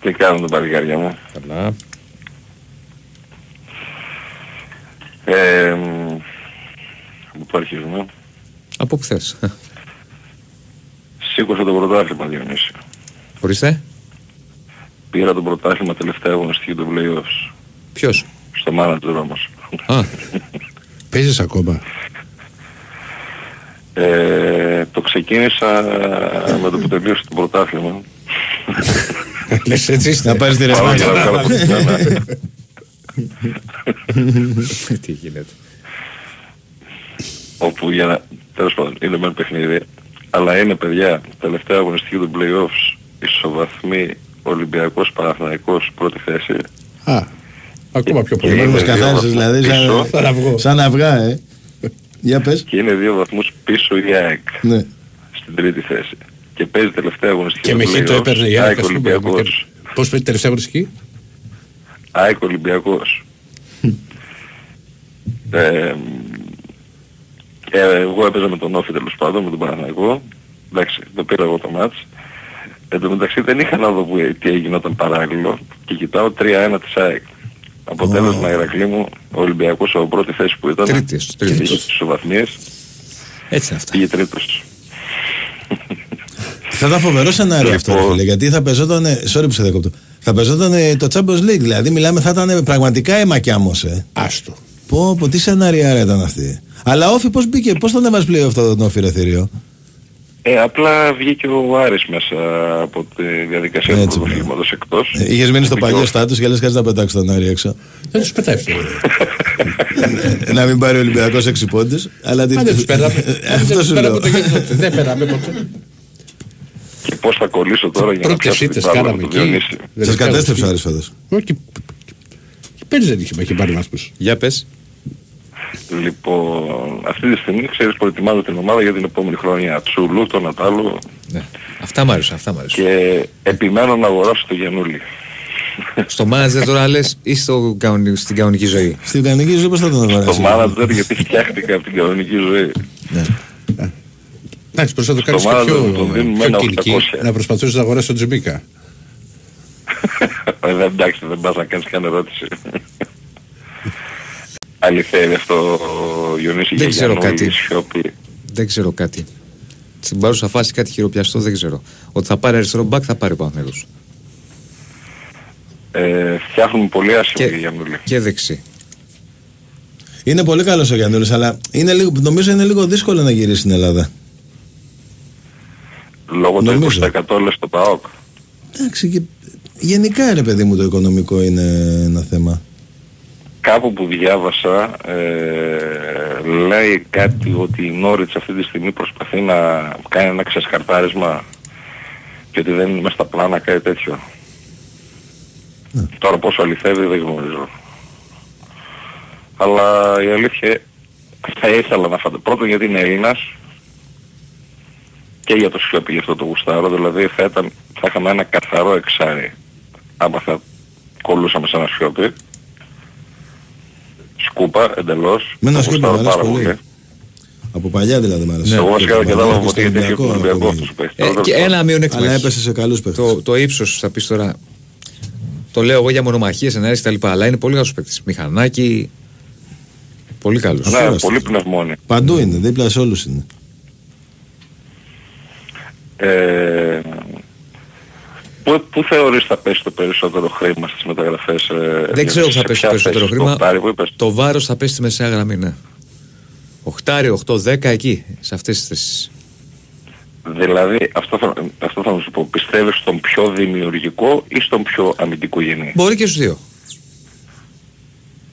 Τι κάνουν τα παλικάρια μου; Καλά. Ε, μ, από πού αρχίζουμε; Από που θες. Σήκωσα το πρωτάθλημα Διονύση. Ορίστε. Πήρα το πρωτάθλημα τελευταία αγωνιστική του playoffs. Ποιος; Στο manager όμως. Α, Παίζεις ακόμα; Ε, το ξεκίνησα με το που τελείωσε το πρωτάθλημα. Λες έτσι. Να πάρεις τη Πάω για να ρεσμάτια. βγάλω κουτιά, τι γίνεται. όπου για να... Τέλος πάντων, είναι μεν παιχνίδι, αλλά είναι παιδιά, τελευταία αγωνιστική του playoffs, ισοβαθμοί Ολυμπιακός Παναθηναϊκός πρώτη θέση. Α, ακόμα πιο Και πολύ. μόλις Είναι δύο καθάρισες δηλαδή βαθμούς σαν, πίσω. σαν αυγά, ε. Για πες. Και είναι δύο βαθμούς πίσω η ΑΕΚ Ναι. στην τρίτη θέση. και παίζει τελευταία αγωνιστική Και με του χ το play-offs, έπαιρνε η ΑΕΚ, ΑΕΚ ας πούμε, Ολυμπιακός. Πώς παίζει τελευταία αγωνιστική; ΑΕΚ Ολυμπιακός. ε, ε, εγώ έπαιζα με τον Όφη τέλος πάντων, με τον Παναθηναϊκό. Εντάξει, το πήρα εγώ το μάτς. Εν τω μεταξύ δεν είχα να δω που, τι έγινε όταν παράλληλο και κοιτάω 3-1 της ΑΕΚ. Αποτέλεσμα Ω. Ηρακλή μου, ο Ολυμπιακός από πρώτη θέση που ήταν Τρίτης, και τρίτης. είχε τις ισοβαθμίες, Έτσι είναι αυτά. πήγε τρίτος. Θα ήταν φοβερό σενάριο αυτό, ρε Λοιπόν. φίλε, γιατί θα παίζονταν. Sorry που σε διακόπτω. Θα παίζονταν ε, το Champions League. Δηλαδή, μιλάμε, θα ήταν πραγματικά αίμα κι άμμος, ε. Άστο. Πω, πω, τι σενάρια ήταν αυτή. Αλλά όφη, πώς μπήκε, πώς τον έβαζε πλέον αυτό το όφη, ρε θηρίο; Ε, απλά βγήκε ο Άρης μέσα από τη διαδικασία του πρωτοθλήματος εκτός. Ε, Είχες μείνει στο Μπήκε παλιό ο- στάτους και λες κάτι να πετάξει τον Άρη έξω. Δεν τους πετάει αυτό. Ε, να μην πάρει ο Ολυμπιακός 6 πόντους. Αλλά Μα δεν τους πέραμε. Ε, Δεν Αυτό τους σου πέραμε λέω. ποτέ και ποτέ. Δεν πέραμε ποτέ. Και πώς θα κολλήσω τώρα για να Πρώτες πιάσω ήττες την μπάλα κάναμε με τον εκεί. Διονύση. Σα κατέστρεψε ο Άρης φέτος; Όχι. Και πέρυσι δεν είχε, είχε πάρει βάσκους. Για πες. Λοιπόν, αυτή τη στιγμή ξέρεις προετοιμάζω την ομάδα για την επόμενη χρονιά. Τσουλού, τον Ατάλο Ναι. Αυτά μ' άρεσαν, αυτά μ' άρεσαν. και επιμένω να αγοράσω το Γιαννούλη. Στο μάνατζερ τώρα λες ή στο, κανονι- στην κανονική ζωή; Στην κανονική ζωή πώς θα τον Το αγοράσει. μάνατζερ γιατί φτιάχτηκα από την κανονική ζωή. Εντάξει, προς να το Στο κάνεις και μάνατζερ πιο, τον δίνουμε πιο ένα κοινική. 800. Να προσπαθήσεις να αγοράσεις τον Τζιμίκα. Ε, δεν, εντάξει, δεν πας να κάνεις καν ερώτηση. Αληθεύει αυτό, Διονύση, Δεν για ξέρω Γιαννούλη, κάτι. σιώπη. Δεν ξέρω κάτι. Στην παρούσα φάση κάτι χειροπιαστό δεν ξέρω. Ότι θα πάρει αριστερό μπακ θα πάρει ο Παναθηναϊκός. Ε, φτιάχνουμε πολύ άσχημα Και- για Γιαννούλη. Και δεξί. Είναι πολύ καλός ο Γιάννη, αλλά είναι λίγο, νομίζω είναι λίγο δύσκολο να γυρίσει στην Ελλάδα. Λόγω του Νομίζω. 20% λες το ΠΑΟΚ. Εντάξει, και γενικά ρε παιδί μου το οικονομικό είναι ένα θέμα. Κάπου που διάβασα ε, λέει κάτι ότι η Νόριτς αυτή τη στιγμή προσπαθεί να κάνει ένα ξεσκαρτάρισμα και ότι δεν είναι μες στα πλάνα κάτι τέτοιο. Τώρα πόσο αληθεύει δεν γνωρίζω. Αλλά η αλήθεια θα ήθελα να φανταστώ. Πρώτον γιατί είναι Έλληνας και για το Σιώπη για αυτό το γουστάρο. Δηλαδή θα, ήταν, θα είχαμε ένα καθαρό εξάρι άμα θα κολούσαμε σε ένα Σιώπη. Σκούπα εντελώς. Με ένα Το σκούπα, γουστάρω μου αρέσει πάρα πολύ. Από παλιά δηλαδή μου άρεσε. Εγώ Και βασικά τον δεν κατάλαβα Παναθηναϊκό ποτέ και γιατί στον έχει τον Ολυμπιακό Ολυμπιακό από αυτός που εκεί. παίζει. Ε, και ένα μειονέκτημα. Αλλά έχει. έπεσε σε καλούς παίχτες. Το, το ύψος θα πεις τώρα. Το λέω εγώ για μονομαχίες, ενέργειες κτλ. Αλλά είναι πολύ καλό παίκτη. Μηχανάκι. Πολύ καλό. Ναι, πολύ πνευμόνι. Παντού είναι, δίπλα σε όλους είναι. Ε, πού, πού θεωρείς θα πέσει το περισσότερο χρήμα στις μεταγραφές. Ε, Δεν ξέρω που θα σε πέσει ποια το περισσότερο θέση, χρήμα. στο οκτάρι που είπες; Το βάρος θα πέσει στη μεσαία γραμμή, ναι. Οχτάρι, 8, 10 εκεί, σε αυτές τις θέσεις. Δηλαδή, αυτό θα, αυτό θα σου πω, πιστεύεις στον πιο δημιουργικό ή στον πιο αμυντικό γενή; Μπορεί και στους δύο.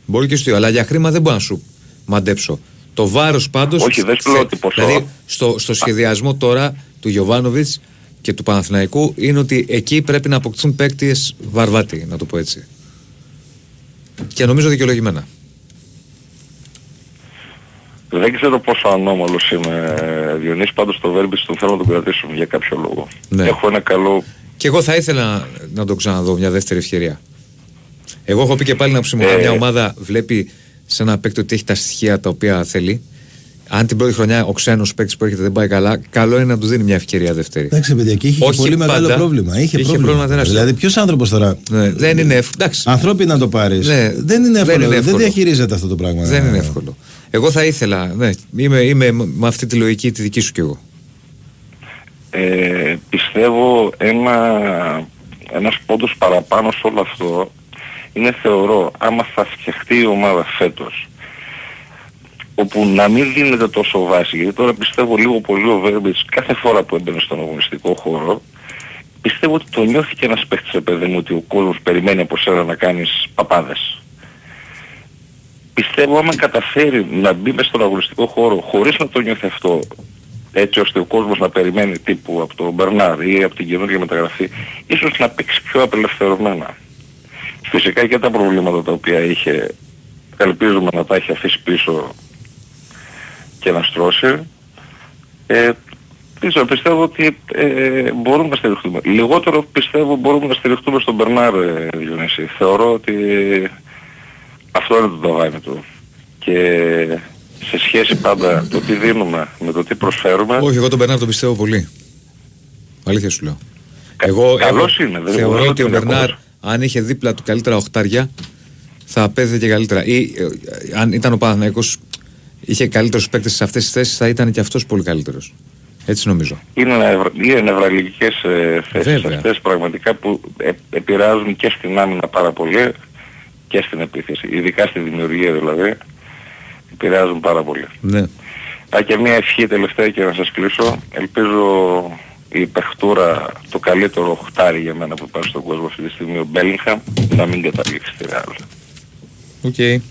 Μπορεί και στους δύο. Αλλά για χρήμα δεν μπορώ να σου μαντέψω. Το βάρος πάντως. Όχι, δεν σου λέω ότι ποσό. Δηλαδή, στο, στο σχεδιασμό τώρα του Γιωβάνοβιτς και του Παναθηναϊκού είναι ότι εκεί πρέπει να αποκτηθούν παίκτες βαρβάτη, να το πω έτσι. Και νομίζω δικαιολογημένα. Δεν ξέρω πόσο ανώμαλος είμαι, Διονύση, πάντως το Βέρμπιτς τον θέλω να τον κρατήσω για κάποιο λόγο. Ναι. Έχω ένα καλό... Και εγώ θα ήθελα να, να το ξαναδώ μια δεύτερη ευκαιρία. Εγώ έχω πει και πάλι να ψημωθώ. Ε. Μια ομάδα βλέπει σε ένα παίκτη ότι έχει τα στοιχεία τα οποία θέλει. Αν την πρώτη χρονιά ο ξένος παίκτης που έρχεται δεν πάει καλά, καλό είναι να του δίνει μια ευκαιρία δεύτερη. Εντάξει, παιδιά, και είχε και Όχι πολύ μεγάλο πάντα. πρόβλημα. Είχε, Είχε πρόβλημα. πρόβλημα τεράστιο. δηλαδή, ποιος άνθρωπος τώρα. Ναι, δεν είναι εύκολο. Εντάξει, Ανθρώποι να το πάρεις. Ναι, δεν είναι εύκολο. είναι Δεν, εύκολο. διαχειρίζεται αυτό το πράγμα. δεν είναι εύκολο. Εγώ θα ήθελα, ναι, είμαι, είμαι με αυτή τη λογική τη δική σου κι εγώ. Ε, πιστεύω ένα, ένας πόντος παραπάνω σε όλο αυτό είναι θεωρώ άμα θα φτιαχτεί η ομάδα φέτος όπου να μην δίνεται τόσο βάση γιατί τώρα πιστεύω λίγο πολύ ο Βέρμπιτς κάθε φορά που έμπαινε στον αγωνιστικό χώρο πιστεύω ότι το νιώθει και ένας παίχτης ρε παιδί μου ότι ο κόσμος περιμένει από σένα να κάνεις παπάδες πιστεύω άμα καταφέρει να μπει μες στον αγωνιστικό χώρο χωρίς να το νιώθει αυτό έτσι ώστε ο κόσμος να περιμένει τύπου από τον Μπερνάρ ή από την καινούργια μεταγραφή ίσως να παίξει πιο απελευθερωμένα. Φυσικά και τα προβλήματα τα οποία είχε ελπίζουμε να τα έχει αφήσει πίσω και να στρώσει. Ε, Πίσω, πιστεύω ότι ε, μπορούμε να στηριχτούμε. Λιγότερο πιστεύω μπορούμε να στηριχτούμε στον Μπερνάρ ε, Διονύση. Θεωρώ ότι αυτό είναι το ταβάνι του. Και σε σχέση πάντα το τι δίνουμε με το τι προσφέρουμε. Όχι, εγώ τον Μπερνάρ τον πιστεύω πολύ. Αλήθεια σου λέω. Εγώ, καλός εγώ είναι, δεν θεωρώ μπορώ ότι ο να το Μπερνάρ, αν είχε δίπλα του καλύτερα οχτάρια, θα απέδιδε και καλύτερα. Ή ε, αν ήταν ο Παναθηναϊκός είχε καλύτερου παίκτε σε αυτές τις θέσεις, θα ήταν και αυτός πολύ καλύτερος. Έτσι νομίζω. Είναι, νευρα- είναι νευραλγικές ε, θέσεις Βέβαια. αυτές πραγματικά που ε, επηρεάζουν και στην άμυνα πάρα πολύ και στην επίθεση. Ειδικά στη δημιουργία δηλαδή επηρεάζουν πάρα πολύ. Ναι. Α, και μια ευχή τελευταία και να σας κλείσω. Ελπίζω η παιχτούρα, το καλύτερο οχτάρι για μένα που υπάρχει στον κόσμο αυτή τη στιγμή, ο Μπέλιγχαμ, να μην καταλήξει στη Ρεάλ. Οκ.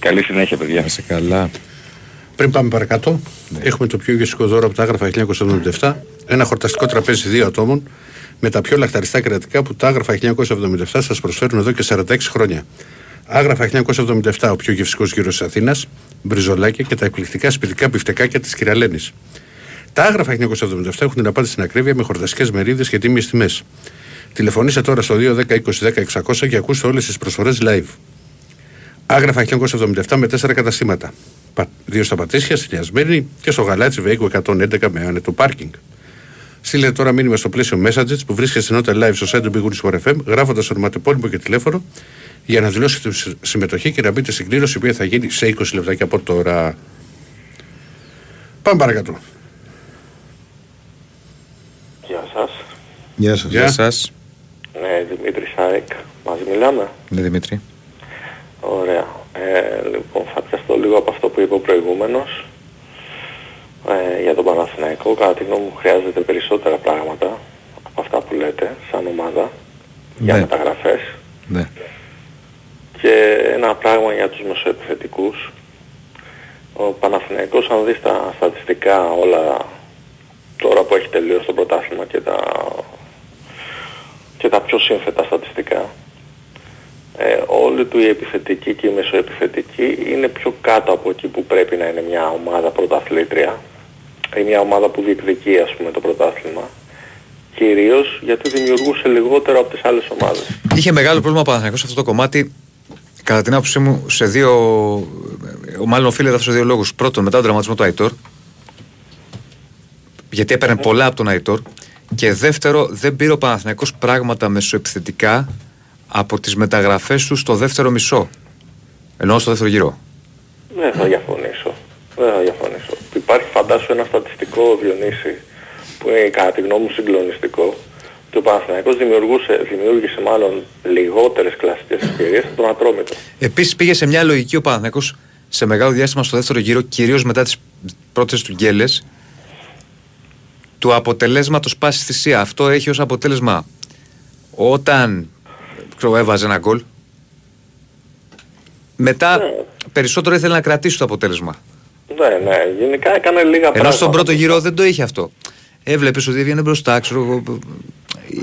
Καλή συνέχεια παιδιά. Να σε καλά. Πριν πάμε παρακάτω, έχουμε το πιο γευστικό δώρο από τα Άγραφα 1977. Ένα χορταστικό τραπέζι δύο ατόμων με τα πιο λαχταριστά κρεατικά που τα Άγραφα 1977 σας προσφέρουν εδώ και 46 χρόνια. Άγραφα 1977, ο πιο γευστικός γύρος της Αθήνας, μπριζολάκια και τα εκπληκτικά σπιτικά μπιφτεκάκια της κυρα-Λένης. Τα Άγραφα 1977 έχουν την απάντηση στην ακρίβεια με χορταστικές μερίδες και τίμιες τιμές. Τηλεφωνήστε τώρα στο 210 20 10 600 και ακούστε όλες τις προσφορές live. Άγραφα 1977 με τέσσερα καταστήματα. Πα- Δύο στα Πατήσια, στη Νέα Σμύρνη και στο Γαλάτσι Βέικο 111 με άνετο πάρκινγκ. Στείλτε τώρα μήνυμα στο πλαίσιο Messages που βρίσκεται στην νότα live στο site του Big Wings for FM γράφοντας ονοματεπώνυμο και τηλέφωνο για να δηλώσετε συμ- συμμετοχή και να μπείτε στην κλήρωση η οποία θα γίνει σε 20 λεπτάκια από τώρα. Πάμε παρακάτω. Γεια σας. Γεια σας. Γεια σας. Ναι, Δημήτρη Σάικ. Μαζί μιλάμε. Ναι, Δημήτρη. Ωραία. Ε, λοιπόν, θα πιαστώ λίγο από αυτό που είπε ο προηγούμενος. Ε, για τον Παναθηναϊκό, κατά τη γνώμη μου χρειάζεται περισσότερα πράγματα από αυτά που λέτε, σαν ομάδα, για Ναι. μεταγραφές. Ναι. Και ένα πράγμα για τους μεσοεπιθετικούς. Ο Παναθηναϊκός, αν δεις τα στατιστικά όλα τώρα που έχει τελειώσει το πρωτάθλημα και τα, και τα πιο σύνθετα στατιστικά, ε, όλη του η επιθετική και η μεσοεπιθετική είναι πιο κάτω από εκεί που πρέπει να είναι μια ομάδα πρωταθλήτρια ή μια ομάδα που διεκδικεί ας πούμε το πρωτάθλημα κυρίως γιατί δημιουργούσε λιγότερο από τις άλλες ομάδες. Είχε μεγάλο πρόβλημα ο Παναθηναϊκός σε αυτό το κομμάτι. Κατά την άποψή μου, σε δύο. Ο μάλλον οφείλεται αυτό σε δύο λόγους. Πρώτον, μετά τον τραυματισμό του Αϊτόρ. Γιατί έπαιρνε πολλά από τον Αϊτόρ. Και δεύτερο, δεν πήρε ο Παναθηναϊκός πράγματα μεσοεπιθετικά από τις μεταγραφές τους στο δεύτερο μισό. Εννοώ στο δεύτερο γύρο. Δεν θα διαφωνήσω. Δεν θα διαφωνήσω. Υπάρχει φαντάσου ένα στατιστικό Διονύση που είναι κατά τη γνώμη μου συγκλονιστικό και ο Παναθηναϊκός δημιουργούσε, δημιούργησε μάλλον λιγότερες κλασικές ευκαιρίες από τον Ατρόμητο. Επίσης πήγε σε μια λογική ο Παναθηναϊκός σε μεγάλο διάστημα στο δεύτερο γύρο, κυρίως μετά τις πρώτες του γκέλες, του αποτελέσματος πάσης θυσία. Αυτό έχει ως αποτέλεσμα όταν ξέρω, έβαζε ένα γκολ. Μετά περισσότερο ήθελε να κρατήσει το αποτέλεσμα. Ναι, ναι, γενικά έκανε λίγα πράγματα. Ενώ στον πρώτο γύρο δεν το είχε αυτό. Έβλεπε ότι έβγαινε μπροστά, ξέρω εγώ.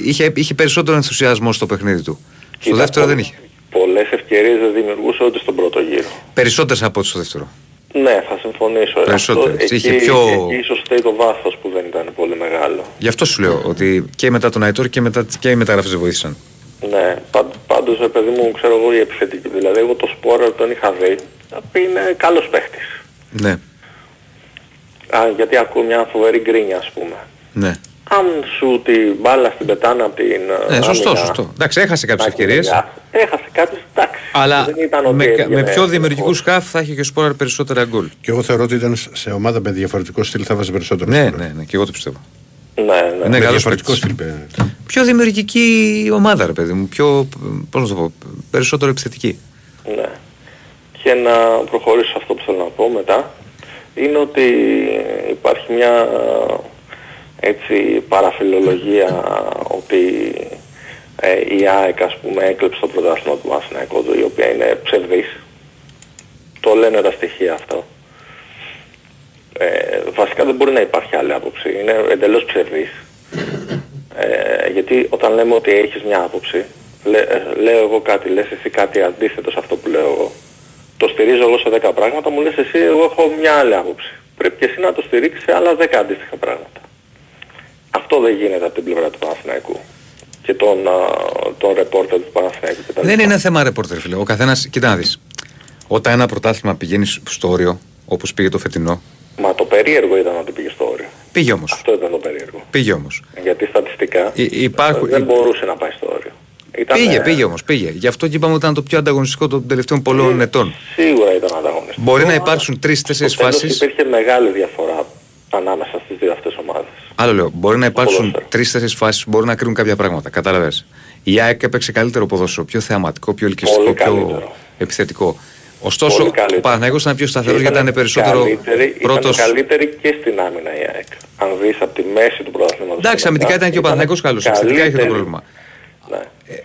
Είχε, είχε περισσότερο ενθουσιασμό στο παιχνίδι του. Στο Κοίτα, δεύτερο πο- δεν είχε. Πολλές ευκαιρίες δεν δημιουργούσε ούτε στον πρώτο γύρο. Περισσότερες από ό,τι στο δεύτερο. Ναι, θα συμφωνήσω. Περισσότερες. Αυτό, Είχε εκεί, πιο- εκεί ίσως φταίει το βάθος που δεν ήταν πολύ μεγάλο. Γι' αυτό σου λέω ότι και μετά τον Αϊτόρ και, μετά, και οι μεταγραφές δεν βοήθησαν. Ναι, παν- πάντως ρε παιδί μου ξέρω εγώ η επιθετική. Δηλαδή εγώ το σπόρα τον είχα δει. Είναι καλός παίχτης. Ναι, Α, γιατί ακούω μια φοβερή γκρίνια ας πούμε. ναι. Αν σου την μπάλα στην πετάνε από την Ναι, σωστό, άμυνα, σωστό. Εντάξει, έχασε κάποιες να έχει ευκαιρίες. μια- Έχασε κάποιες, εντάξει. Αλλά δεν ήταν ότι με, έβγαινε- με πιο δημιουργικούς χαφ θα είχε και ο Σπόραρ περισσότερα γκολ. Και εγώ θεωρώ ότι ήταν σε ομάδα με διαφορετικό στυλ θα βάζει περισσότερο. Ναι, ναι, ναι, και εγώ το πιστεύω. Ναι, ναι. Είναι με καλός διαφορετικό παίκτης. στυλ. ε, Πιο δημιουργική ομάδα, ρε παιδί μου. Πιο, πώς να το πω, περισσότερο επιθετική. Ναι. Και να προχωρήσω σε αυτό που θέλω να πω μετά είναι ότι υπάρχει μια έτσι παραφιλολογία ότι ε, η ΑΕΚ ας πούμε έκλεψε το πρωτάθλημα του Παναθηναϊκού του η οποία είναι ψευδής. Το λένε τα στοιχεία αυτό. Ε, βασικά δεν μπορεί να υπάρχει άλλη άποψη. Είναι εντελώς ψευδής. Ε, γιατί όταν λέμε ότι έχεις μια άποψη, λέ, ε, λέω εγώ κάτι, λες εσύ κάτι αντίθετο σε αυτό που λέω εγώ. Το στηρίζω εγώ σε 10 πράγματα, μου λες εσύ εγώ έχω μια άλλη άποψη. πρέπει και εσύ να το στηρίξεις σε άλλα 10 αντίστοιχα πράγματα. Αυτό δεν γίνεται από την πλευρά του Παναθηναϊκού και των, α, των ρεπόρτερ του Παναθηναϊκού. κτλ. Δεν είναι θέμα ρεπόρτερ, φίλε. Ο καθένας, κοίτα να δεις. Όταν ένα πρωτάθλημα πηγαίνει στο όριο, όπως πήγε το φετινό, Μα το περίεργο ήταν ότι πήγε στο όριο. πήγε όμως. Αυτό ήταν το περίεργο. Πήγε όμως. Γιατί στατιστικά Υπάρχουν, δεν μπορούσε να πάει στο όριο. Ήταν, πήγε, ε, πήγε όμως. Πήγε. Γι' αυτό και είπαμε ότι ήταν το πιο ανταγωνιστικό των τελευταίων πολλών ετών. Σίγουρα ήταν ανταγωνιστικό. Μπορεί να αλλά υπάρξουν τρει-τέσσερι στο τέλος φάσεις. Υπήρχε μεγάλη διαφορά ανάμεσα στις δύο αυτές ομάδες. Άλλο λέω. Μπορεί να υπάρξουν τρει-τέσσερι φάσεις που μπορούν να κρίνουν κάποια πράγματα. Κατάλαβες. Η ΑΕΚ έπαιξε καλύτερο ποδόσφαιρο. Πιο θεαματικό, πιο ελκυστικό, Πολύ πιο καλύτερο. επιθετικό. Ωστόσο, Πολύ ο καλύτερο. Παναγιώτο ήταν πιο σταθερός γιατί ήταν περισσότερο καλύτερη, πρώτος. Ήταν καλύτερη και στην άμυνα η ΑΕΚ. Αν δεις από τη μέση του πρωταθλήματος. Εντάξει, και αμυντικά μετά, ήταν και ο Παναγιώτο καλός. Επιθετικά είχε το καλύτερη. πρόβλημα. Ναι.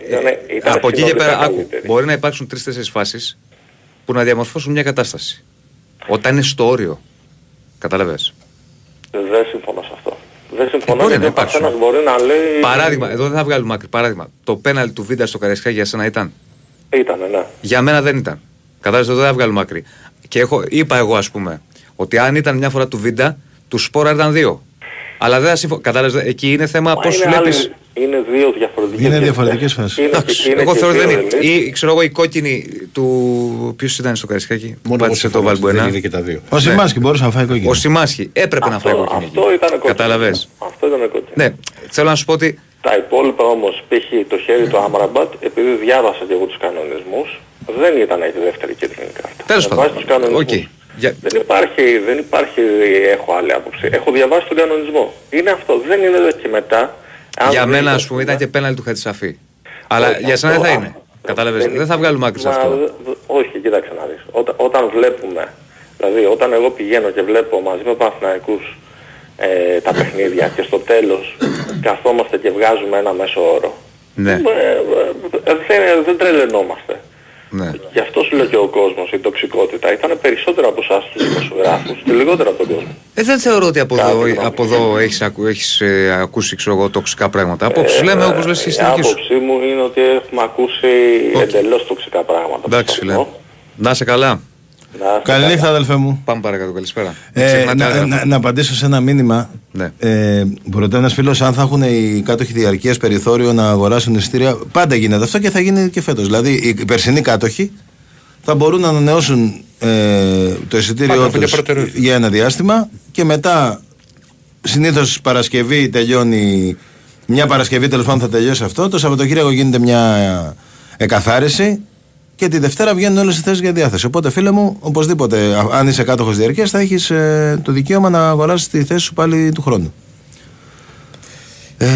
Ήτανε, ήτανε Από εκεί και συνολικά πέρα, άκου, καλύτερη. μπορεί να υπάρξουν τρει-τέσσερι φάσεις που να διαμορφώσουν μια κατάσταση. Όταν είναι στο όριο. Κατάλαβε. Δεν συμφωνώ σε αυτό. Δεν συμφωνώ μπορεί γιατί να ο υπάρξουν. καθένας μπορεί να λέει... Παράδειγμα, εδώ δεν θα βγάλουμε άκρη. Παράδειγμα, το πέναλ του Βίντα στο Καραϊσκά για σένα ήταν; Ήτανε, ναι. Για μένα δεν ήταν. Κατάλαβες, εδώ δεν θα βγάλουμε άκρη. Και έχω, είπα εγώ, ας πούμε, ότι αν ήταν μια φορά του Βίντα, του Σπόρα ήταν δύο. Αλλά δεν θα συμφωνώ. Κατάλαβες, εκεί είναι θέμα Μα πώς είναι βλέπει. άλλη- Είναι δύο διαφορετικές Είναι και- διαφορετικές φάσεις. Είναι, Εντάξει, είναι εγώ και θεωρώ δύο δεν είναι. ελίτ. Ή ξέρω εγώ η κόκκινη του. Ποιος ήταν στο Καρισκάκι; Που Μόνο πάτησε εγώ το συμφωνώ, Βαλμπουενά. δεν είδε και τα δύο. Ο Σιμάσκι μπορούσε να φάει κόκκινη. Ο Σιμάσχη έπρεπε να φάει κόκκινη. Αυτό ήταν κόκκινο. Κατάλαβε. Αυτό ήταν κόκκινο. Ναι, θέλω να σου πω ότι. Τα υπόλοιπα όμως, π.χ. το χέρι του Αμραμπάτ, επειδή διάβασα και εγώ τους κανονισμούς, δεν ήταν η δεύτερη κίτρινη κάρτα. Τέλος Με βάση τους πάντων. κανονισμούς. Οκ. Για- Δεν υπάρχει, δεν υπάρχει, έχω άλλη άποψη. Έχω διαβάσει τον κανονισμό. Είναι αυτό. Δεν είναι εδώ και μετά. Αν Για δεις, μένα, α ας πούμε, ήταν και πέναλτι του Χατζισαφί. Αλλά Όχι, για σένα δεν αυτό, θα α, είναι. Κατάλαβες. δεν- Δεν θα βγάλουμε άκρη σε Μα, αυτό. δε- δε- όχι, κοίταξε να δεις. Όταν, όταν βλέπουμε, δηλαδή όταν εγώ πηγαίνω και βλέπω μαζί με Παναθηναϊκούς ε, τα παιχνίδια και στο τέλος καθόμαστε και βγάζουμε ένα μέσο όρο. Ναι, Ε, ε, δεν, δεν τρελαινόμαστε. Ναι. Γι' αυτό σου λέω και ο κόσμος, η τοξικότητα ήταν περισσότερο από εσάς τους δημοσιογράφους και λιγότερο από τον κόσμο. Ε, δεν θεωρώ ότι από Κάτι εδώ, γνώμη. από εδώ έχεις, ακου- έχεις ε, ακούσει ξέρω εγώ, τοξικά πράγματα. Απόψεις Ε, λέμε όπως λες και Η στη δική σου. άποψή μου είναι ότι έχουμε ακούσει εντελώς τοξικά πράγματα. Εντάξει φίλε. Να είσαι καλά. Να, Καλή νύχτα, αδελφέ μου. Πάμε παρακάτω. Καλησπέρα. Μην Ε, ξεχνάτε να, άγραφα. να, να απαντήσω σε ένα μήνυμα. Ναι. Ε, που ρωτάει ένας φίλος αν θα έχουν οι κάτοχοι διαρκείας περιθώριο να αγοράσουν εισιτήρια. Πάντα γίνεται αυτό και θα γίνει και φέτος. Δηλαδή, οι περσινοί κάτοχοι θα μπορούν να ανανεώσουν ε, το εισιτήριό Πάντα, για του προτεραιότητα. για ένα διάστημα και μετά συνήθως Παρασκευή τελειώνει. Μια Παρασκευή τέλος πάντων θα τελειώσει αυτό. Το Σαββατοκύριακο γίνεται μια εκαθάριση και τη Δευτέρα βγαίνουν όλες οι θέσεις για διάθεση. Οπότε, φίλε μου, οπωσδήποτε, α- αν είσαι κάτοχος διαρκείας, θα έχεις το δικαίωμα να αγοράσει τη θέση σου πάλι του χρόνου. Ε,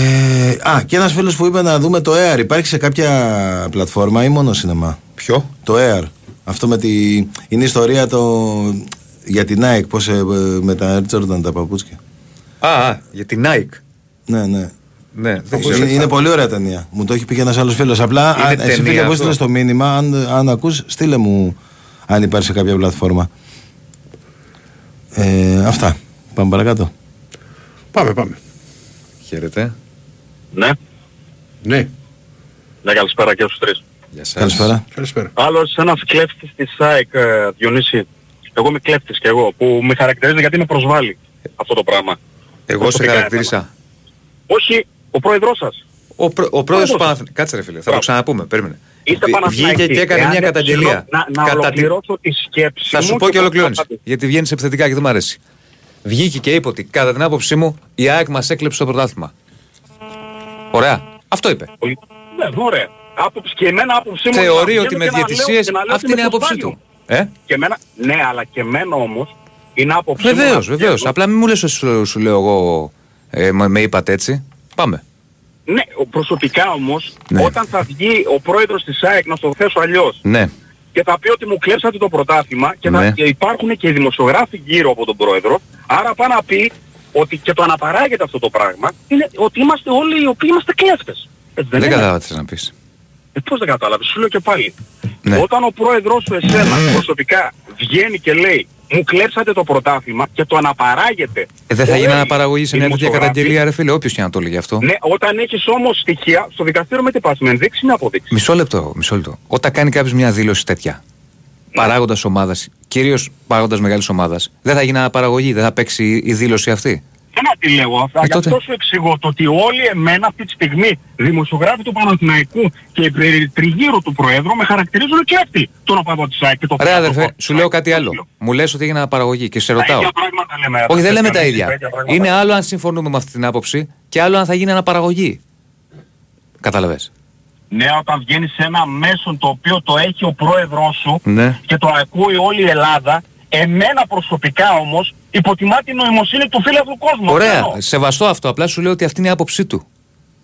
α, και ένας φίλος που είπε να δούμε το Air. Υπάρχει σε κάποια πλατφόρμα ή μόνο σινεμά; Ποιο; Το Air. Αυτό με τη. Είναι η ιστορία το... για την Nike, πώς με τα Air Jordan τα παπούτσια. Α, α, για την Nike. Ναι, ναι. Ναι, δεν Είναι, ξέρω. είναι πολύ ωραία ταινία. Μου το έχει πει και ένας άλλος φίλος. Απλά, Είναι αν, εσύ ταινία φίλε που αυτό. έστειλε το μήνυμα, αν, αν ακούς, στείλε μου αν υπάρχει σε κάποια πλατφόρμα. Ε, αυτά. Πάμε παρακάτω. Πάμε, πάμε. Χαίρετε. Ναι. Ναι. Ναι, καλησπέρα και στους τρεις. Γεια σας. Καλησπέρα. Καλησπέρα. Άλλος ένας κλέφτης της ΣΑΕΚ, ε, Διονύση. Εγώ είμαι κλέφτης και εγώ, που με χαρακτηρίζει γιατί με προσβάλλει αυτό το πράγμα. Εγώ σε Προσωπικά χαρακτήρισα. Όχι, ο πρόεδρος σας. Ο, προ, ο πρόεδρος του Πρόεδρος. Παναθηναϊκού. Κάτσε ρε φίλε, θα το Μπράβο. ξαναπούμε. Περίμενε. Είστε Βγ- Παναθηναϊκοί. Βγήκε και έκανε Εάν μια δεν καταγγελία. ξέρω Να, να Κατά τη- ολοκληρώσω τη σκέψη Θα μου σου πω και πώς ολοκληρώνεις. θα πάτε. Γιατί βγαίνεις επιθετικά και δεν μ' αρέσει. Βγήκε και είπε ότι κατά την άποψή μου η ΑΕΚ μας έκλεψε το πρωτάθλημα. Ωραία. Αυτό είπε. Πολύ- Ναι, ωραία. Άποψη και εμένα άποψή μου... Θεωρεί να ότι με βγαίνω και να λέω- διαιτησίες και να λέω αυτή ότι είναι η με άποψή προσβάλλει. του. Ε; Και εμένα, ναι, αλλά και εμένα όμως είναι άποψή μου... Βεβαίως, να βεβαίως. βγαίνω- Απλά μην μου λες ότι σου, σου λέω εγώ ε, με, με είπατε έτσι. Πάμε. Ναι, ο- προσωπικά όμως, Ναι. όταν θα βγει ο πρόεδρος της ΑΕΚ, να στο θέσω αλλιώς, Ναι. και θα πει ότι μου κλέψατε το πρωτάθλημα και Ναι. θα και υπάρχουν και οι δημοσιογράφοι γύρω από τον πρόεδρο, άρα πάει να πει ότι και το αναπαράγεται αυτό το πράγμα, είναι ότι είμαστε όλοι οι οποίοι είμαστε κλέφτες. Έτσι δεν Δεν είναι. κατάλαβα τι θες να πεις. Ε, πώς δεν κατάλαβες, σου λέω και πάλι. Ναι. Όταν ο πρόεδρος σου εσένα προσωπικά βγαίνει και λέει μου κλέψατε το πρωτάθλημα και το αναπαράγετε. Ε, δεν θα γίνει αναπαραγωγή σε μια τέτοια καταγγελία, ρε φίλε, όποιος και να το λέει αυτό. Ναι, όταν έχεις όμως στοιχεία στο δικαστήριο με τι πας, με ενδείξεις να αποδείξεις. Μισό λεπτό, μισό λεπτό. Όταν κάνει κάποιος μια δήλωση τέτοια, ναι. παράγοντας ομάδας, κυρίως παράγοντας μεγάλης ομάδας, δεν θα γίνει αναπαραγωγή, δεν θα παίξει η δήλωση αυτή. Δεν αντιλέγω αυτά. Ε, Γι' αυτό σου εξηγώ το ότι όλοι εμένα αυτή τη στιγμή, δημοσιογράφοι του Παναθηναϊκού και τριγύρω του Προέδρου, με χαρακτηρίζουν και αυτοί τον οπαδό και το Ρε αδερφέ, σου λέω κάτι άλλο. Μου λες ότι έγινε αναπαραγωγή και σε ρωτάω. Λέμε, Όχι, δεν λέμε τα ίδια. Είναι άλλο αν συμφωνούμε με αυτή την άποψη και άλλο αν θα γίνει αναπαραγωγή. Καταλαβες. Ναι, όταν βγαίνει σε ένα μέσο το οποίο το έχει ο πρόεδρός σου ναι. και το ακούει όλη η Ελλάδα, εμένα προσωπικά όμως υποτιμά την νοημοσύνη του φίλου κόσμου. Ωραία, Ενώ. σεβαστό αυτό. Απλά σου λέω ότι αυτή είναι η άποψή του.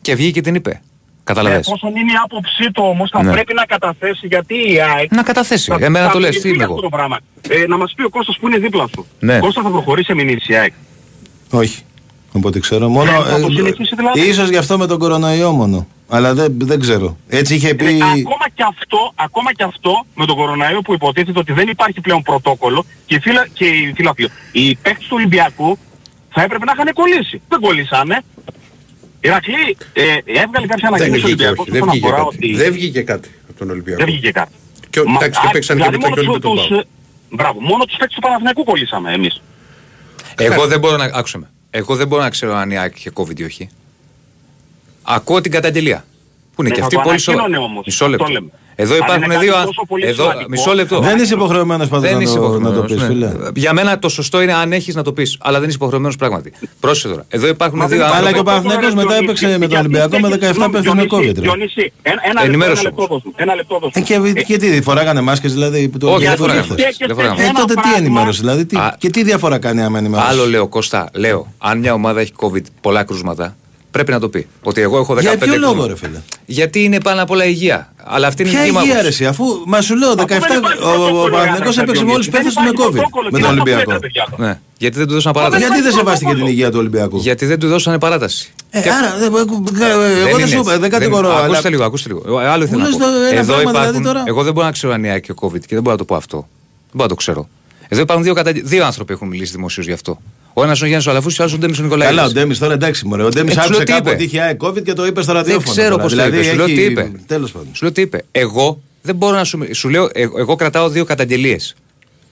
Και βγήκε και την είπε. Καταλαβαίνετε. Ε, είναι η άποψή του όμως, θα ναι. πρέπει να καταθέσει γιατί η ΑΕΚ. Να καταθέσει. Θα, Εμένα θα το λες, τι είμαι εγώ; Ε, να μας πει ο Κώστας που είναι δίπλα του. Ναι. Κώστα θα προχωρήσει σε μηνύση η ΑΕΚ; Όχι. Οπότε ξέρω μόνο. Ε, ε, δηλαδή. ίσως γι' αυτό με τον κορονοϊό μόνο. Αλλά δεν, δεν ξέρω. Έτσι είχε ε, πει... Ακόμα, και αυτό, ακόμα και αυτό με τον κορονοϊό που υποτίθεται ότι δεν υπάρχει πλέον πρωτόκολλο και οι, φύλα, και οι, φύλα, οι παίκτες του Ολυμπιακού θα έπρεπε να είχαν κολλήσει. Δεν κολλήσανε. Ηρακλή, ε, έβγαλε κάποια ανακοίνωση ο Ολυμπιακός δεν βγήκε, κάτι. Ότι... δεν βγήκε κάτι από τον Ολυμπιακό. Δεν βγήκε κάτι. Και, Μα, εντάξει, το παίξαν δηλαδή και μετά και τον Πάο. Ε, μπράβο, μόνο τους παίκτες του Παναθηναϊκού κολλήσαμε εμείς. Ε, Εγώ δεν μπορώ να... Άκουσε. Εγώ δεν μπορώ να ξέρω αν η Άκη είχε COVID ή όχι. Ακούω την καταγγελία. Πού είναι και αυτή πολύ σοβαρή. Μισό λεπτό. Εδώ υπάρχουν δύο. Εδώ, μισό λεπτό. Δεν είσαι υποχρεωμένος πάντω να, το, να το πεις. Ναι. Για μένα το σωστό είναι αν έχεις να το πεις. Αλλά δεν είσαι υποχρεωμένος πράγματι. Πρόσεχε τώρα. Εδώ υπάρχουν δύο άνθρωποι. Αλλά και ο Παναθυνακό μετά έπαιξε με τον Ολυμπιακό με 17 παίχτε με κόβιτρε. Ένα λεπτό δώσω. Ε, και τι φοράγανε μάσκες δηλαδή. Όχι, δεν φοράγανε. Ε, τότε τι ενημέρωσε δηλαδή. Και τι διαφορά κάνει άμα ενημέρωσε; Άλλο λέω Κώστα, λέω αν μια ομάδα έχει COVID πολλά κρούσματα Πρέπει να το πει. Ότι εγώ έχω 15 Για ποιο λόγο, ρε φίλε; Γιατί είναι πάνω απ' όλα υγεία. Αλλά αυτή είναι η δική μου. Υγεία, αρέσει, αφού μας σου λέω 17. Ο Παναγενικό έπαιξε μόλι πέθασε με COVID. Με τον Ολυμπιακό. Ναι. Γιατί δεν του δώσανε παράταση. Γιατί δεν σεβάστηκε την υγεία του Ολυμπιακού; Γιατί δεν του δώσανε παράταση. Ε, άρα, ε, εγώ δεν σου είπα, δεν κατηγορώ. Ακούστε λίγο, ακούστε λίγο. Ε, άλλο ήθελα να. Εδώ. Δηλαδή, εγώ δεν μπορώ να ξέρω αν είναι και ο COVID και δεν μπορώ να το πω αυτό. Δεν μπορώ να το ξέρω. Εδώ υπάρχουν δύο, κατα... δύο άνθρωποι που έχουν μιλήσει δημοσίως γι' αυτό. Ο ένας ο Γιάννης Αλαφού και ο άλλος ο Ντέμις ο Νικολάη. Καλά, ο Ντέμις τώρα εντάξει, μωρέ. Ο Ντέμις ε, άκουσε κάπου ατύχεια COVID και το είπε στο ραδιόφωνο. Δεν ξέρω πώς το δηλαδή είπε. Σου λέω τι είπε. Σου λέω τι είπε. Εγώ δεν μπορώ να σου. Σου λέω, ε, εγώ κρατάω δύο καταγγελίες.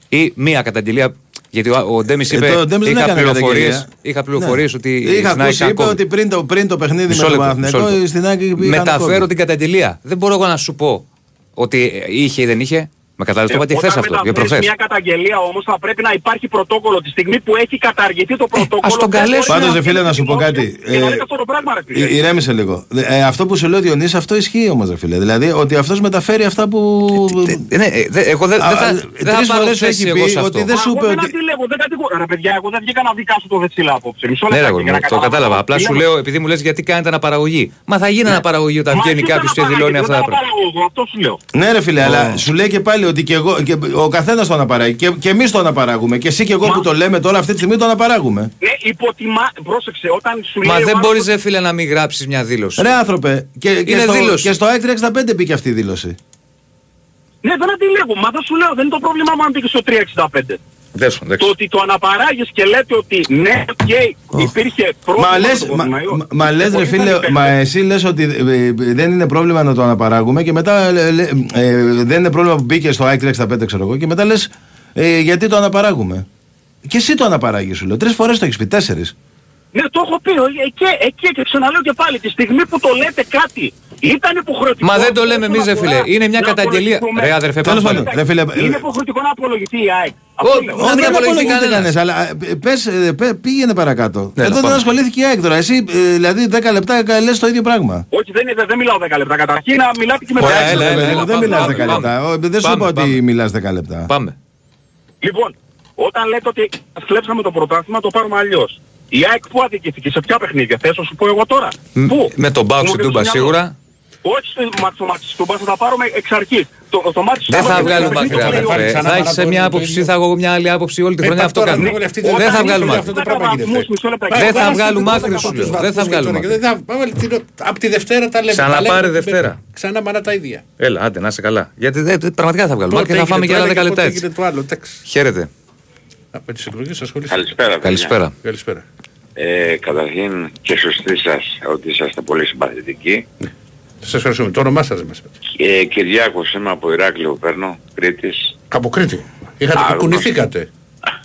Ή μία καταγγελία γιατί ο Ντέμις ε, είπε ε, το, είχα πληροφορίες είχα ναι. πληροφορίες ναι. ότι. Είχα ακούσει, είπε ότι πριν το, πριν το παιχνίδι μισό με τον Παναθηναϊκό Μεταφέρω την καταγγελία. Δεν μπορώ εγώ να σου πω ότι είχε ή δεν είχε. Μα κατάλαβες το είπατε χθες αυτό. Για προχθές. μια καταγγελία όμως θα πρέπει να υπάρχει πρωτόκολλο. Τη στιγμή που έχει καταργηθεί το ε, πρωτόκολλο. Ε, Α τον καλέσουμε. Πάντως, ρε φίλε, να σου πω κάτι. Ε, ε, ε, ηρέμησε λίγο. Ε, αυτό που σου λέω, Διονύση, αυτό ισχύει όμως, ρε φίλε. Δηλαδή ότι αυτός μεταφέρει αυτά που. Ναι, εγώ δεν θα. Τρεις φορές έχει πει ότι δεν σου είπε ότι. Ρε παιδιά, εγώ δεν βγήκα να δικάσω το Βετσίλα απόψε. Ναι, το κατάλαβα. Απλά σου λέω, επειδή μου λες γιατί κάνετε αναπαραγωγή. Μα θα γίνει ναι. αναπαραγωγή όταν βγαίνει κάποιος και δηλώνει αυτά τα πράγματα. Ναι, ρε φίλε, αλλά σου λέει και πάλι ότι και εγώ, και ο καθένας το αναπαράγει. Και, και εμείς το αναπαράγουμε. Και εσύ και εγώ που το λέμε τώρα αυτή τη στιγμή το αναπαράγουμε. Ναι, υποτιμά. Πρόσεξε, όταν σου λέει. Μα δεν μπορείς, ρε φίλε, να μην γράψεις μια δήλωση. Ρε άνθρωπε. Και, Είναι και, στο, και στο μπήκε αυτή η δήλωση. Ναι, δεν αντιλέγω. Μα δεν σου λέω, δεν είναι το πρόβλημά μου αν μπήκε στο 365. Το ότι το αναπαράγεις και λέτε ότι ναι, okay, υπήρχε πρόβλημα. Μα λες, το μα, μα, λες ρε φίλε, μα εσύ λες ότι ε, ε, δεν είναι πρόβλημα να το αναπαράγουμε και μετά ε, δεν είναι πρόβλημα που μπήκε στο ΑΕΚ 65 ξέρω εγώ και μετά λες γιατί το αναπαράγουμε. Και εσύ το αναπαράγεις σου λέω. Τρεις φορές το έχεις πει, τέσσερις. Ναι, το έχω πει. Εκεί, και ξαναλέω και πάλι. Τη στιγμή που το λέτε κάτι ήταν υποχρεωτικό. Μα δεν το λέμε εμείς, ρε φίλε. Είναι μια καταγγελία. Ρε αδερφέ, πάνω πάνω. Είναι υποχρεωτικό να απολογηθεί η ΑΕΚ. Όχι, δεν απολογείται κανένας. Αλλά ε, πες, ε, πήγαινε παρακάτω. Ναι, Εδώ δεν ασχολήθηκε η έκδορα. Εσύ ε, δηλαδή 10 λεπτά λες το ίδιο πράγμα. Όχι, δεν μιλάω 10 λεπτά. Καταρχήν να μιλάτε και μετά. Δεν μιλάω 10 λεπτά. Δεν σου είπα ότι μιλάς 10 λεπτά. Πάμε. Λοιπόν, όταν λέτε ότι κλέψαμε το πρωτάθλημα, το πάρουμε αλλιώς. Η ΑΕΚ που αδικήθηκε, σε ποια παιχνίδια, θες σου πω εγώ τώρα. Με τον Μπάουξ Τούμπα σίγουρα. Όχι στο μάτι του Τούμπα, θα πάρουμε εξ αρχή. Το, το δεν θα βγάλουμε μακριά. Θα έχει μια άποψη, θα έχω μια άλλη άποψη όλη την ε, χρονιά. Αυτό κάνουμε. Δεν θα βγάλουμε άκρη. Δεν θα βγάλουμε άκρη, σου. Δεν θα βγάλουμε Από τη Δευτέρα τα λέμε. Ξαναπάρε Δευτέρα. Ξανά μάνα τα ίδια. Έλα, άντε, να είσαι καλά. Γιατί πραγματικά θα βγάλουμε και θα φάμε και άλλα 10 λεπτά έτσι. Χαίρετε. Από τις ασχολείστε. Καλησπέρα. Καλησπέρα. Καλησπέρα. Ε, καταρχήν και σωστή σας ότι είσαστε πολύ συμπαθητικοί. Ναι. Σας ευχαριστούμε. Το όνομά σας δεν μας είπατε. Και Κυριάκος είμαι από Ηράκλειο παίρνω, Κρήτης. Από Κρήτη. Είχατε Άγνωστο. κουνηθήκατε.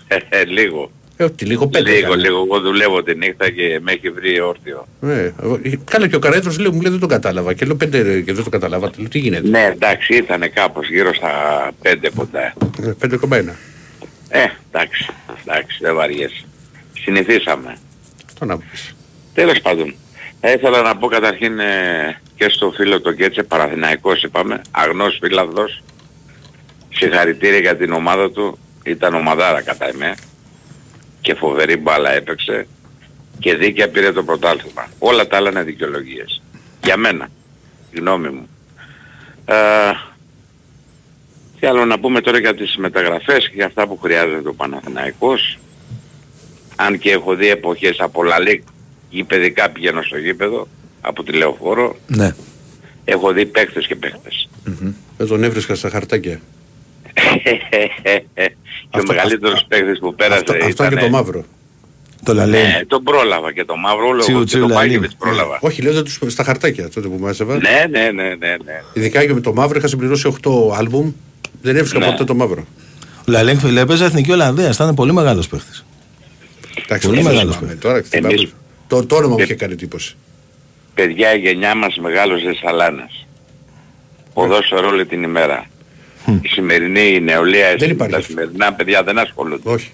Ε, ε, λίγο. Ε, ότι λίγο πέντε λίγο, έκανε. λίγο. Εγώ δουλεύω τη νύχτα και με έχει βρει όρθιο. Ε, εγώ- Καλά και ο Καρέτρος λέει, μου λέει δεν το κατάλαβα. Και λέω πέντε ρε, και δεν το καταλάβατε. Λέω τι γίνεται; Ναι, εντάξει, ήταν κάπως γύρω στα 5 κοντά. Ε, 5,1. Ε, εντάξει, εντάξει, δεν βαριέσαι. Συνηθίσαμε. Το να πεις. Τέλος πάντων, θα ήθελα να πω καταρχήν ε, και στο φίλο το Κέτσε, Παραθυναϊκός είπαμε, αγνός φίλαθλος, συγχαρητήρια για την ομάδα του, ήταν ομαδάρα κατά εμέ και φοβερή μπάλα έπαιξε και δίκαια πήρε το πρωτάθλημα. Όλα τα άλλα είναι δικαιολογίες. Για μένα, η γνώμη μου. Ε, τι άλλο να πούμε τώρα για τις μεταγραφές και για αυτά που χρειάζεται ο Παναθηναϊκός. Αν και έχω δει εποχές από Λαλίκ γηπαιδικά πηγαίνω στο γήπεδο, από τη Λεωφόρο, Ναι. έχω δει παίκτες και παίκτες. Δεν τον έβρισκα στα χαρτάκια. και ο μεγαλύτερος παίκτης που πέρασε Αυτό, αυτό ήταν... και το μαύρο. Το λαλέ. Ναι, τον πρόλαβα και το μαύρο όλο Τσιου, εγώ και τσιου, το λαλή. Πάγεβιτς πρόλαβα. Όχι, λέω δεν τους στα χαρτάκια τότε που μάζευα. Ναι, ναι, ναι, ναι, ναι. Ειδικά και με το μαύρο είχα συμπληρώσει 8 άλμπουμ. Δεν έβρισκα Ναι. ποτέ το μαύρο. Ο Λαλέγκ φίλε έπαιζε εθνική Ολλανδίας. Ήταν πολύ μεγάλος παίχτη. Εντάξει, Πολύ δεν μεγάλος θυμάμαι παίκτης. Τώρα θυμάμαι. Εμείς- Το, το όνομα μου Ε- είχε κάνει εντύπωση. Παιδιά, η γενιά μας μεγάλωσε σαλάνας. Ποδόσφαιρο όλη την ημέρα. Η σημερινή η νεολαία, Δεν η- υπάρχει τα αυτό. σημερινά παιδιά δεν ασχολούνται Όχι.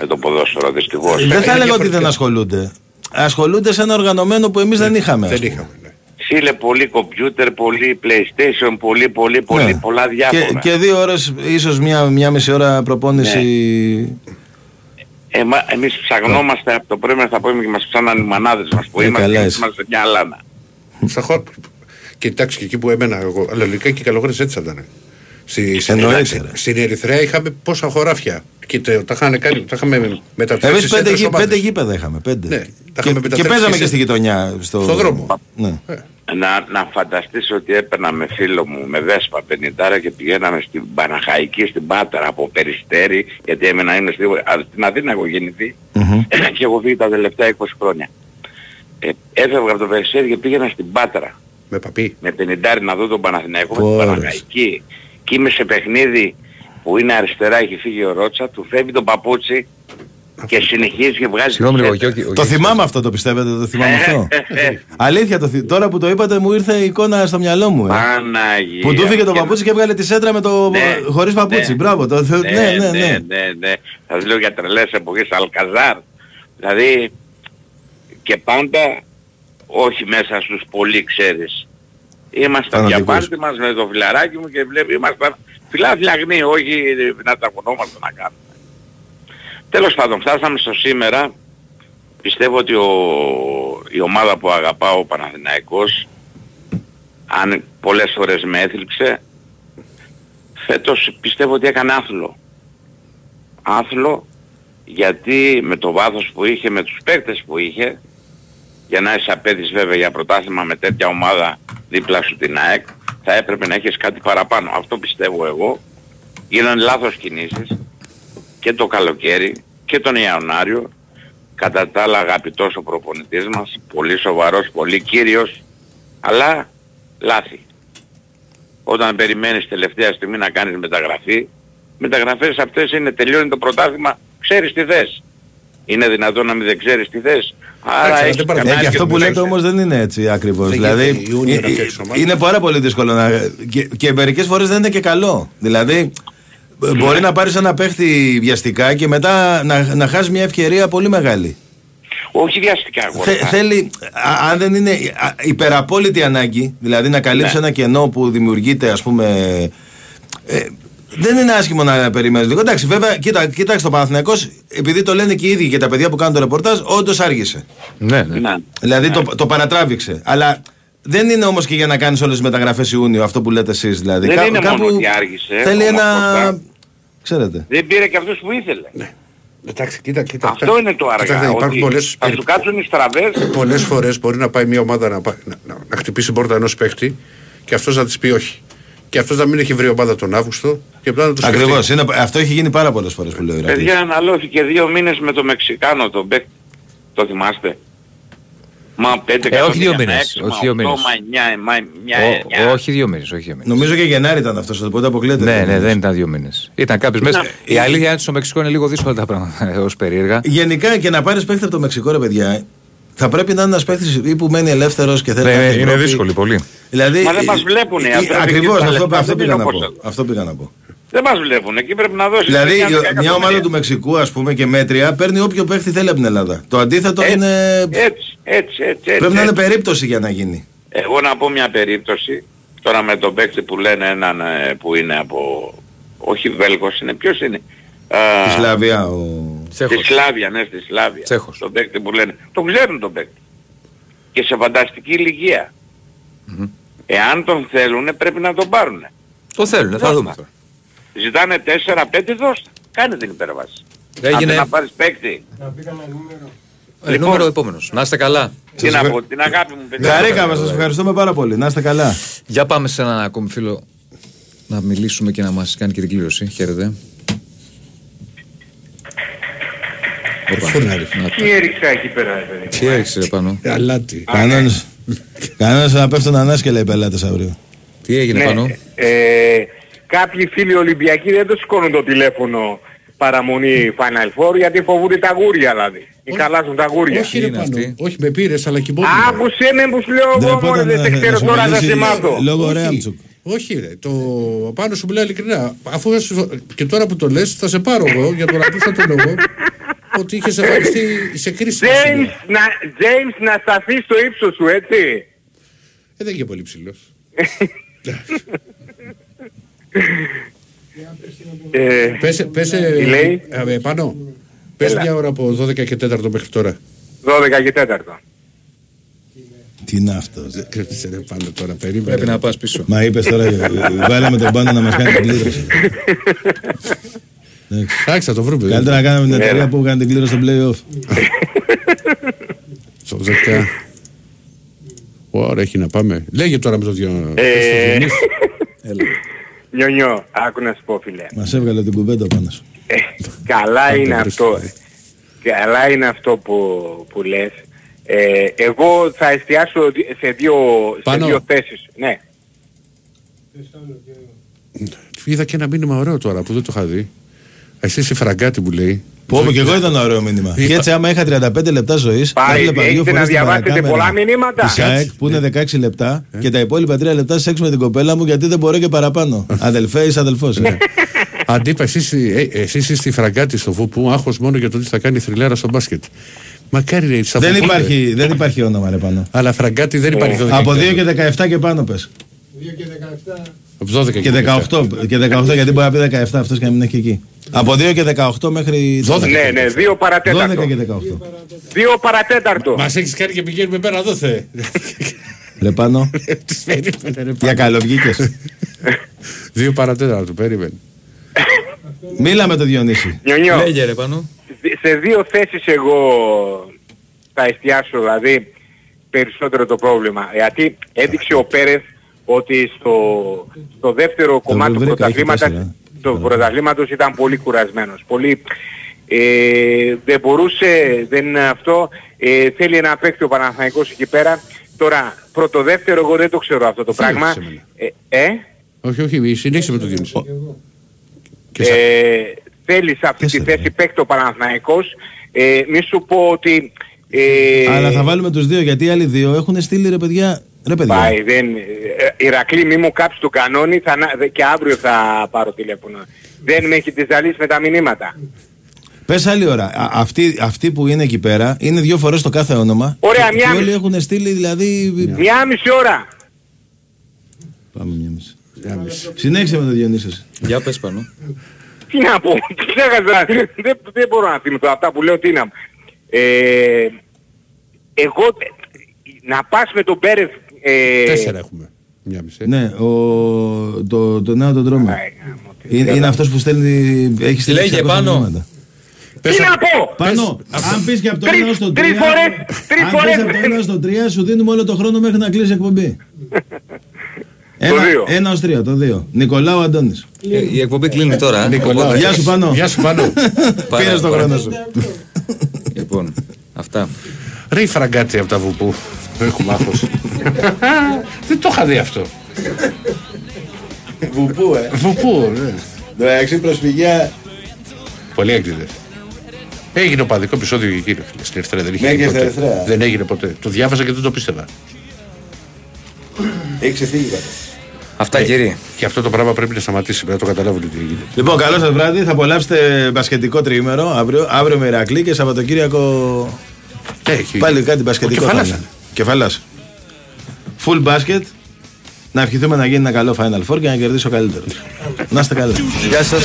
με το ποδόσφαιρο δυστυχώς. Δεν θα έλεγα ότι διαφορετικά. δεν ασχολούνται. Ασχολούνται σε ένα οργανωμένο που εμείς δεν είχαμε. ας Δεν πούμε. είχαμε. ναι. Φίλε, πολύ κομπιούτερ, πολύ PlayStation, πολύ, πολύ, πολύ, Ναι. πολλά διάφορα. Και, και δύο ώρες, ίσως μία, μία μισή ώρα προπόνηση. Ε, μα, εμείς ψαγνόμαστε από το πρωί μέχρι τα απόγευμα και μας ψάναν οι μανάδες μας που Ε, είμαστε καλά και είσαι. είμαστε μια λάνα. Στα χώρα. Και εντάξει και εκεί που έμενα εγώ. Αλλά λογικά και οι καλογρές έτσι θα ήταν. Στη, στην, Εννοείται, Εντάξει, ρε. στην Ερυθρέα είχαμε πόσα χωράφια. Και τε- τα είχαμε κάνει, τα είχαμε μεταφέρει. Εμείς σε πέντε, έντρες γη- ομάδες. πέντε γήπεδα είχαμε. Πέντε. Ναι, τα και, είχαμε και μεταφέρει παίζαμε και και σε- στη γειτονιά. Στο, στο δρόμο. Ναι. Να, να φανταστείς ότι έπαιρνα με φίλο μου με Βέσπα 50 και πηγαίναμε στην Παναχαϊκή, στην Πάτρα από Περιστέρι, γιατί έμενα είναι στη, α, στην Αθήνα έχω γεννηθεί και έχω φύγει τα τελευταία 20 χρόνια. Ε, έφευγα από το Περιστέρι και πήγαινα στην Πάτρα Με παπί. με 50 να δω τον Παναθηναϊκό με την Ωρες. Παναχαϊκή και είμαι σε παιχνίδι που είναι αριστερά, έχει φύγει ο Ρότσα, του φεύγει το παπούτσι και συνεχίζει και βγάζει Συγγνώμη τις λίγο, σέντρες. Γιώργη, ο Το Γιώργης- θυμάμαι αυτό, το πιστεύετε, το θυμάμαι αυτό; Ε, Αλήθεια, το, θυ- τώρα που το είπατε μου ήρθε η εικόνα στο μυαλό μου. Ε. Παναγία. Που του έφυγε το Και- παπούτσι και έβγαλε τη σέντρα με το Ναι, χωρίς παπούτσι. ναι. Μπράβο. Το, θε- ναι, ναι, ναι. ναι, ναι, ναι. Θα σας λέω για τρελές εποχές Αλκαζάρ. Δηλαδή και πάντα όχι μέσα στους πολύ ξέρεις. Ήμασταν για Φανατικούς. πάρτι μας με το φιλαράκι μου και βλέπει ήμασταν φιλάθλοι αγνοί, όχι να τα αγωνόμαστε να κάνουμε. Τέλος πάντων, φτάσαμε στο σήμερα. Πιστεύω ότι ο, η ομάδα που αγαπάω, ο Παναθηναϊκός, αν πολλές φορές με έθλιψε, φέτος πιστεύω ότι έκανε άθλο. Άθλο γιατί με το βάθος που είχε, με τους παίκτες που είχε, για να είσαι απέδεις βέβαια για πρωτάθλημα με τέτοια ομάδα δίπλα σου την ΑΕΚ, θα έπρεπε να έχεις κάτι παραπάνω. Αυτό πιστεύω εγώ. Γίνανε λάθος κινήσεις και το καλοκαίρι και τον Ιανουάριο. Κατά τα άλλα αγαπητός ο προπονητής μας, πολύ σοβαρός, πολύ κύριος, αλλά λάθη. Όταν περιμένεις τελευταία στιγμή να κάνεις μεταγραφή, μεταγραφές αυτές είναι τελειώνει το πρωτάθλημα, ξέρεις τι θες. Είναι δυνατόν να μην δεν ξέρεις τι θες. Άρα Εντάξει, έχεις δεν Ε, κανάλι και αυτό που και- λέτε όμως δεν είναι έτσι ακριβώς. Δεν Δηλαδή γίνεται Ιούνιο να ε, φτιάξεις ε, ομάδα. είναι πάρα πολύ δύσκολο να. και, και μερικές φορές δεν είναι και καλό. Δηλαδή ε, μπορεί να πάρεις ένα παίχτη βιαστικά και μετά να, να χάσεις μια ευκαιρία πολύ μεγάλη. Όχι βιαστικά εγώ. Θε- θέλει, α- αν δεν είναι α, υπεραπόλυτη ανάγκη, δηλαδή να καλύψεις Ναι. ένα κενό που δημιουργείται, ας πούμε. Ε, δεν είναι άσχημο να περιμένεις λίγο. Εντάξει, βέβαια, κοίτα, κοίταξε το Παναθηναϊκός, επειδή το λένε και οι ίδιοι και τα παιδιά που κάνουν το ρεπορτάζ, όντως άργησε. Ναι, ναι. Ναι. Δηλαδή το, το παρατράβηξε. Αλλά δεν είναι όμως και για να κάνεις όλες τις μεταγραφές Ιούνιο, αυτό που λέτε εσείς. Δηλαδή. Δεν Κά- είναι κάπου μόνο ότι άργησε, Θέλει όμως ένα. Κώστα. Ξέρετε. Δεν πήρε και αυτούς που ήθελε. Εντάξει, κοίτα, κοίτα. Αυτό είναι το αργά. Κοιτάξτε, υπάρχουν ότι πολλές, θα σου κάτσουν οι στραβές. πολλές φορές μπορεί να πάει μια ομάδα να, πά- να, να, να χτυπήσει πόρτα ενός παίχτη και αυτός να της πει όχι. Και αυτός να μην έχει βρει ομάδα τον Αύγουστο και μετά να το σκεφτεί. Ακριβώς. Αυτό έχει γίνει πάρα πολλές φορές που λέω. Παιδιά αναλώθηκε δύο μήνες με το Μεξικάνο τον Μπέκ. Το θυμάστε; Μα πέντε Ε, όχι εκατομμύρια, δύο μα μήνες, έξι, μα όχι δύο οκτώ, μήνες. Μα εννιά, μα μια, Ω- εννιά. όχι δύο μήνες, όχι δύο μήνες. Νομίζω και Γενάρη ήταν αυτός, οπότε αποκλείεται. Ναι, ναι, δεν ήταν δύο μήνες. Ήταν κάποιος Να- μέσα. Η αλήθεια είναι ότι στο Μεξικό είναι λίγο δύσκολα τα πράγματα ως περίεργα. Γενικά και να πάρεις παίχτη από το Μεξικό, ρε παιδιά, θα πρέπει να είναι ένας παίχτης ή που μένει ελεύθερος και θέλει Ναι, να ναι, έρθει είναι Ευρώπη. δύσκολο πολύ. Δηλαδή, Μα δεν μας βλέπουνε, αυτό δεν Ακριβώς έχει τα αυτό, λεφτά, αυτό, δεν πήγα είναι να όπως πω. Αυτό πήγα να πω. Δεν μας βλέπουν, εκεί πρέπει να δώσεις. Δηλαδή, μια μια εκατομμύρια. ομάδα του Μεξικού, ας πούμε, και μέτρια παίρνει όποιο παίχτη θέλει από την Ελλάδα. Το αντίθετο Έτσι, είναι. Έτσι, έτσι, έτσι. έτσι Πρέπει να είναι έτσι. περίπτωση για να γίνει. Εγώ να πω μια περίπτωση, τώρα με τον παίκτη που λένε έναν ε, που είναι από... Όχι Βέλγος είναι, ποιος είναι; Α, Τη Σλαβία. Ο... Στη Σλάβια, ναι, στη Σλάβια. Τσέχος. Τον παίκτη που λένε. Τον ξέρουν τον παίκτη. Και σε φανταστική ηλικία. Εάν τον θέλουν πρέπει να τον πάρουν. Το θέλουν, θα δούμε τώρα. Ζητάνε 4-5 δώστα. Κάνε την υπέρβαση. Έγινε. Άντε να πάρεις παίκτη. Ε, νούμερο επόμενος. Να είστε καλά. Τι να πω, την αγάπη μου παιδιά. Χαρήκαμε, σας ευχαριστούμε πάρα πολύ. Να είστε καλά. Για πάμε σε έναν ακόμη φίλο να μιλήσουμε και να μας κάνει και την κλήρωση. Χαίρετε. Οπα. Να το. Τι έριξα εκεί πέρα, ρε παιδί. Τι έριξε ρε πάνω; Αλάτι. Κανόνες Κανόνες να πέφτουν ανάσκελα οι πελάτες αύριο. Τι έγινε Ναι, πάνω; Ε, κάποιοι φίλοι Ολυμπιακοί δεν το σηκώνουν το τηλέφωνο παραμονή Final Four γιατί φοβούνται τα γούρια δηλαδή. Ή χαλάσουν τα γούρια. Όχι ρε πάνω. Όχι με πήρες αλλά κοιμόμουν. Άκουσε με που σου λέω εγώ μόνο δεν σε ξέρω τώρα να σε μάθω. Λόγω Όχι. Ρέαμτσουκ. Όχι ρε, το πάνω σου μιλάει ειλικρινά. Αφού θα σου- και τώρα που το λες θα σε πάρω εγώ για τον αντίθετο λόγο ότι είχες εμφανιστεί σε κρίσιμη James σημεία. να, James να σταθεί στο ύψος σου έτσι. Ε, δεν είναι πολύ ψηλός. Ε, Πέσε, πέσε Τι λέει; ε, πάνω. Πες Έλα. μια ώρα από 12 και 4 μέχρι τώρα. 12 και 4. Τι είναι αυτό. Κρύψε ρε πάνω τώρα, περίμενε. Πρέπει να πας πίσω. Μα είπες τώρα, ε, βάλαμε τον πάνω να μας κάνει την κλήρωση. Εντάξει, θα το βρούμε. Καλύτερα να κάναμε την Έλα. εταιρεία που έκανε την κλήρωση στο play-off. Στο 10. Ωραία, έχει να πάμε. Λέγε τώρα με το δυο. Ε, στο Διονύση. Νιονιό, άκου να σου πω φίλε. Μας έβγαλε την κουβέντα πάνω σου. Καλά είναι αυτό. Καλά είναι αυτό που, που λες. Ε, εγώ θα εστιάσω δι- σε δύο, σε Πάνω. δύο θέσεις. Ναι. Είδα και ένα μήνυμα ωραίο τώρα που δεν το είχα δει. Εσύ είσαι φραγκάτη που λέει. Πω, πω, και εγώ ήταν ωραίο μήνυμα. Είπα- Και έτσι, άμα είχα 35 λεπτά ζωής, Πάει, έχετε να διαβάσετε πολλά μηνύματα. Της ΑΕΚ που είναι 16 λεπτά και τα υπόλοιπα 3 λεπτά σεξ με την κοπέλα μου γιατί δεν μπορώ και παραπάνω. Αδελφέ ή αδελφός. Αντίπα, εσείς, ε, εσείς είστε η φραγκάτη στο φουπού, άγχος μόνο για το τι θα κάνει η θρυλέρα στο μπάσκετ. Μακάρι ρε, τις δεν, αποφούνται. υπάρχει, δεν υπάρχει όνομα ρε πάνω. Αλλά φραγκάτη δεν υπάρχει 12 Από 2 και 17 και πάνω πες. 2 και 17. Από 12 Και 18, και 18 γιατί μπορεί να πει 17 αυτός και να μην έχει εκεί. Από 2 και 18 μέχρι. 12. Ναι, ναι, δύο παρατέταρτο. 12 και 18. Δύο παρατέταρτο. Μας έχεις κάνει και πηγαίνουμε πέρα εδώ θε. Ρε πάνω. Τις περίμενε ρε Για πάνω. καλοβγήκες. Δύο παρατέταρτο, περίμενε. Μίλα με το Διονύση. Νιονιό, Λέγε ρε πάνω. σε δύο θέσεις εγώ θα εστιάσω δηλαδή περισσότερο το πρόβλημα. Γιατί έδειξε ο Πέρεθ ότι στο, στο δεύτερο κομμάτι του βρήκα, έχει πρωταθλήματος, τέσσερα. του πρωταθλήματος ήταν πολύ κουρασμένος. Πολύ, ε, δεν μπορούσε, δεν αυτό, ε, θέλει ένα παίκτη ο Παναθηναϊκός εκεί πέρα. Τώρα, πρώτο δεύτερο εγώ δεν το ξέρω αυτό το Φίλος πράγμα. σε μένα. Ε, ε, Όχι, όχι, συνέχισε με το Διονύση. Και σα- ε, θέλεις σε αυτή τη θέση παίκτη ο Παναθηναϊκός. Ε, μη σου πω ότι... Ε, Αλλά θα βάλουμε τους δύο γιατί οι άλλοι δύο έχουν στείλει ρε παιδιά. Ρε παιδιά. Πάει, δεν... Ε, Ηρακλή μη μου κάψεις το κανόνι θα, να- δε- και αύριο θα πάρω τηλέφωνο. Δεν με έχει τη ζαλίσει με τα μηνύματα. Πες άλλη ώρα. Α- Αυτοί, αυτοί που είναι εκεί πέρα είναι δύο φορές το κάθε όνομα. Ωραία, και, μια και μισή. όλοι έχουν στείλει δηλαδή. Μια μισή ώρα. Πάμε μια μισή. Συνέχισε με το Διονύση. εσύ. Για πες πάνω. Τι να πω, ξέχασα. δεν, δεν μπορώ να θυμηθώ αυτά που λέω τι να πω. Ε, εγώ να πας με τον Πέρεθ... Ε, Τέσσερα έχουμε. Μια μισή. Ναι, ο, το, το νέο τον τρόμο. Είναι, είναι αυτό που στέλνει. Έχει στείλει Λέγε 600 πάνω. μηνύματα. Τι να πω! Πάνω, αν πεις και από το Τρεις- 1 στο 3. τρεις φορές- τρεις αν φορές- πεις από το 1 στο 3, σου δίνουμε όλο το χρόνο μέχρι να κλείσει η εκπομπή. Ένα, δύο. ένα ως τρία, το δύο. Νικολάου Αντώνης. Ε, Η εκπομπή κλείνει τώρα. ε. Νικολάου, Γεια σου πάνω. Γεια σου πάνω. Πάρα Πήρες το πολύ. χρόνο σου. Λοιπόν, αυτά. Ρε η φραγκάτσι από τα βουπού. Έχουμε άγχος. Δεν το είχα δει αυτό. Βουπού, ε. Βουπού, ναι. Εντάξει, προσφυγιά. Πολλοί έγκριτες. Έγινε οπαδικό επεισόδιο και εκεί ρε φίλε, στην Ερυθρέα. Δεν, είχε Ναι, γίνει και στην ποτέ. Ερυθρέα. δεν έγινε ποτέ. Το διάβασα και δεν το πίστευα. Έχει ξεφύγει κάτι. Αυτά Ε, κύριε. Και αυτό το πράγμα πρέπει να σταματήσει. Πρέπει να το καταλάβουν τι γίνεται. Λοιπόν, καλό σας βράδυ. Θα απολαύσετε μπασκετικό τριήμερο αύριο, αύριο με Ηρακλή και Σαββατοκύριακο. Έχει. Πάλι κάτι μπασκετικό. Ο Κεφαλάς. Θα είναι. Κεφαλάς. Full basket. Να ευχηθούμε να γίνει ένα καλό Final Four και να κερδίσει ο καλύτερος. να είστε καλά. Γεια σας.